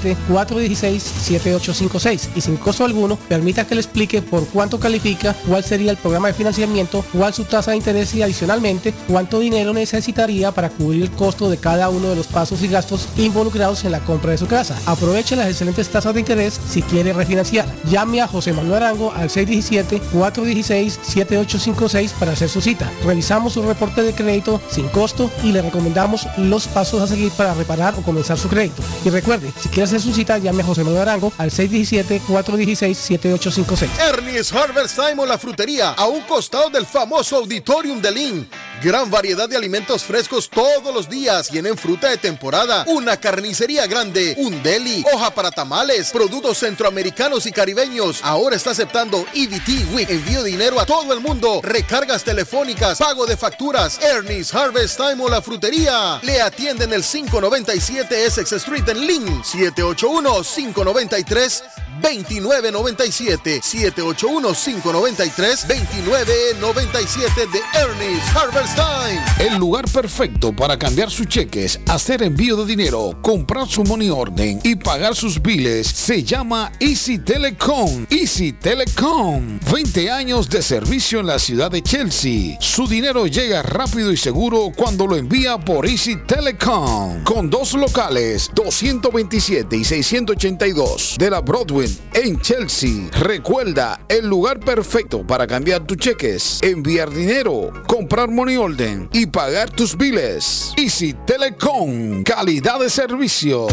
617-416-7856 y sin costo alguno permita que le explique por cuánto califica, cuál sería el programa de financiamiento, cuál su tasa de interés y adicionalmente cuánto dinero necesitaría para cubrir el costo de cada uno de los pasos y gastos involucrados en la compra de su casa. Aproveche las excelentes tasas de interés si quiere refinanciar. Llame a José Manuel Arango al 617-416-7856 para hacer su cita. Revisamos su reporte de crédito sin costo y le recomendamos los pasos a seguir para reparar o comenzar su crédito. Y recuerde, si quiere quiere su cita, llame a José Manuel Arango al 617-416-7856.
Ernie's Harvest Time o la frutería, a un costado del famoso Auditorium de Lynn. Gran variedad de alimentos frescos todos los días. Tienen fruta de temporada, una carnicería grande, un deli, hoja para tamales, productos centroamericanos y caribeños. Ahora está aceptando EBT Week. Envío dinero a todo el mundo. Recargas telefónicas, pago de facturas. Ernie's Harvest Time o la frutería. Le atienden el 597 Essex Street en Lynn. 781 593 2997 781-593-2997 de Ernest Harvest Time.
El lugar perfecto para cambiar sus cheques, hacer envío de dinero, comprar su money orden y pagar sus biles se llama Easy Telecom. Easy Telecom. 20 años de servicio en la ciudad de Chelsea. Su dinero llega rápido y seguro cuando lo envía por Easy Telecom. Con dos locales, 227 y 682 de la Broadway en Chelsea. Recuerda, el lugar perfecto para cambiar tus cheques, enviar dinero, comprar money order y pagar tus biles. Easy Telecom, calidad de servicio.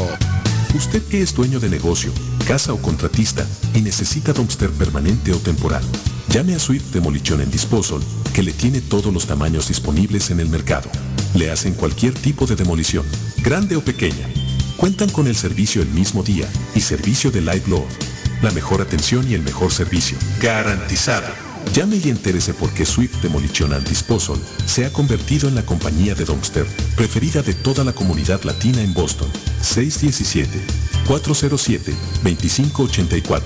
Usted que es dueño de negocio, casa o contratista y necesita dumpster permanente o temporal, llame a Swift Demolition en Disposal que le tiene todos los tamaños disponibles en el mercado. Le hacen cualquier tipo de demolición, grande o pequeña. Cuentan con el servicio el mismo día y servicio de live load. La mejor atención y el mejor servicio. Garantizada. Llame y entérese por qué Swift Demolition and Disposal se ha convertido en la compañía de dumpster preferida de toda la comunidad latina en Boston. 617-407-2584.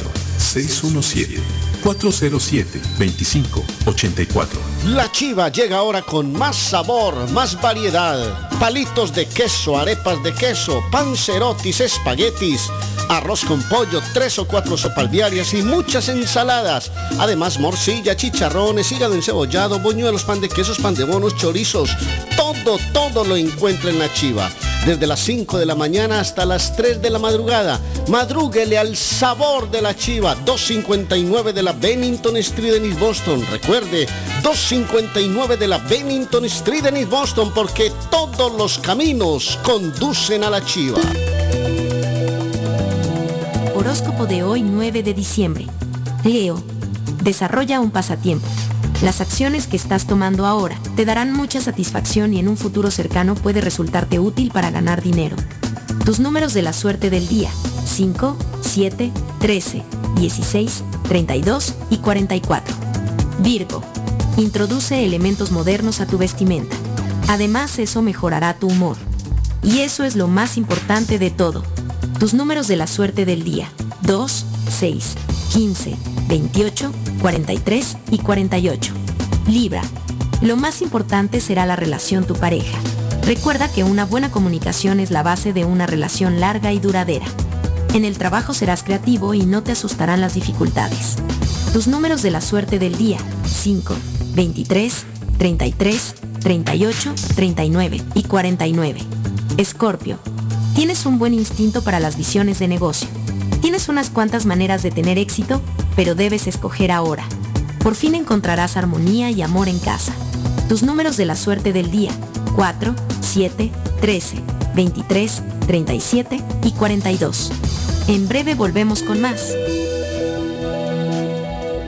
617-407-2584.
La chiva llega ahora con más sabor, más variedad. Palitos de queso, arepas de queso, pancerotis, espaguetis, arroz con pollo, tres o cuatro sopalviarias y muchas ensaladas. Además, morcilla, chicharrones, hígado encebollado, boñuelos, pan de quesos, pan de bonos, chorizos. Todo, todo lo encuentra en la chiva. Desde las 5 de la mañana hasta las 3 de la madrugada. Madrúguele al sabor de la chiva. 259 de la Bennington Street en East Boston. Recuerde, 259 de la Bennington Street en East Boston porque todos los caminos conducen a la chiva.
Horóscopo de hoy 9 de diciembre. Leo, desarrolla un pasatiempo. Las acciones que estás tomando ahora te darán mucha satisfacción y en un futuro cercano puede resultarte útil para ganar dinero. Tus números de la suerte del día. 5, 7, 13, 16, 32 y 44. Virgo. Introduce elementos modernos a tu vestimenta. Además eso mejorará tu humor. Y eso es lo más importante de todo. Tus números de la suerte del día. 2, 6, 15, 28, 43 y 48. Libra. Lo más importante será la relación tu pareja. Recuerda que una buena comunicación es la base de una relación larga y duradera. En el trabajo serás creativo y no te asustarán las dificultades. Tus números de la suerte del día. 5, 23, 33, 38, 39 y 49. Escorpio. Tienes un buen instinto para las visiones de negocio. Tienes unas cuantas maneras de tener éxito, pero debes escoger ahora. Por fin encontrarás armonía y amor en casa. Tus números de la suerte del día. 4, 7, 13, 23, 37 y 42. En breve volvemos con más.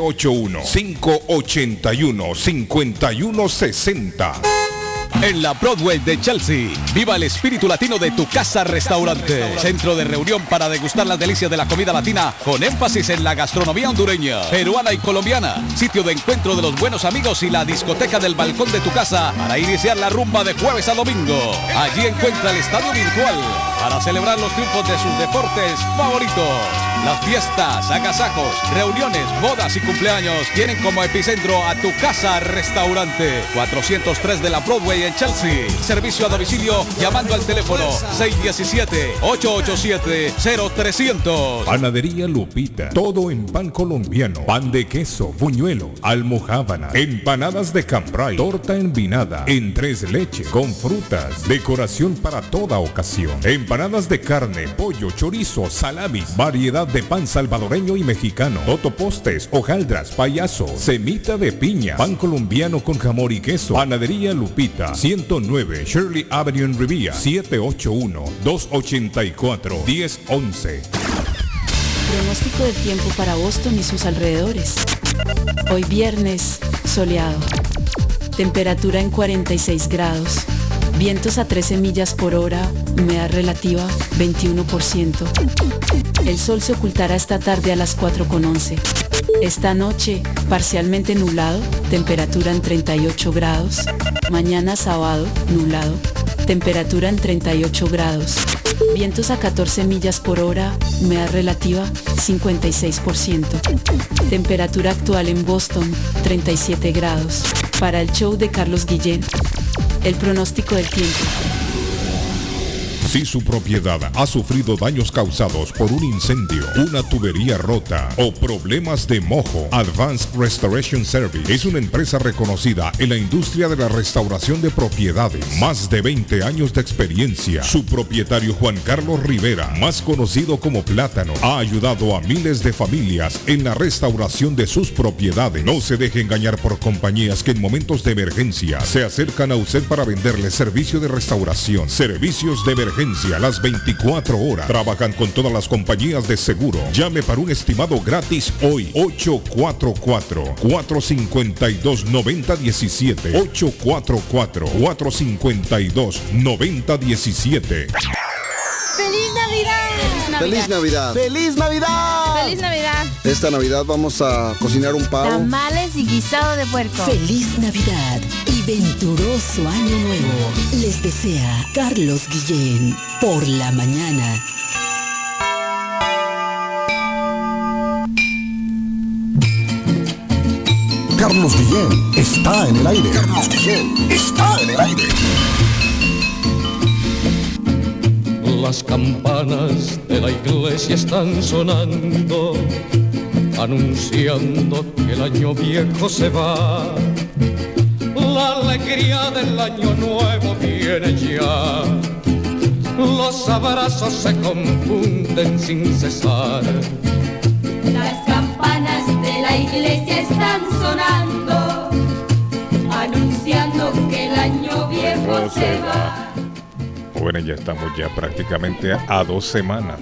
781-581-5160.
En la Broadway de Chelsea, viva el espíritu latino de tu casa restaurante. Centro de reunión para degustar las delicias de la comida latina con énfasis en la gastronomía hondureña, peruana y colombiana. Sitio de encuentro de los buenos amigos y la discoteca del balcón de tu casa para iniciar la rumba de jueves a domingo. Allí encuentra el estadio virtual para celebrar los triunfos de sus deportes favoritos. Las fiestas, agasajos, reuniones, bodas y cumpleaños tienen como epicentro a tu casa restaurante 403 de la Broadway en Chelsea. Servicio a domicilio llamando al teléfono 617-887-0300.
Panadería Lupita. Todo en pan colombiano. Pan de queso, buñuelo, almohábana, empanadas de cambray, torta envinada, en tres leches, con frutas, decoración para toda ocasión. Empanadas de carne, pollo, chorizo, salamis, variedad de pan salvadoreño y mexicano, totopostes, hojaldras, payaso, semita de piña, pan colombiano con jamón y queso. Panadería Lupita. 109 Shirley Avenue en Rivia. 781-284-1011.
Pronóstico del tiempo para Boston y sus alrededores. Hoy viernes, soleado. Temperatura en 46 grados. Vientos a 13 millas por hora. Humedad relativa 21%. El sol se ocultará esta tarde a las 4.11. Esta noche, parcialmente nublado. Temperatura en 38 grados. Mañana sábado, nublado. Temperatura en 38 grados. Vientos a 14 millas por hora, humedad relativa 56%. Temperatura actual en Boston 37 grados. Para el show de Carlos Guillén, el pronóstico del tiempo.
Si su propiedad ha sufrido daños causados por un incendio, una tubería rota o problemas de mojo, Advanced Restoration Service es una empresa reconocida en la industria de la restauración de propiedades. Más de 20 años de experiencia. Su propietario Juan Carlos Rivera, más conocido como Plátano, ha ayudado a miles de familias en la restauración de sus propiedades. No se deje engañar por compañías que en momentos de emergencia se acercan a usted para venderle servicio de restauración, servicios de emergencia las 24 horas. Trabajan con todas las compañías de seguro. Llame para un estimado gratis hoy. 844-452-9017. 844-452-9017.
¡Feliz Navidad!
¡Feliz Navidad!
¡Feliz Navidad! ¡Feliz Navidad!
Esta Navidad vamos a cocinar un pavo.
Tamales y guisado de puerco.
Feliz Navidad y venturoso Año Nuevo. Les desea Carlos Guillén por la mañana.
Carlos Guillén está en el aire. Carlos Guillén está en el aire.
Las campanas de la iglesia están sonando, anunciando que el año viejo se va. La alegría del año nuevo viene ya. Los abrazos se confunden sin cesar.
Las campanas de la iglesia están sonando, anunciando que el año viejo se va.
Jóvenes, ya estamos ya prácticamente a dos semanas.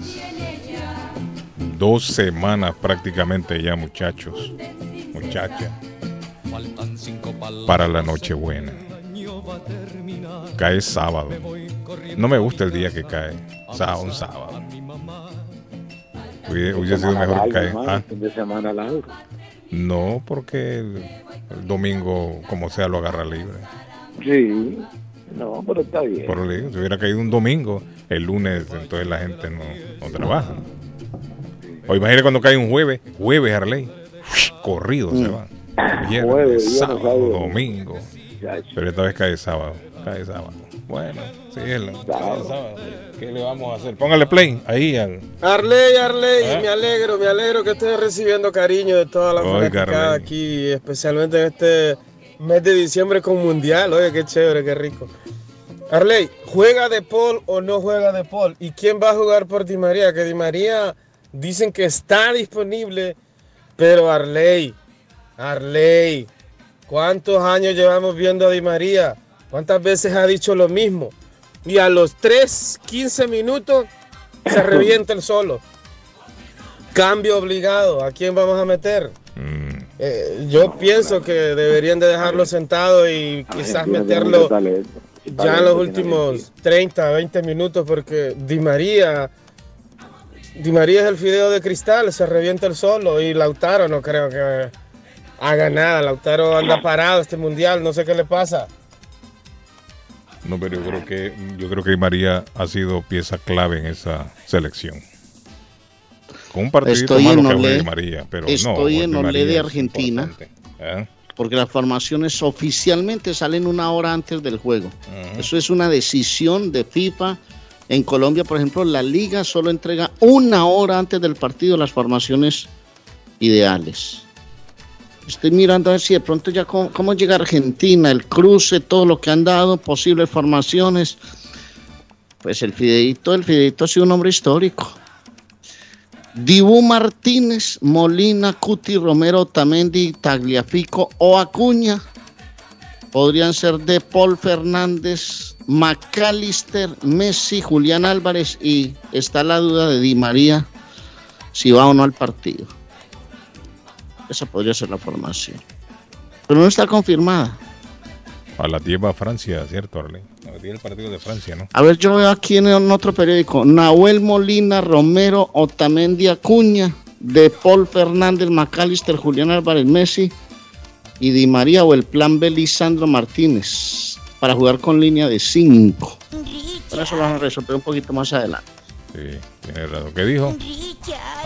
Dos semanas prácticamente ya, muchachos. Muchachas. Para la Nochebuena. Cae sábado. No me gusta el día que cae. Sábado, un sábado. Hubiera, sido mejor que cae. ¿ah? No, porque el, el domingo, como sea, lo agarra libre.
Sí. No, pero está bien.
Por lo digo, si hubiera caído un domingo, el lunes, entonces la gente no, no trabaja. O imagínate cuando cae un jueves, jueves Harley, corrido se va. Viernes,
Jueves, viernes,
sábado,
sábado.
domingo. Pero esta vez cae sábado, cae sábado. Bueno, sí, cae sábado. ¿Qué le vamos a hacer? Póngale play ahí al.
Arley, Arley,
¿Eh?
me alegro, me alegro que estés recibiendo cariño de toda la fanaticada aquí, especialmente en este mes de diciembre con Mundial. Oye, qué chévere, qué rico. Arley, ¿juega de Paul o no juega de Paul? ¿Y quién va a jugar por Di María? Que Di María dicen que está disponible, pero Arley, Arley, ¿cuántos años llevamos viendo a Di María? ¿Cuántas veces ha dicho lo mismo? Y a los 3, 15 minutos se revienta el solo. Cambio obligado. ¿A quién vamos a meter?
Mm.
Eh, yo pienso que deberían de dejarlo sentado y quizás meterlo ya en los últimos 30, 20 minutos porque Di María, Di María es el fideo de cristal, se revienta el solo y Lautaro no creo que haga nada. Lautaro anda parado este mundial, no sé qué le pasa.
No, pero yo creo que yo creo que María ha sido pieza clave en esa selección. Con un partidito
Estoy
malo
en
que María, pero no.
estoy en
Di
Olé de
es
Argentina.
¿Eh?
porque las formaciones oficialmente salen una hora antes del juego. Eso es una decisión de FIFA. En Colombia, por ejemplo, la liga solo entrega una hora antes del partido las formaciones ideales. Estoy mirando a ver si de pronto ya cómo, llega Argentina, el cruce, todo lo que han dado, posibles formaciones. Pues el Fideito, el Fideito ha sido un hombre histórico. Dibu Martínez, Molina, Cuti, Romero, Tamendi, Tagliafico o Acuña podrían ser de Paul Fernández, McAllister, Messi, Julián Álvarez y está la duda de Di María si va o no al partido. Esa podría ser la formación. Pero no está confirmada.
A las 10 va a Francia, ¿cierto, Arley? A las 10 el partido de Francia, ¿no?
A ver, yo veo aquí en, otro periódico, Nahuel Molina, Romero, Otamendi, Acuña, de Paul Fernández, McAllister, Julián Álvarez, Messi y Di María o el plan B, Lisandro Martínez, para jugar con línea de 5. Pero eso lo vamos a resolver un poquito más adelante.
Sí, tiene razón. ¿Qué dijo?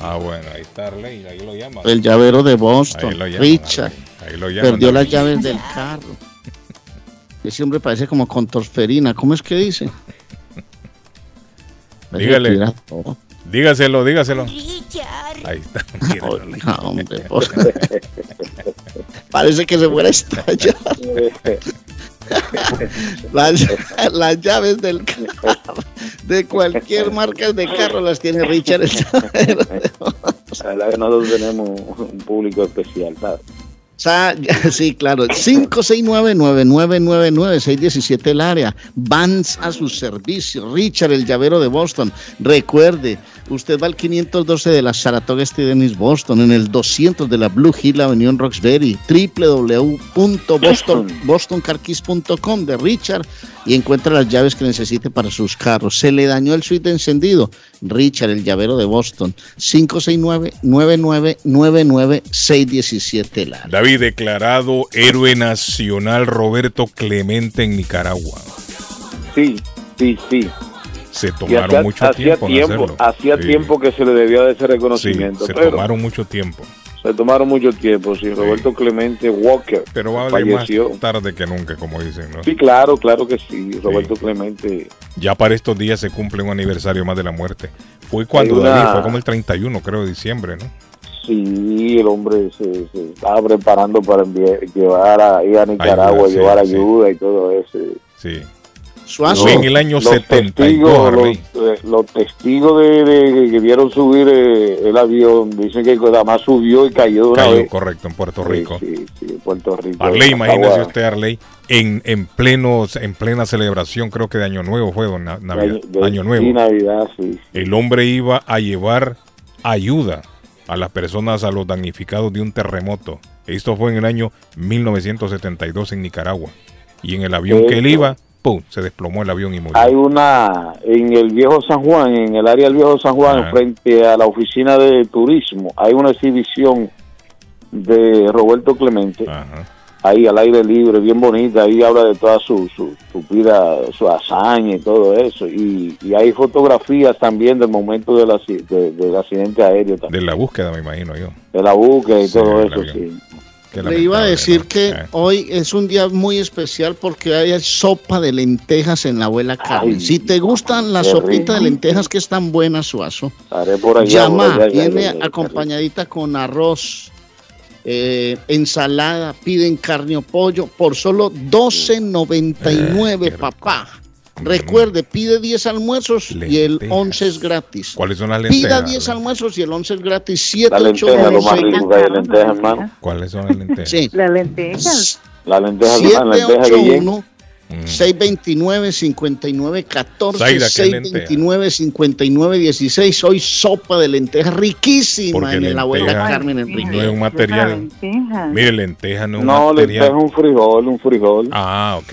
Ah, bueno, ahí está Arley, ahí lo llaman.
El llavero de Boston,
Ahí lo llaman,
Richard,
ahí lo llaman,
perdió las llaves del carro. Ese hombre parece como con torferina, ¿cómo es que dice?
Dígale. Dígaselo, dígaselo. Ahí está.
No, hombre, por- Parece que se fuera a estallar. Las, las llaves del carro, de cualquier marca de carro las tiene Richard.
La verdad que nosotros tenemos un público especial, ¿sabes?
Sa- Sí, claro. 569-9999-617 el área. Vans a su servicio. Richard, el llavero de Boston. Recuerde, usted va al 512 de la Saratoga Street Dennis Boston, en el 200 de la Blue Hill Avenue en Roxbury, www.bostoncarkeys.com de Richard y encuentra las llaves que necesite para sus carros. Se le dañó el suite encendido. Richard, el llavero de Boston. 569-9999-617 el área.
David, declarado héroe nacional Roberto Clemente en Nicaragua.
Sí, sí, sí.
Se tomaron mucho
hacía
tiempo,
tiempo, hacía
Sí,
tiempo que se le debía de ese
sí,
reconocimiento,
se
pero
tomaron mucho tiempo.
se tomaron mucho tiempo. Sí, Roberto Clemente Walker
Pero va a valer más tarde que nunca, como dicen, ¿no?
Sí, claro, claro que sí. Roberto Clemente.
Ya para estos días se cumple un aniversario más de la muerte. Fue cuando
una-
David, fue como el 31, creo, de diciembre, ¿no?
Sí, el hombre se, se estaba preparando para enviar, llevar a, ir a Nicaragua,
Ayuda,
llevar ayuda y todo eso.
Sí.
Suazo.
Fue en el año
Los
72,
testigos, los, eh, los testigos de, de- que vieron subir eh, el avión dicen que además subió y cayó de una
Cayó,
vez.
correcto, en Puerto
Sí,
Rico.
Sí, sí, en Puerto Rico.
Arley, imagínese usted, Arley, en, en, pleno, en plena celebración, creo que de Año Nuevo fue, don Na- Navidad,
De- de-
Año Nuevo.
Sí, Navidad, sí.
El hombre iba a llevar ayuda a las personas, a los damnificados de un terremoto. Esto fue en el año 1972 en Nicaragua. Y en el avión que él iba, ¡pum! Se desplomó el avión y murió.
Hay una en el viejo San Juan, en el área del viejo San Juan,
Ajá.
frente a la oficina de turismo, hay una exhibición de Roberto Clemente. Ahí al aire libre, bien bonita, ahí habla de toda su, su, su vida, su hazaña y todo eso. Y, y hay fotografías también del momento del, de- del accidente aéreo también,
De la búsqueda, me imagino yo.
de la búsqueda y
Sí,
todo eso,
avión.
sí.
Qué
Le iba a decir
¿no?
que
Eh.
hoy es un día muy especial porque hay sopa de lentejas en la abuela Carmen. si te gustan las sopitas de lentejas que están buenas, Suazo,
Estaré por allá.
llama,
por allá, ya,
viene acompañadita con arroz, eh, ensalada, piden carne o pollo por solo 12.99,
Eh,
papá. Recuerde, pide 10 almuerzos y el 11 es gratis.
¿Cuáles son las
Pida
lentejas?
10 almuerzos y el 11 es gratis.
La lenteja, lo más rico que hay, lentejas, hermano.
¿Cuáles son las lentejas?
Sí.
Las lentejas.
La lenteja, la lenteja que
781
Mm.
629 59 14
Zaida, ¿qué lenteja?
629 59 16 hoy sopa de lentejas riquísima
Porque
en el abuela
lenteja
Carmen Enrique
no es un material. Mire, lenteja no es un
No, lenteja es un frijol, un frijol.
Ah, ok.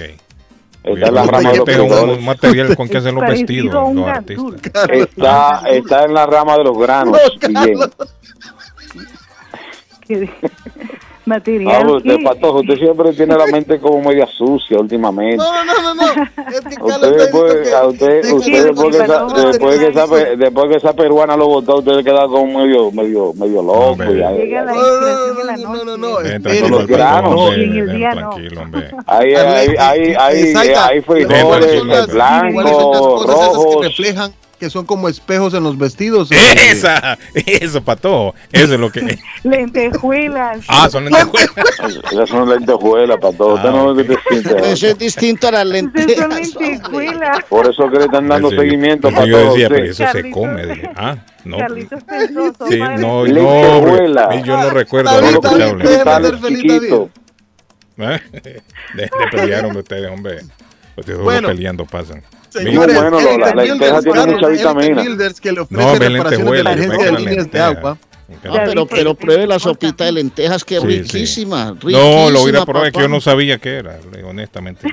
Está en la rama de los
es
frijoles.
material con que hacen los vestidos los artistas.
Está, está en la rama de los granos. Ah,
Material.
usted,
que-
Patojo, usted siempre tiene la mente como media sucia últimamente.
No, no, no, no, no.
Usted después, a usted, usted después, que esa, después, que esa, pe- después que esa peruana lo votó, usted queda como medio, medio, medio loco. ya.
No, no, no.
Y no.
tranquilo, hombre.
Ahí, ahí, ahí, ahí,
Zaiga,
ahí
¿cuáles
frijoles,
son las-
blanco,
cuáles son las cosas esas
rojos.
reflejan que son como espejos en los vestidos?
Esa, eso, pato. Eso es lo que.
Lentejuelas.
Ah, son lentejuelas.
Esas son lentejuelas no te siente.
Eso es distinto a las lentejas.
lentejuelas.
Por eso que le están dando
Sí,
seguimiento para
yo decía,
sí.
pero eso se come. Dije, ah, no.
Carlitos pensó,
Sí, no, no, yo no recuerdo
déjeme
lentejuela.
ser feliz, Chiquito.
¿Eh? De, de ustedes, hombre. Ustedes
Bueno.
peleando pasan.
Señores,
bueno, la- la lenteja tiene mucha vitamina.
Que le
No,
ofrece reparaciones de
yo
de líneas de
lenteja.
agua.
No, pero, pero pruebe la sopita de lentejas que es
Sí, sí.
riquísima,
No, lo voy a
riquísima,
probar, es que yo no sabía qué era, honestamente.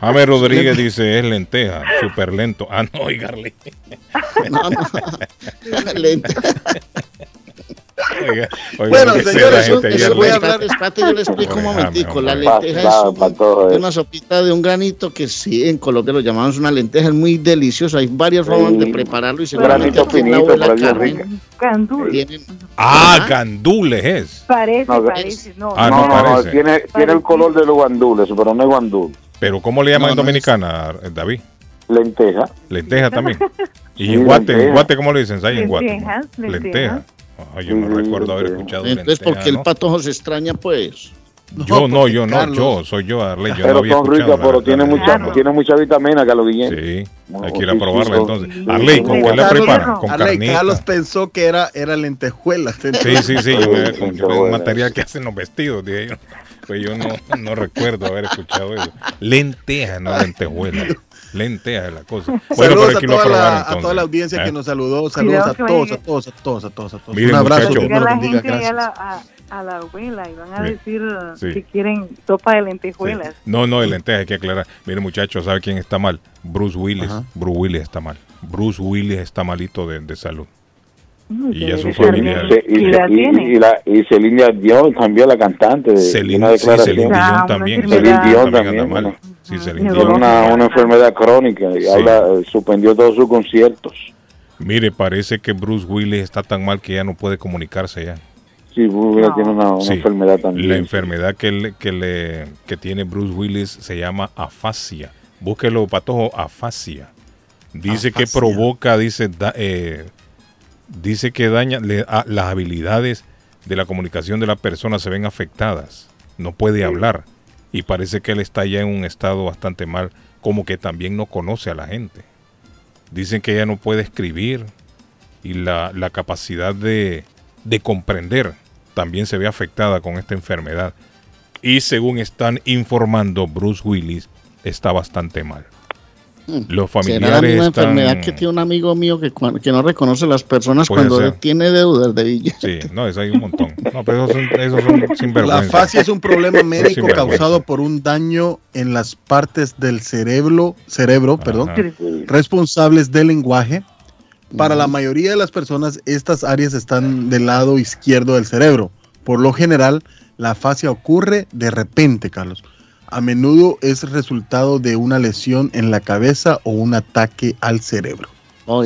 James Rodríguez dice, es lenteja, súper lento. Ah, no, y Garly.
No, no. Lente-
Oiga, oiga,
Bueno, señores,
la
eso
ayer
voy a hablar. Espérate, yo le explico un
Déjame,
momentico. La
hombre.
lenteja
Pa-
es
pa- pa todo
un- una sopita de un granito que sí, en Colombia lo llamamos una lenteja, es muy delicioso. Hay varias formas de prepararlo y seguramente
granito
aquí en la
finito,
abuela Carmen.
Gandules.
tienen-
Ah, gandules es.
Parece,
No,
parece. No,
Ah,
no,
no,
no, no,
parece.
tiene, tiene el color de los guandules, pero no es guandul.
Pero ¿cómo le llaman
No,
en Dominicana, David?
Lenteja.
Lenteja también. Y
Sí,
en Guate, en
lenteja.
Guate, ¿cómo le dicen? ¿Ahí en Guate?
Lentejas, lentejas.
Lenteja. Ah, yo no recuerdo haber escuchado
Entonces, ¿por qué el
¿no?
patojo se extraña, pues?
Yo no, yo no,
Carlos-
yo, soy yo, Arley, yo no
Pero
había
son ricas,
la
pero
verdad.
tiene mucha, tiene mucha vitamina, Carlos Guillén.
Sí,
No,
hay que ir a probarla entonces.
sí,
Arley, ¿con qué la preparan? Con
Arley,
carnita.
Carlos pensó que era, era lentejuela.
Sí, sí, sí, yo me, yo
buena.
un material que hacen los vestidos, dije yo. Pues yo no, no recuerdo haber escuchado eso. Lenteja, no lentejuela. Lenteja es la cosa. Bueno,
Saludos a toda, la, a toda la audiencia
¿Eh?
que nos saludó. Saludos a todos, a todos, a todos, a todos, a todos.
Miren,
Un abrazo,
Llega
me
la gente ahí a la, a, a la abuela y van a decir
Sí.
que quieren sopa de lentejuelas.
No, no, de lenteja hay que aclarar. Miren, muchachos, ¿sabe quién está mal? Bruce Willis. Bruce Willis está mal. Bruce Willis está malito de, de salud. Y ya su
Y,
familia.
y, y, y, la, y Celine Dion cambió la cantante. De,
Celine-
una
sí. Celine Dion también.
Celine Dion
También anda
también. Tiene una, una enfermedad crónica y
Sí.
habla, eh, suspendió todos sus conciertos.
Mire, parece que Bruce Willis está tan mal que ya no puede comunicarse ya.
Sí, Bruce Willis tiene una, una
Sí.
enfermedad también.
La enfermedad que, le, que, le, que tiene Bruce Willis se llama afasia. Búsquelo, patojo, afasia. Dice que provoca, dice, da- eh, dice que daña le- a- las habilidades de la comunicación de la persona se ven afectadas. No puede hablar. Y parece que él está ya en un estado bastante mal, como que también no conoce a la gente. Dicen que ya no puede escribir y la, la capacidad de, de comprender también se ve afectada con esta enfermedad. Y según están informando, Bruce Willis está bastante mal. Los
Será
familiares
una
están...
enfermedad que tiene un amigo mío que, que no reconoce a las personas
Puede
cuando
ser.
tiene deudas de billetes.
Sí, no, eso hay un montón. No, pero esos son, esos son sinvergüenza.
La fascia es un problema médico causado por un daño en las partes del cerebro, cerebro, perdón, responsables del lenguaje. Para la mayoría de las personas, estas áreas están del lado izquierdo del cerebro. Por lo general, la fascia ocurre de repente, Carlos. A menudo es resultado de una lesión en la cabeza o un ataque al cerebro.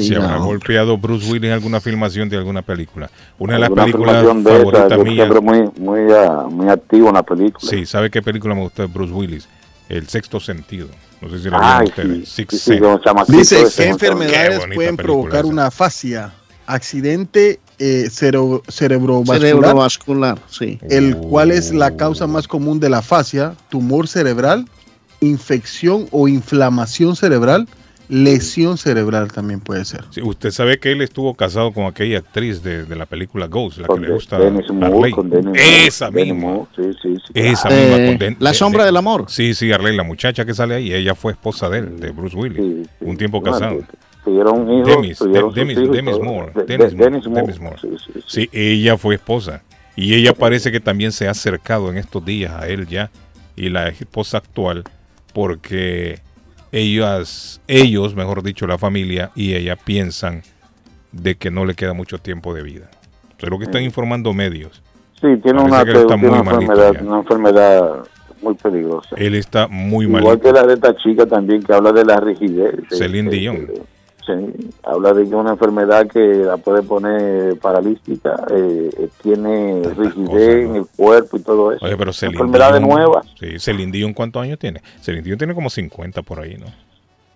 Se habrá golpeado Bruce Willis en alguna filmación de alguna película. Una de las películas
esa,
favoritas
siempre muy, muy, ah, muy activo en la película.
Sí, ¿sabe qué película me gustó de Bruce Willis? El sexto sentido. No sé si la
Ay,
vieron ustedes.
sí, sí,
Dice qué enfermedades
Qué
pueden provocar
esa.
una fascia. Accidente eh, cerebrovascular,
Cerebrovascular, sí.
el cual es la causa más común de la fascia, tumor cerebral, infección o inflamación cerebral, lesión cerebral también puede ser.
Sí, usted sabe que él estuvo casado con aquella actriz de, de la película Ghost, la
Con
que le gusta
Dennis Moore, con Dennis
Esa misma.
Moore, sí, sí, sí,
Esa
claro.
misma.
Eh,
con Den-
La sombra
de-
del amor.
Sí, sí, Arley, la muchacha que sale ahí, ella fue esposa de él, de Bruce Willis. Un tiempo casado.
Tuvieron un hijo,
Demis,
tuvieron
De- Demis,
hijos,
Demis. Moore,
De-
Demis
de-
Moore,
Dennis Moore,
Demis Moore.
sí, sí, sí.
Sí, ella fue esposa. Y ella parece que también se ha acercado en estos días a él ya. Y la esposa actual, porque ellas, ellos, mejor dicho, la familia y ella piensan de que no le queda mucho tiempo de vida. Eso es lo que están informando medios.
Sí, tiene una, tiene una
malito
enfermedad, una enfermedad muy peligrosa.
Él está muy
Igual
mal.
que la de esta chica también que habla de la rigidez.
Celine
Eh,
Dion.
eh, sí, habla de que una enfermedad que la puede poner paralítica, eh, eh, tiene rigidez en el cuerpo y todo eso.
Oye, pero Celine
Enfermedades
Dion-
nuevas.
Sí, Celine Dion, ¿cuántos años tiene? Celine Dion tiene como 50 por ahí, ¿no?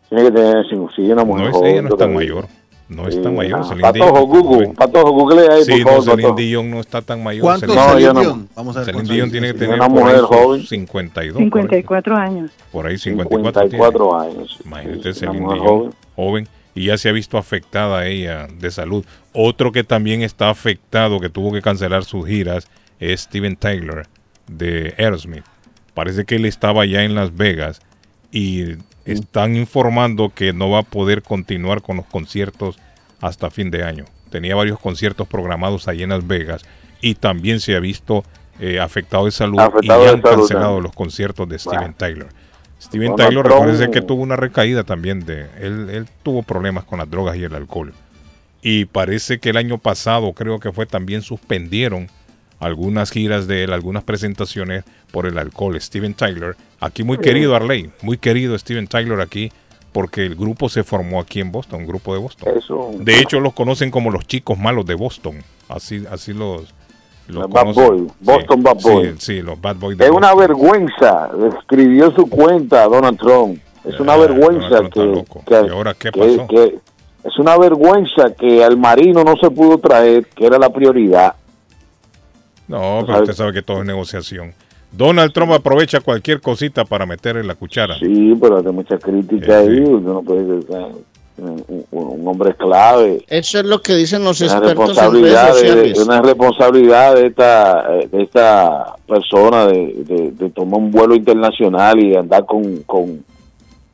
Tiene que tener cinco- sí, una mujer
No es,
joven,
ella no es tan
todavía.
mayor. No es
Sí,
tan mayor.
ah,
Celine
Patojo. Google, Patojo, google ahí,
Sí,
por
no,
favor,
Celine
Patojo.
Dion no está tan mayor.
¿Cuánto
Celine
Celine
Dion-
Dion? Vamos a ver
Celine Dion tiene que tener
Una
por ahí
mujer joven.
52. por ahí.
54 años.
Por ahí 54,
54
tiene.
años.
Imagínate,
Sí,
Celine Dion,
joven.
joven. Y ya se ha visto afectada ella de salud. Otro que también está afectado, que tuvo que cancelar sus giras, es Steven Tyler de Aerosmith. Parece que él estaba ya en Las Vegas y están informando que no va a poder continuar con los conciertos hasta fin de año. Tenía varios conciertos programados allí en Las Vegas y también se ha visto eh, afectado de salud
Afectado
y
de
han
salud
cancelado los conciertos de Steven. Tyler. Steven
Donald Trump-
recuérdense que tuvo una recaída también de él, él tuvo problemas con las drogas y el alcohol. Y parece que el año pasado, creo que fue, también suspendieron algunas giras de él, algunas presentaciones por el alcohol. Steven Tyler, aquí muy querido Arley, muy querido Steven Tyler aquí, porque el grupo se formó aquí en Boston, un grupo de Boston.
Eso.
De hecho, los conocen como los chicos malos de Boston. Así, así los, los
Bad
conocen.
Boy, Boston Bad
sí,
Boy.
Sí, sí, los Bad Boys de
Es
Boston.
una vergüenza, escribió su cuenta Donald Trump. Es una vergüenza
Donald
que, que-
¿Y ahora qué pasó?
que- es una vergüenza que al marino no se pudo traer, que era la prioridad.
No, pero usted sabe que todo es negociación. Donald Trump aprovecha cualquier cosita para meterle la cuchara.
Sí, pero hay mucha crítica ahí, usted no puede un, hombre clave.
Eso es lo que dicen los
Una
expertos en redes
responsabilidad, de,
sociales.
una responsabilidad de esta, de esta persona de, de- de tomar un vuelo internacional y andar con, con,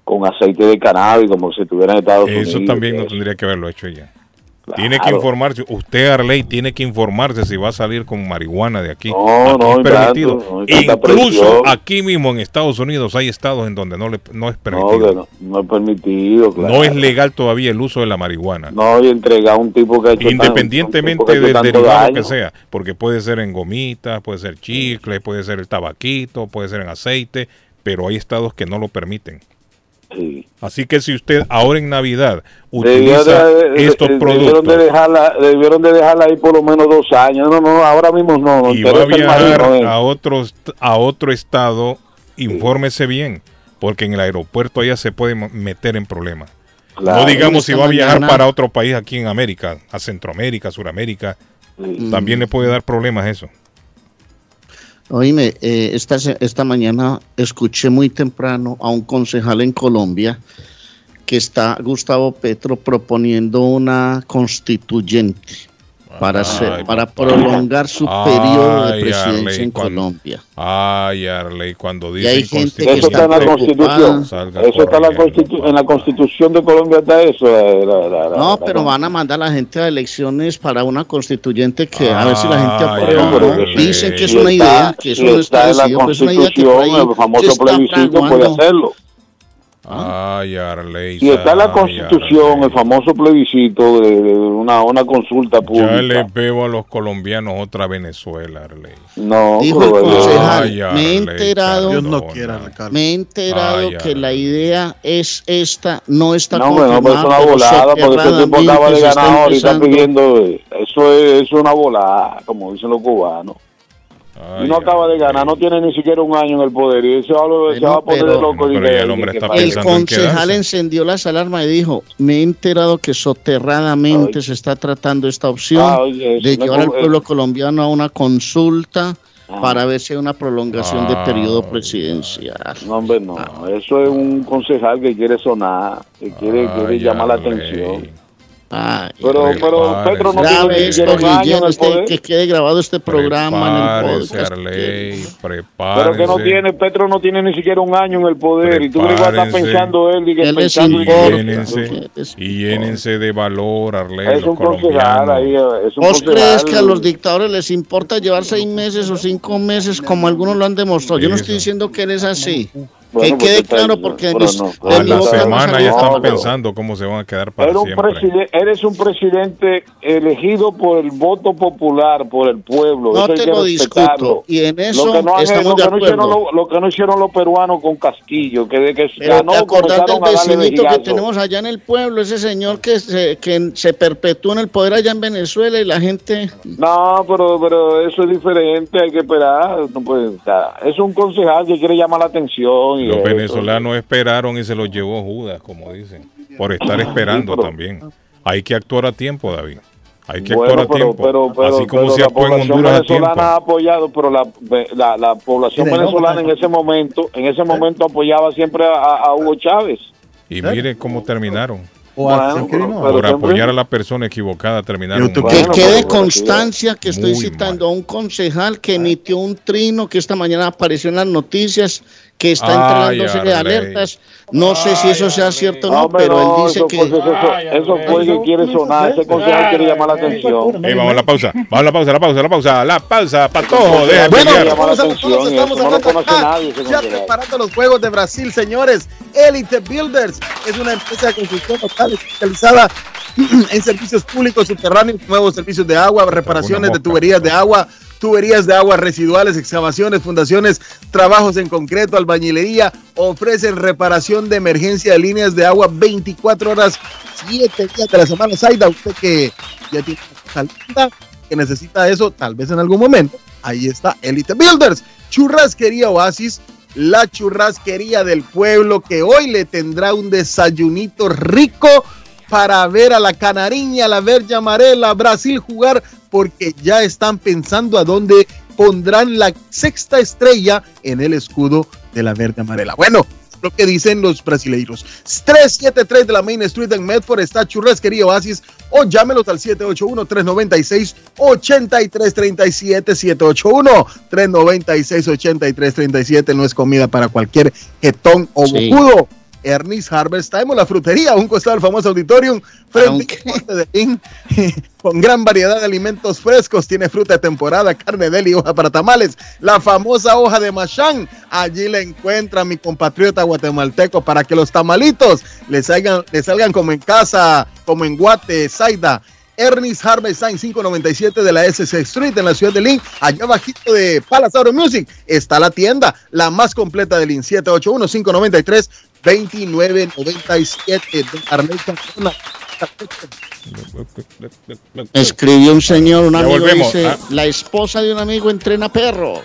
con aceite de cannabis como si estuviera en Estados
Eso
Unidos.
también no tendría que haberlo hecho ella. Tiene que informarse. Usted, Arley, tiene que informarse si va a salir con marihuana de aquí.
No,
Aquí
no,
es permitido.
tanto, no
Incluso
presión.
aquí mismo en Estados Unidos hay estados en donde no, le, no es
No,
permitido.
no, no es permitido.
No,
claro.
es legal todavía el uso de la marihuana.
No, y entregar a un tipo que ha hecho
Independientemente
tipo que ha hecho
del derivado
daño.
que sea, porque puede ser en gomitas, puede ser chicle, puede ser el tabaquito, puede ser en aceite, pero hay estados que no lo permiten. Así que si usted ahora en Navidad utiliza estos
de- Debieron
productos
de, dejarla, debieron de dejarla ahí por lo menos dos años. No, no, ahora mismo no. no
y va a viajar
marino, eh.
a otro, a otro estado, infórmese bien, porque en el aeropuerto allá se puede meter en problemas.
Claro.
no digamos si va a viajar
mañana-
para otro país aquí en América, a Centroamérica, Suramérica, también le puede dar problemas eso.
Oíme, eh, esta, esta mañana escuché muy temprano a un concejal en Colombia que está Gustavo Petro proponiendo una constituyente para, hacer- para prolongar su periodo de
Ay,
presidencia
Arley,
en
cuando-
Colombia.
Ay, Arley, cuando
que
Eso está en la Constitución. Eso está en la, constitu- en la Constitución de Colombia está eso. eh, la- la- la-
No,
la-
pero van a mandar a la gente a elecciones para una constituyente que a ver si la gente
Ay,
aprueba. no. Dicen que es una idea, que eso no
está
está
en la
decidido, pero es una idea que por ahí
Constitución, el famoso
está
plebiscito puede hacerlo.
Ay, Arley.
Si está en la Constitución, el famoso plebiscito de, de una, una consulta
Ya
pública.
le veo a los colombianos otra Venezuela, Arley.
No,
Dijo el concejal,
Ay,
me he enterado,
Dios no quiera,
me he enterado
Ay,
que la idea es esta, no está
No, hombre, no, pero es una
confirmada,
volada, porque ese tipo acaba de ganar ahorita pidiendo. eh, Eso es, eso es una volada, como dicen los cubanos. No acaba de ganar, no tiene ni siquiera un año en el poder. Y eso se va a poner de
pero-
loco. y
pero el hombre
que-
está
que-
El concejal encendió las alarmas y dijo, me he enterado que soterradamente se está tratando esta opción
Ah, oye,
de llevar al pueblo colombiano a una consulta
Ah.
para ver si hay una prolongación de periodo presidencial.
No, hombre, no. Eso es un concejal que quiere sonar, que quiere, quiere llamar la atención. Pero, pero Petro no tiene
Guillén, este- que quede grabado este programa en el
Prepárese,
podcast.
Arley,
Pero
prepárese.
que no tiene, Petro no tiene ni siquiera un año en el poder. Y tú crees que va a estar
Prepárense.
pensando él y que
¿Qué les
pensando
Y
en
llénense, y llénense de valor, Arley,
Es un concejal ahí, eh, es un
¿Vos crees que a los dictadores les importa llevar seis meses o cinco meses como algunos lo han demostrado? Yo no estoy diciendo que él es así.
Bueno,
quede
pues,
claro
está-
porque de
pero
mis-
no,
de
A
mi
la semana ya están pensando cómo se van a quedar para
Eres un,
siempre.
eres un presidente elegido por el voto popular, por el pueblo.
No
Eso
te
que
lo discuto, y en eso
lo que no
estamos
lo
de
que no lo, lo que no hicieron los peruanos con Castillo, que de que
Pero
ganó
te acordás del vecinito que tenemos allá en el pueblo, ese señor que se, que se perpetúa en el poder allá en Venezuela y la gente...
No, pero, pero eso es diferente, hay que esperar. No puede, o sea, es un concejal que quiere llamar la atención. Y
Los
eso.
venezolanos esperaron y se los llevó Judas, como dicen, por estar esperando
pero-
también. Hay que actuar a tiempo, David. Hay que
Bueno,
actuar a
pero,
tiempo.
pero, pero,
Así como
pero
se
la
actúa en
población
Honduras a tiempo.
venezolana ha apoyado, pero la, la, la población venezolana en ese momento, en ese momento apoyaba siempre a, a Hugo Chávez.
Y mire cómo terminaron.
Bueno, pero- pero
por apoyar a la persona equivocada terminaron.
Que quede constancia que estoy
Muy
citando a un concejal que emitió un trino que esta mañana apareció en las noticias que está
Ay,
entregándose de alertas. No sé si eso sea cierto o no,
Hombre,
pero
no,
él dice
eso
que...
fue- eso, eso fue que quiere sonar, ese concejal quiere llamar la atención.
Ey, vamos a la pausa, vamos a la pausa, la pausa, la pausa, la pausa, patojo, deja
Bueno, vamos a la pausa, estamos hablando ya preparando los Juegos de Brasil, señores. Elite Builders es una empresa de construcción local especializada en servicios públicos subterráneos, nuevos servicios de agua, reparaciones de tuberías de agua, tuberías de agua residuales, excavaciones, fundaciones, trabajos en concreto, albañilería, ofrecen reparación de emergencia de líneas de agua 24 horas, 7 días de la semana. Saida, usted que ya tiene salida, que necesita eso, tal vez en algún momento, ahí está Elite Builders, Churrasquería Oasis, la churrasquería del pueblo que hoy le tendrá un desayunito rico para ver a la Canariña, la Verja Amarela, Brasil jugar, porque ya están pensando a dónde pondrán la sexta estrella en el escudo de la Verde Amarela. Bueno, lo que dicen los brasileiros. 373 de la Main Street en Medford está Churrasquería Oasis o llámelos al 781-396-8337, 781-396-8337. No es comida para cualquier jetón o
Sí.
Ernest Harvest Time, la frutería, a un costado del famoso auditorium, frente al de Lin, con gran variedad de alimentos frescos, tiene fruta de temporada, carne de y hoja para tamales, la famosa hoja de machán, allí la encuentra mi compatriota guatemalteco para que los tamalitos le salgan, le salgan como en casa, como en Guate, Zaida. Ernest Harvest Time 597 de la SS Street en la ciudad de Lynn, allá bajito de Palace Auto Music, está la tienda, la más completa de Lynn, 781-593-2997 de Cardona.
Escribió un señor, un amigo, dice,
ah.
la esposa de un amigo entrena perros.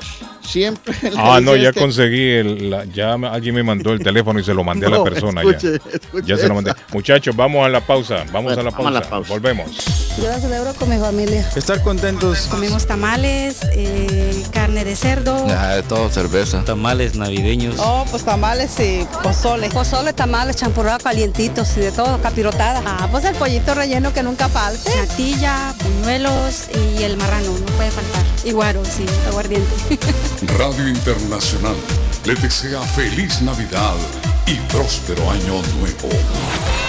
Siempre.
Ah, no, ya
que-
conseguí, el, la- ya alguien me mandó el teléfono y se lo mandé a la persona
escuche,
ya.
escuche
Ya se lo mandé. Muchachos, vamos a la pausa, vamos a la
vamos a
pausa.
la pausa.
Volvemos.
Yo la celebro con mi familia.
Estar contentos.
Comimos tamales, eh, carne de cerdo.
de todo, cerveza.
Tamales navideños.
Oh, pues tamales y pozole. Pozole, tamales, champurrado calientitos y de todo, capirotada. Ah, pues el pollito relleno que nunca falte. Natilla, puñuelos y el marrano, no puede faltar. Y guaro, sí, aguardiente.
Radio Internacional le desea feliz Navidad y próspero año nuevo.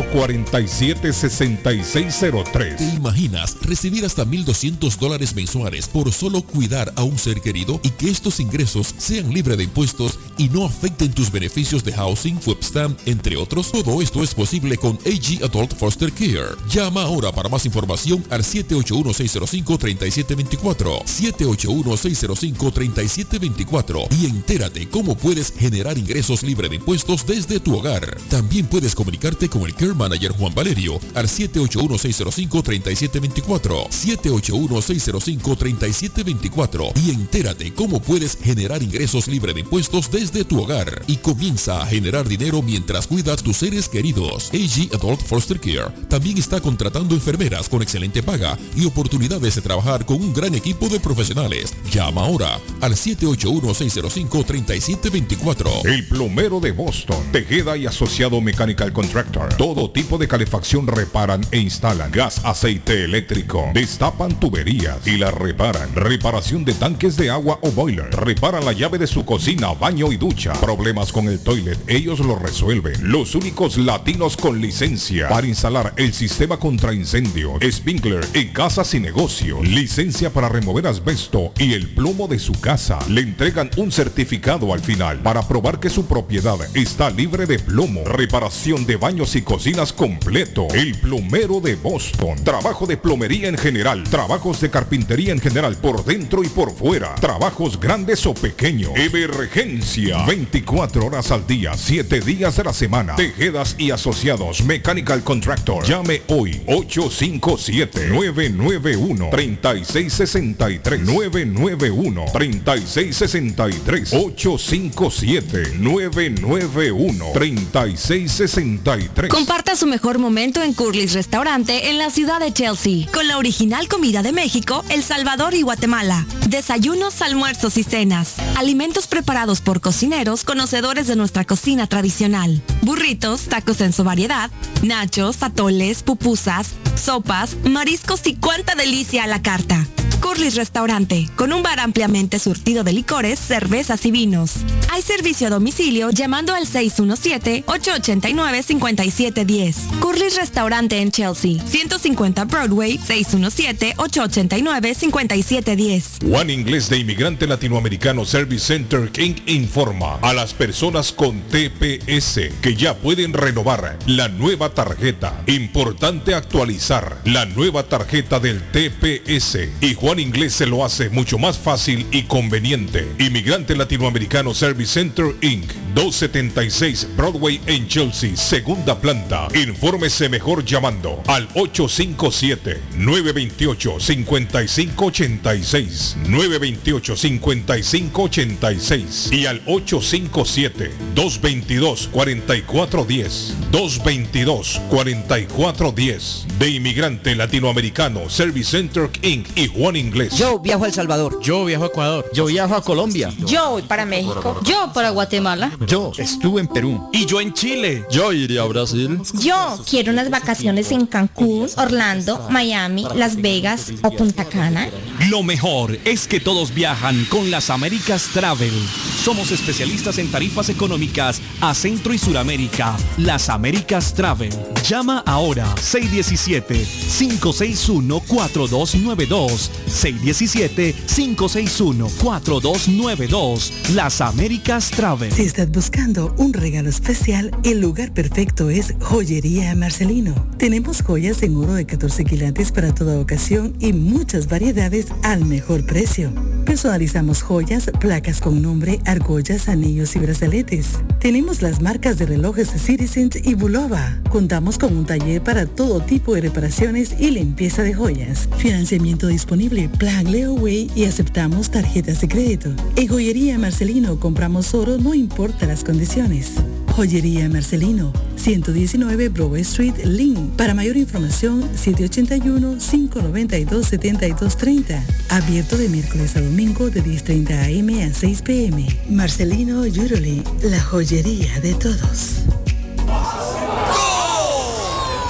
617-447-6603.
¿Te imaginas recibir hasta 1.200 dólares mensuales por solo cuidar a un ser querido y que estos ingresos sean libres de impuestos y no afecten tus beneficios de housing, webstamp, entre otros? Todo esto es posible con AG Adult Foster Care. Llama ahora para más información al 781-605-3724. 781-605-3724 y entérate cómo puedes generar ingresos libres de impuestos desde tu hogar. También puedes comunicarte con el
Care Manager Juan Valerio al 781-605-3724. 781-605-3724 y entérate cómo puedes generar ingresos libre de impuestos desde tu hogar y comienza a generar dinero mientras cuidas tus seres queridos. AG Adult Foster Care también está contratando enfermeras con excelente paga y oportunidades de trabajar con un gran equipo de profesionales. Llama ahora al 781-605-3724.
El plomero de Boston, Tejeda y Asociado Mechanical Contractor. Todo tipo de calefacción reparan e instalan. Gas, aceite eléctrico. Destapan tuberías y las reparan. Reparación de tanques de agua o boiler. Reparan la llave de su cocina, baño y ducha. Problemas con el toilet, ellos lo resuelven. Los únicos latinos con licencia para instalar el sistema contra incendio, Spinkler en casas y negocios. Licencia para remover asbesto y el plomo de su casa. Le entregan un certificado al final para probar que su propiedad está libre de plomo. Reparación de baños y cocinas completo. El plomero de Boston. Trabajo de plomería en general. Trabajos de carpintería en general por dentro y por fuera. Trabajos grandes o pequeños. Emergencia. 24 horas al día, 7 días de la semana. Tejedas y asociados. Mechanical Contractor. Llame hoy 857-991-3663. 991-3663. 857-991-3663.
Comparta su mejor momento en Curly's Restaurante en la ciudad de Chelsea, con la original comida de México, El Salvador y Guatemala. Desayunos, almuerzos y cenas. Alimentos preparados por cocineros conocedores de nuestra cocina tradicional. Burritos, tacos en su variedad, nachos, atoles, pupusas, sopas, mariscos y cuánta delicia a la carta. Curly's Restaurante, con un bar ampliamente surtido de licores, cervezas y vinos. Hay servicio a domicilio llamando al 617-889-5710. Curly's Restaurante en Chelsea, 150 Broadway, 617-889-5710.
Juan Inglés de Inmigrante Latinoamericano Service Center King informa a las personas con TPS que ya pueden renovar la nueva tarjeta. Importante actualizar la nueva tarjeta del TPS y Juan Inglés se lo hace mucho más fácil y conveniente. Inmigrante Latinoamericano Service Center Inc. 276 Broadway en Chelsea, segunda planta. Infórmese mejor llamando al 857-928-5586. 928-5586 y al 857-222-4410. 222-4410 de Inmigrante Latinoamericano Service Center Inc. y Juan Inglés.
Yo viajo a El Salvador.
Yo viajo a Ecuador.
Yo viajo a Colombia.
Yo voy para México. Yo para Guatemala.
Yo estuve en Perú.
Y yo en Chile.
Yo iría a Brasil.
Yo quiero unas vacaciones en Cancún, Orlando, Miami, Las Vegas o Punta Cana.
Lo mejor es que todos viajan con las Américas Travel. Somos especialistas en tarifas económicas a Centro y Suramérica. Las Américas Travel. Llama ahora 617-561-4292. 617-561-4292. Las Américas Travel.
Si estás buscando un regalo especial, el lugar perfecto es Joyería Marcelino. Tenemos joyas en oro de 14 quilates para toda ocasión y muchas variedades al mejor precio. Personalizamos joyas, placas con nombre, argollas, anillos y brazaletes. Tenemos las marcas de relojes Citizens y Bulova. Contamos con un taller para todo tipo de reparaciones y limpieza de joyas. Financiamiento disponible, plan Leeway y aceptamos tarjetas de crédito. En Joyería Marcelino compramos oro, no importa las condiciones. Joyería Marcelino, 119 Broadway Street, Lynn. Para mayor información, 781-592-7230. Abierto de miércoles a domingo de 10.30 am a 6 pm. Marcelino Jewelry, la joyería de todos.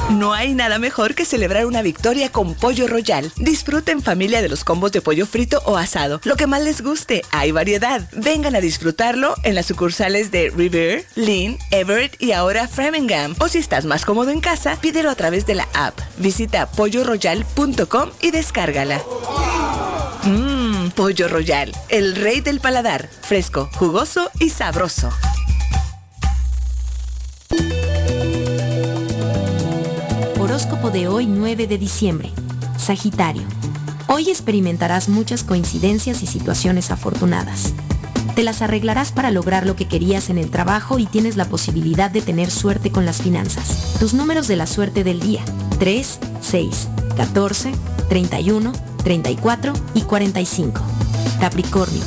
No hay nada mejor que celebrar una victoria con Pollo Royal. Disfruten familia de los combos de pollo frito o asado. Lo que más les guste, hay variedad. Vengan a disfrutarlo en las sucursales de River, Lynn, Everett y ahora Framingham. O si estás más cómodo en casa, pídelo a través de la app. Visita polloroyal.com y descárgala. Mmm, Pollo Royal, el rey del paladar. Fresco, jugoso y sabroso.
Horóscopo de hoy 9 de diciembre. Sagitario. Hoy experimentarás muchas coincidencias y situaciones afortunadas. Te las arreglarás para lograr lo que querías en el trabajo y tienes la posibilidad de tener suerte con las finanzas. Tus números de la suerte del día. 3, 6, 14, 31, 34 y 45. Capricornio.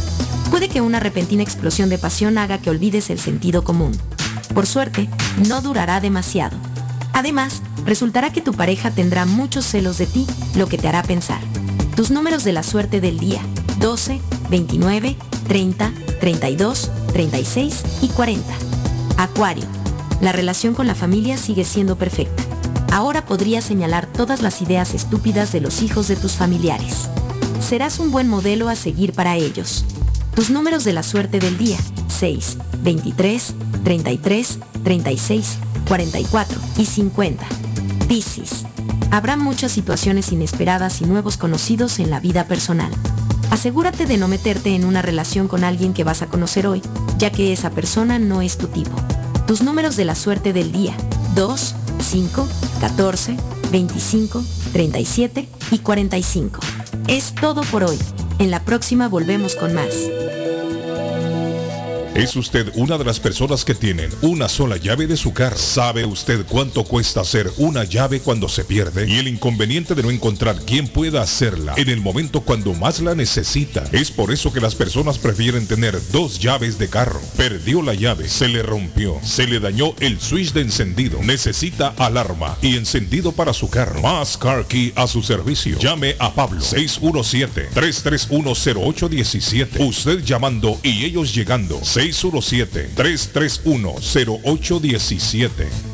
Puede que una repentina explosión de pasión haga que olvides el sentido común. Por suerte, no durará demasiado. Además, resultará que tu pareja tendrá muchos celos de ti, lo que te hará pensar. Tus números de la suerte del día. 12, 29, 30, 32, 36 y 40. Acuario. La relación con la familia sigue siendo perfecta. Ahora podrías señalar todas las ideas estúpidas de los hijos de tus familiares. Serás un buen modelo a seguir para ellos. Tus números de la suerte del día. 6, 23, 33, 36, 44 y 50. Piscis. Habrá muchas situaciones inesperadas y nuevos conocidos en la vida personal. Asegúrate de no meterte en una relación con alguien que vas a conocer hoy, ya que esa persona no es tu tipo. Tus números de la suerte del día. 2, 5, 14, 25, 37 y 45. Es todo por hoy. En la próxima volvemos con más.
¿Es usted una de las personas que tienen una sola llave de su carro? ¿Sabe usted cuánto cuesta hacer una llave cuando se pierde? Y el inconveniente de no encontrar quién pueda hacerla en el momento cuando más la necesita. Es por eso que las personas prefieren tener dos llaves de carro. Perdió la llave, se le rompió, se le dañó el switch de encendido, necesita alarma y encendido para su carro. Más Car Key a su servicio. Llame a Pablo 617-331-0817. Usted llamando y ellos llegando. 617-331-0817.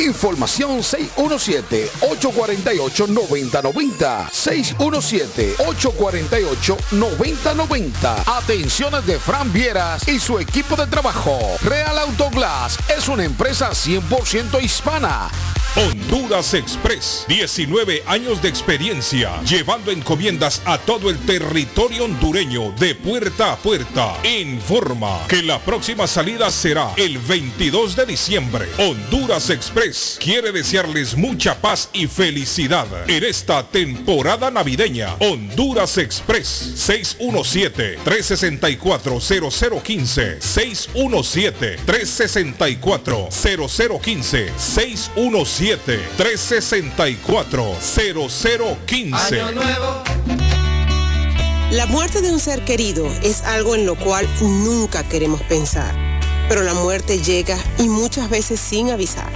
Información 617-848-9090. 617-848-9090. Atenciones de Fran Vieras y su equipo de trabajo. Real Autoglass es una empresa 100% hispana.
Honduras Express, 19 años de experiencia, llevando encomiendas a todo el territorio hondureño de puerta a puerta. Informa que la próxima salida será el 22 de diciembre. Honduras Express quiere desearles mucha paz y felicidad en esta temporada navideña. Honduras Express, 617-364-0015, 617-364-0015, 617 617-364-0015.
La muerte de un ser querido es algo en lo cual nunca queremos pensar, pero la muerte llega y muchas veces sin avisar.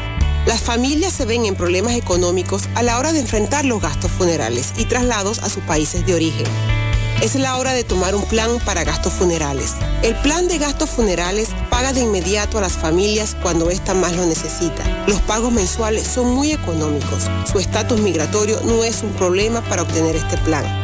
Las familias se ven en problemas económicos a la hora de enfrentar los gastos funerales y traslados a sus países de origen. Es la hora de tomar un plan para gastos funerales. El plan de gastos funerales paga de inmediato a las familias cuando ésta más lo necesita. Los pagos mensuales son muy económicos. Su estatus migratorio no es un problema para obtener este plan.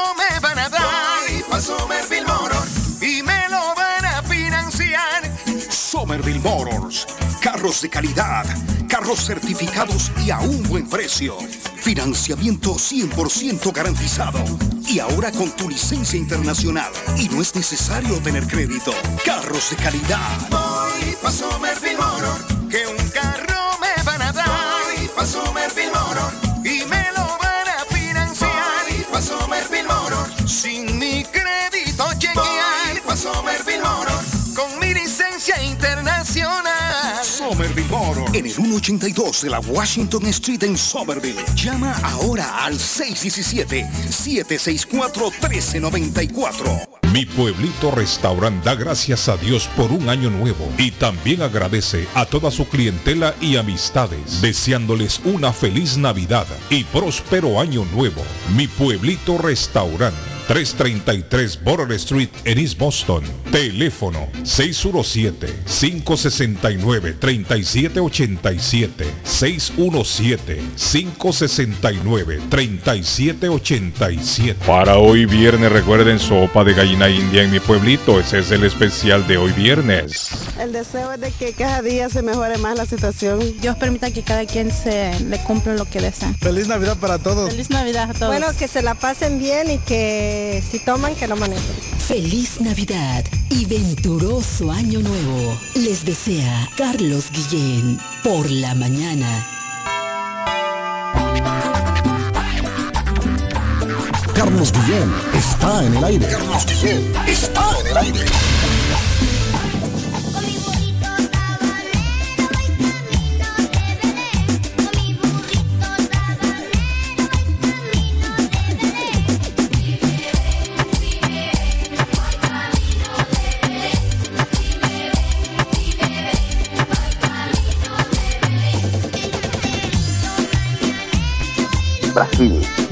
Somerville Motor y me lo van a financiar.
Somerville Motors. Carros de calidad, carros certificados y a un buen precio. Financiamiento 100% garantizado. Y ahora con tu licencia internacional. Y no es necesario tener crédito. Carros de calidad.
Voy pa' Somerville Motor, que un carro me van a dar. Somerville
en el 182 de la Washington Street en Somerville. Llama ahora al 617-764-1394.
Mi pueblito restaurant da gracias a Dios por un año nuevo y también agradece a toda su clientela y amistades, deseándoles una feliz Navidad y próspero año nuevo. Mi pueblito restaurant. 333 Border Street en East Boston. Teléfono 617-569-3787. 617-569-3787.
Para hoy viernes recuerden sopa de gallina india en mi pueblito. Ese es el especial de hoy viernes.
El deseo es de que cada día se mejore más la situación.
Dios permita que cada quien se le cumpla lo que desea.
Feliz Navidad para todos.
Feliz Navidad a todos.
Bueno, que se la pasen bien y que si toman, que no manejen.
Feliz Navidad y venturoso Año Nuevo. Les desea Carlos Guillén por la mañana.
Carlos Guillén está en el aire. Carlos Guillén está en el aire.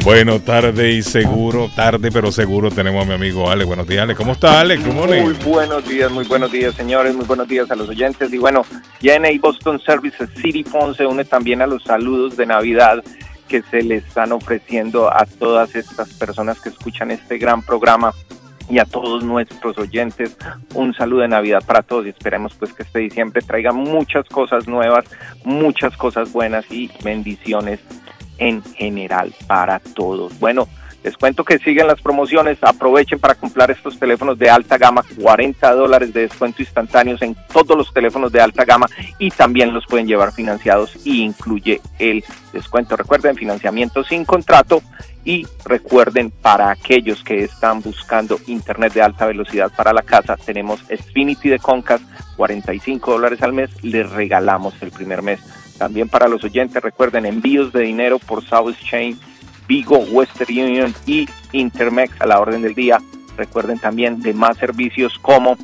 Bueno, tarde y seguro, tarde pero seguro tenemos a mi amigo Ale. Buenos días, Ale. ¿Cómo está, Ale?
Muy buenos días, muy buenos días, señores. Muy buenos días a los oyentes. Y bueno, JNA Boston Services City Phone se une también a los saludos de Navidad que se le están ofreciendo a todas estas personas que escuchan este gran programa y a todos nuestros oyentes un saludo de Navidad para todos y esperemos pues que este diciembre traiga muchas cosas nuevas, muchas cosas buenas y bendiciones en general para todos. Bueno, les cuento que siguen las promociones, aprovechen para comprar estos teléfonos de alta gama, 40 dólares de descuento instantáneos en todos los teléfonos de alta gama y también los pueden llevar financiados y incluye el descuento. Recuerden, financiamiento sin contrato y recuerden para aquellos que están buscando internet de alta velocidad para la casa, tenemos Xfinity de Concast, 45 dólares al mes, les regalamos el primer mes. También para los oyentes, recuerden envíos de dinero por South Exchange, Vigo, Western Union y Intermex a la orden del día. Recuerden también de más servicios como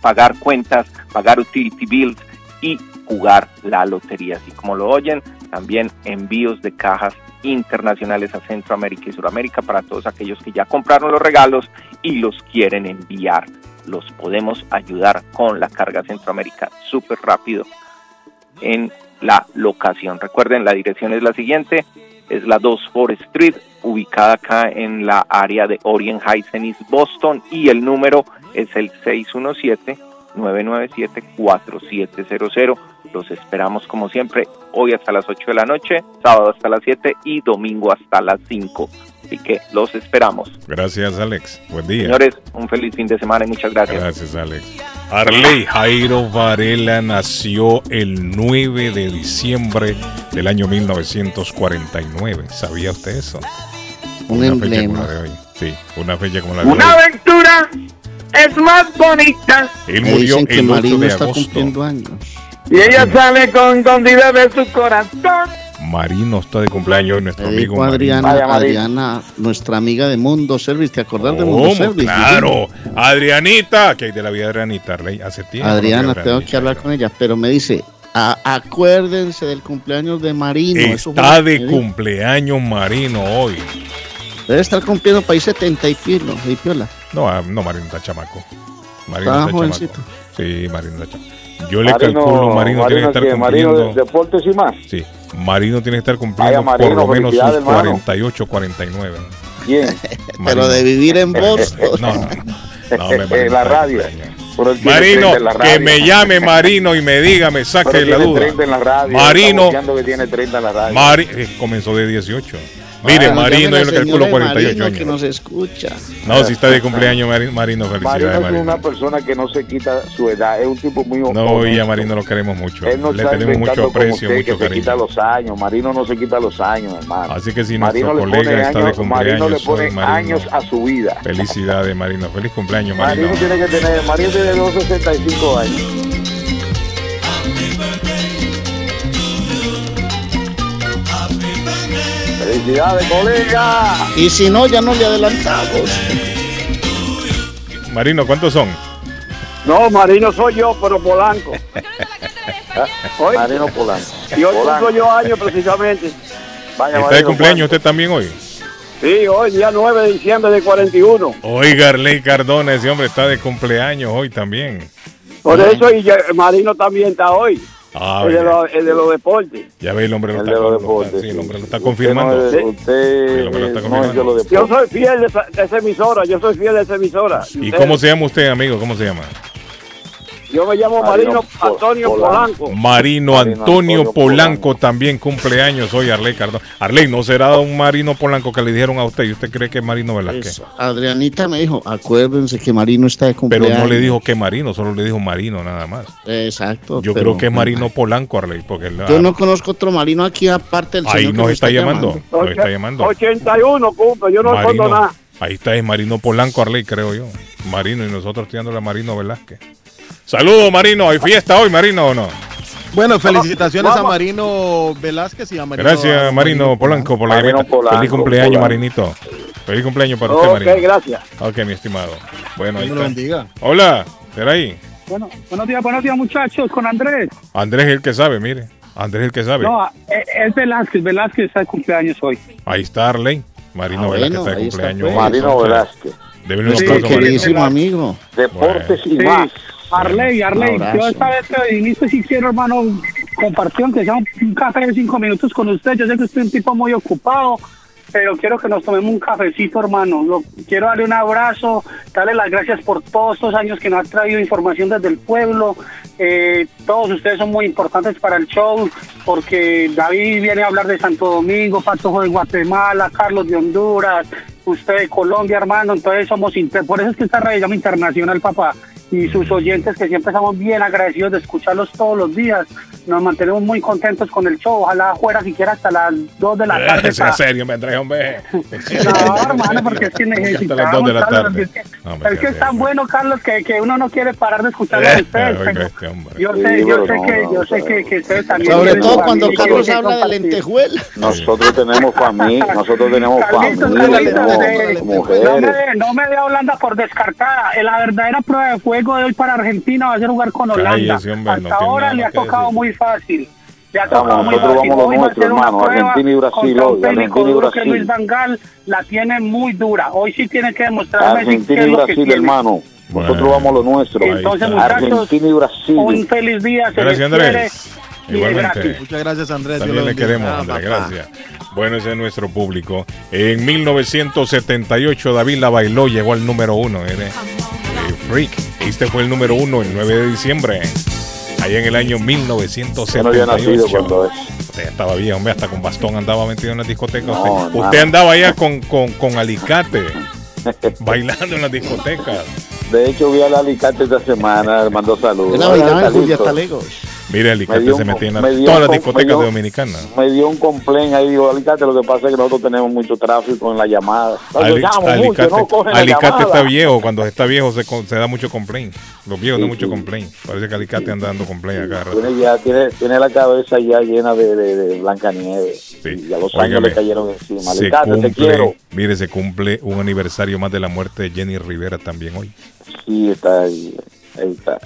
pagar cuentas, pagar utility bills y jugar la lotería. Así como lo oyen, también envíos de cajas internacionales a Centroamérica y Sudamérica para todos aquellos que ya compraron los regalos y los quieren enviar. Los podemos ayudar con la carga Centroamérica súper rápido en la locación. Recuerden, la dirección es la siguiente, es la 2 Forest Street, ubicada acá en la área de Orient Heights en Boston y el número es el 617-997-4700. Los esperamos como siempre hoy hasta las 8 de la noche, sábado hasta las 7 y domingo hasta las 5. Así que los esperamos.
Gracias, Alex. Buen día.
Señores, un feliz fin de semana y muchas gracias.
Gracias, Alex. Arley Jairo Varela nació el 9 de diciembre del año 1949. ¿Sabía usted eso?
Un
una fecha
emblema.
como la de hoy. Sí, una fecha como la de
Una
hoy.
aventura es más bonita.
Él murió
dicen que
el 8
Marino
de
está
agosto.
cumpliendo años.
Y ella sale con escondida de su corazón.
Marino está de cumpleaños hoy, nuestro amigo
dijo Adriana,
Marino.
Adriana, nuestra amiga de Mundo Service. ¿Te acordás de Mundo. Service?
Claro. Adrianita, que hay de la vida de Adrianita, Arley? Hace tiempo.
Adriana, tengo que hablar con ella, pero me dice, "A- acuérdense del cumpleaños de Marino.
Está
que
de cumpleaños Marino hoy.
Debe estar cumpliendo país 70 y pilo, y piola.
No, ah, no, Marino está chamaco. Marino
Está
está
jovencito.
chamaco. Sí, Marino está chamaco. Yo le
Marino-
calculo, Marino, tiene que estar
que Marino
cumpliendo.
de Deportes y más.
Sí, Marino tiene que estar cumpliendo
Marino,
por lo menos sus
felicidades, hermano.
48, 49.
Bien.
Pero de vivir en Boston.
No, no. No,
en la radio.
Marino,
30 en la
que me llame Marino y me diga, me saque la duda.
30 en la radio.
Marino,
está boceando que tiene 30 en la radio.
Mari- eh, comenzó de 18. Mire,
Bueno,
Marino, yo le calculo
señora de
48
Marino que
años.
nos escucha.
No, si está de cumpleaños Mari- Marino,
Marino
felicidades
es
Marino.
una persona que no se quita su edad. Es un tipo muy
No,
honesto.
y a Marino lo queremos mucho.
Él no
Le tenemos mucho aprecio,
usted,
mucho
que se quita
cariño.
los años. Marino no se quita los años, hermano.
Así que si
Marino
nuestro
le pone
colega está de
años- Marino le
cumpleaños
pone
Marino.
años a su vida.
Felicidades, Marino. Feliz cumpleaños, Marino.
Marino tiene que tener, Marino tiene 265 años.
Felicidades, colega.
Y si no, ya no le adelantamos.
Marino, ¿cuántos son?
No, Marino soy yo, pero Polanco. Hoy,
Marino Polanco.
y hoy cumplo yo años precisamente.
Vaya,
¿Está de cumpleaños usted también hoy?
Sí, hoy, día 9 de diciembre de 41.
Oiga, Arley Cardona, ese hombre está de cumpleaños hoy también.
Por eso, y Marino también está hoy.
Ah,
el, de los, el de los deportes.
Ya ve, el hombre lo
El
está,
de los
lo está-
deportes,
sí, el hombre lo está
Usted
confirmando.
no es- usted
Sí, el hombre lo está
no es
confirmando.
de
Yo soy fiel de esa, de esa emisora, yo soy fiel de esa emisora.
¿Y
Usted-
cómo se llama usted, amigo? ¿Cómo se llama?
Yo me llamo
Marino
Marino Antonio
Polanco.
Polanco.
Marino
Marino
Antonio
Antonio
Polanco también cumpleaños hoy, Arley Cardona. Arley, ¿no será un Marino Polanco que le dijeron a usted? ¿Y usted cree que es Marino Velázquez?
Eso. Adrianita me dijo, acuérdense que Marino está de
Pero
cumpleaños.
no le dijo que Marino, solo le dijo Marino nada más.
Exacto.
Yo
pero-
creo que es Marino Polanco, Arley, porque la-
Yo no conozco otro Marino aquí aparte del
ahí
señor
nos está llamando. Nos está llamando.
81 cumple, yo no
Marino,
nada.
ahí está, es Marino Polanco, Arley, creo yo. Marino y nosotros tirándole a Marino Velázquez. Saludos, Marino. ¿Hay fiesta hoy, Marino, o no?
Bueno, felicitaciones
Vamos.
a Marino Velázquez y a Marino.
Gracias, Marino Polanco, por la
Marino. Polanco,
Feliz cumpleaños,
Polanco.
Marinito. Feliz cumpleaños para usted,
Ok,
Marino.
gracias.
Ok, mi estimado. Bueno, ahí está.
bendiga.
Hola, ¿será ahí?
Bueno, buenos días, buenos días muchachos, con Andrés.
Andrés es el que sabe, mire. Andrés es el que sabe.
No, eh, es Velázquez, Velázquez está de cumpleaños hoy.
Ahí está Arley. Marino
Ah,
Velázquez
bueno,
está de
está,
cumpleaños.
pues.
Marino
Entonces,
Velázquez.
Deben un
Sí,
Marino.
queridísimo amigo.
Deportes y
Sí.
más.
Arley, Arley, yo esta vez que viniste si quiero, hermano, compartir, que sea un, un café de cinco minutos con usted. Yo sé que usted es un tipo muy ocupado, pero quiero que nos tomemos un cafecito, hermano. Lo- quiero darle un abrazo, darle las gracias por todos estos años que nos ha traído información desde el pueblo. Eh, todos ustedes son muy importantes para el show, porque David viene a hablar de Santo Domingo, Patojo de Guatemala, Carlos de Honduras, usted de Colombia, hermano. Entonces somos, inter- por eso es que esta radio llama internacional, papá. Y sus oyentes que siempre estamos bien agradecidos de escucharlos todos los días. Nos mantenemos muy contentos con el show. Ojalá fuera siquiera hasta las 2 de la tarde.
Eh, sea serio, me trae, hombre.
no, hermano, porque es que
Hasta las
necesitamos,
dos de la
Carlos,
tarde.
es que,
No,
es que es tan bueno, Carlos, que, que uno no quiere parar de escucharlo a
Eh,
ustedes.
este
yo sé, yo sé que,
no,
yo
o
sé
sea,
que, que ustedes también.
Sobre todo cuando Carlos habla de lentejuela.
Nosotros tenemos familia, nosotros tenemos
Carlitos,
familia,
Carlitos,
tenemos
eh, No
mujeres.
me, no me dé Holanda por descartada. Eh, La verdadera prueba de fuego de hoy para Argentina va a ser jugar con Holanda.
Cállese, hombre, no
Hasta
tiene
ahora le ha
que
tocado
decir.
muy fácil. Le ha
Vamos,
tocado muy
nosotros
fácil.
vamos a lo
Hoy va a
nuestro,
ser una
hermano,
prueba
Argentina y Brasil
contra un
hoy,
técnico
Argentina y
duro que
Brasil.
Luis Van Gaal la tiene muy dura. Hoy sí tiene que qué
Argentina
es
y
lo que
Brasil,
tiene.
hermano. Nosotros
Bueno.
vamos a lo nuestro.
Entonces, muchachos,
Argentina y Brasil.
Un feliz día. Se
Gracias, Andrés.
es
Igualmente.
Muchas gracias, Andrés.
También
lo
le queremos,
Ah,
Andrés, gracias. Bueno, ese es nuestro público. En 1978 David la bailó, llegó al número uno. Eh, Freak. Este fue el número uno el 9 de diciembre. Allá en el año
Yo no había nacido
1978.
cuando es.
Usted estaba bien, hombre, hasta con bastón andaba metido en las discotecas.
No,
usted, andaba allá con, con, con alicate, bailando en las discotecas.
De hecho, vi al Alicante esta semana, le mando saludos. Hola,
bailaba en Julia
Carlitos.
Mire, Alicate se metía en
me
todas las
co-
discotecas dominicanas.
Me dio un complaint ahí, digo, Alicate, lo que pasa es que nosotros tenemos mucho tráfico en la llamada.
Ali-
mucho,
Alicate,
no llamada.
está viejo, cuando está viejo se, se da mucho complaint. Los viejos dan mucho complaint. Parece que Alicate anda dando complaint acá.
Tiene, ya, tiene, tiene la cabeza ya llena de, de, de Blancanieves. Y a los años le cayeron encima.
Se
Alicate, te quiero.
cumple, mire, se cumple un aniversario más de la muerte de Jenny Rivera también hoy.
Sí, está ahí.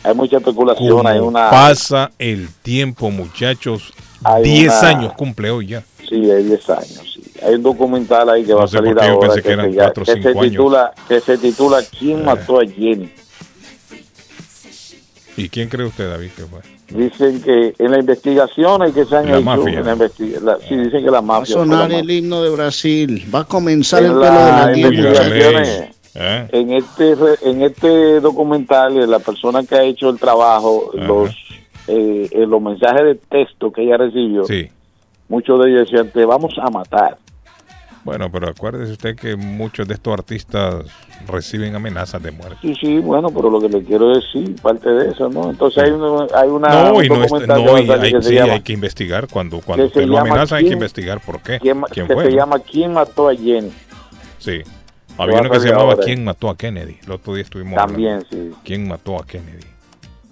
Hay mucha especulación,
Como
hay una...
pasa el tiempo, muchachos.
Hay
10
una-
años cumple hoy ya.
Sí, hay 10 años. sí. Hay un documental ahí que va
No
a
sé
salir ahora
pensé que eran
se, ya-
cuatro o
que
cinco
se
años. Eh.
titula, que se titula ¿Quién mató a Jenny?
¿Y quién cree usted, David, que fue?
Dicen que en la investigación hay que se han
La
hecho,
mafia.
en la la- sí, dicen que la
Va a
mafia. fue la
sonar el himno de Brasil. Va a comenzar el
En
pelo de
la
la
¿Eh?
en este en este documental eh, la persona que ha hecho el trabajo los eh, eh, los mensajes de texto que ella recibió
Sí.
muchos de ellos decían te vamos a matar
Bueno, pero acuérdese usted que muchos de estos artistas reciben amenazas de muerte.
sí sí bueno pero lo que le quiero decir parte de eso no entonces hay una, hay una
No, y no, es- no, y hay,
que
sí,
llama-
hay que investigar. Cuando, cuando usted lo amenaza, hay que investigar por qué.
quién,
¿Quién
que
fue?
se
no?
llama quién mató a Jenny
Sí. Había uno que se llamaba. ¿Quién mató a Kennedy? El otro día estuvimos
También,
hablando. ¿Quién mató a Kennedy?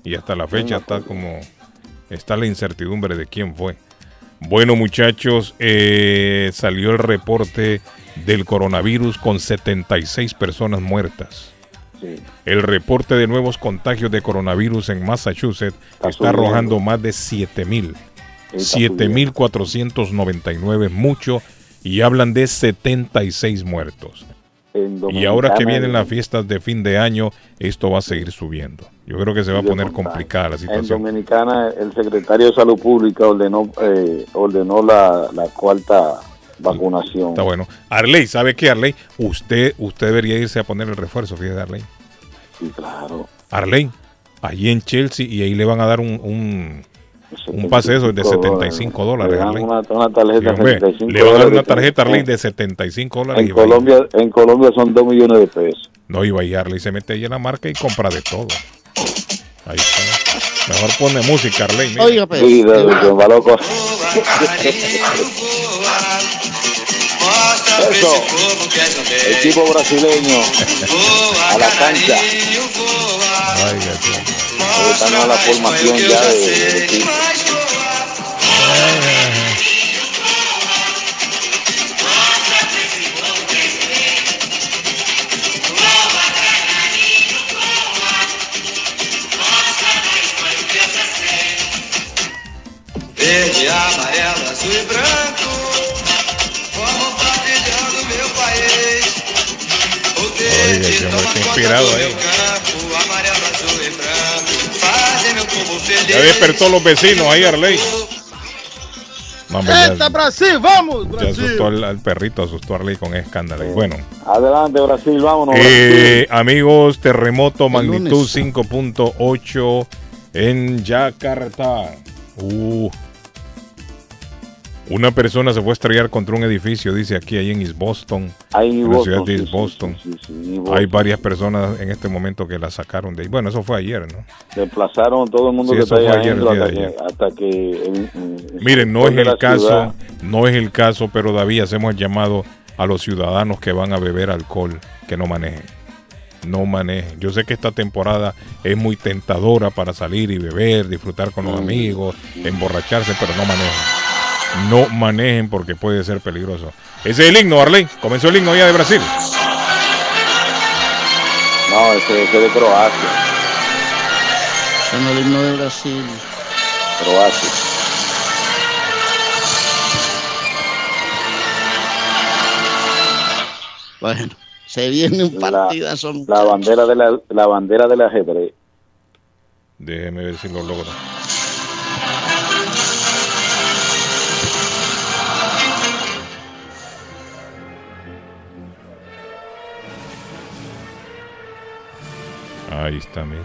Y hasta la fecha está como... Está la incertidumbre de quién fue. Bueno, muchachos, eh, salió el reporte del coronavirus con 76 personas muertas.
Sí.
El reporte de nuevos contagios de coronavirus en Massachusetts está, arrojando más de 7000.
Está
7499 mucho y hablan de 76 muertos.
En
Y ahora que vienen las fiestas de fin de año, esto va a seguir subiendo. Yo creo que se va a poner complicada la
En
situación.
Dominicana, el secretario de Salud Pública ordenó eh, ordenó la, la cuarta vacunación.
Está bueno. Arley, ¿sabe qué, Arley? Usted, usted debería irse a poner el refuerzo, fíjate, Arley.
Sí, claro.
Arley, allí en Chelsea, y ahí le van a dar un, un, un pase de esos de 75 dólares,
Le una, una tarjeta
Sí, hombre,
75
le van a dar una tarjeta, Arley, de 75 dólares.
En
y.
Colombia, en Colombia son 2 millones de pesos.
No iba a ir Arley, se mete ahí en la marca y compra de todo. Ahí está. Mejor pone música, Arley. mira.
Oiga, pues.
Sí, de, de, va loco. Eso, equipo brasileño a la cancha.
Ay, ya sé.
Esta no es la formación ya de, de equipo.
Verde, amarelo, azul e branco Como pavilhão meu país O
Oiga, ese hombre está inspirado ahí.
campo Amarelo,
Ya despertó los vecinos ahí, Arley. No, hombre, ya-
¡Esta Brasil! ¡Vamos,
Ya
Brasil!
asustó al, al perrito, asustó a Arley con escándalo. Bueno,
Adelante, Brasil, vámonos.
eh, amigos, terremoto magnitud
lunes.
5.8 en Yakarta. Uh. Una persona se fue a estrellar contra un edificio, dice aquí, ahí en East Boston.
Ahí
en la ciudad de East
sí,
Boston.
sí, sí, sí, Boston.
Hay varias personas en este momento que la sacaron de ahí. Bueno, eso fue ayer, ¿no?
Desplazaron todo el mundo que está
fue ayer,
hasta que, hasta que el- el-
Miren, no es el caso,
ciudad-
no es el caso, pero David hacemos el llamado a los ciudadanos que van a beber alcohol que no manejen. No manejen. Yo sé que esta temporada es muy tentadora para salir y beber, disfrutar con los amigos, emborracharse, pero no manejen. No manejen porque puede ser peligroso. Ese es el himno, Arley. Comenzó el himno ya de Brasil.
No, ese, ese de Croacia.
Con el himno de Brasil.
Croacia.
Bueno, se viene un
La,
partidazo.
la bandera de la, la bandera del ajedrez.
Déjeme ver si lo logro. Ahí está, mira.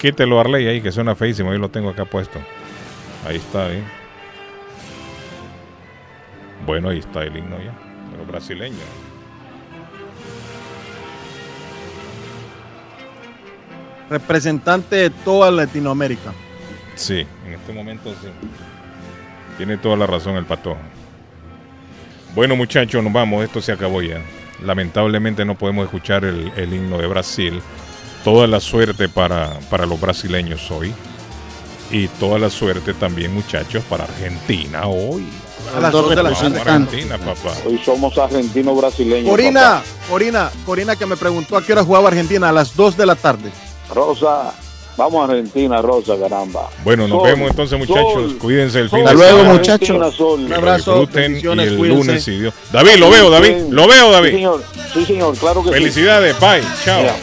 Quítelo, Arley, ahí, que suena feísimo. Yo lo tengo acá puesto. Ahí está, bien. Bueno, ahí está el himno ya. Pero brasileño.
Representante de toda Latinoamérica.
Sí, en este momento sí. Tiene toda la razón el patojo. Bueno, muchachos, nos vamos. Esto se acabó ya. Lamentablemente no podemos escuchar el, el himno de Brasil. Toda la suerte para, para los brasileños hoy. Y toda la suerte también, muchachos, para Argentina hoy.
A las dos de la.
Argentina, papá.
Hoy somos argentinos brasileños.
Corina,
papá.
Corina, Corina que me preguntó a qué hora jugaba Argentina, a las 2 de la tarde.
Rosa, vamos a Argentina, Rosa, caramba.
Bueno, nos
Sol,
vemos entonces, muchachos.
sol,
Cuídense el
sol.
fin de
Hasta luego,
semana.
muchachos.
Un abrazo,
Disfruten y el
cuídense.
lunes, si Dios. David, lo veo, David. Lo veo,
Sí,
David.
señor. Sí, señor, claro que sí.
Felicidades, bye. Chao.
Mira.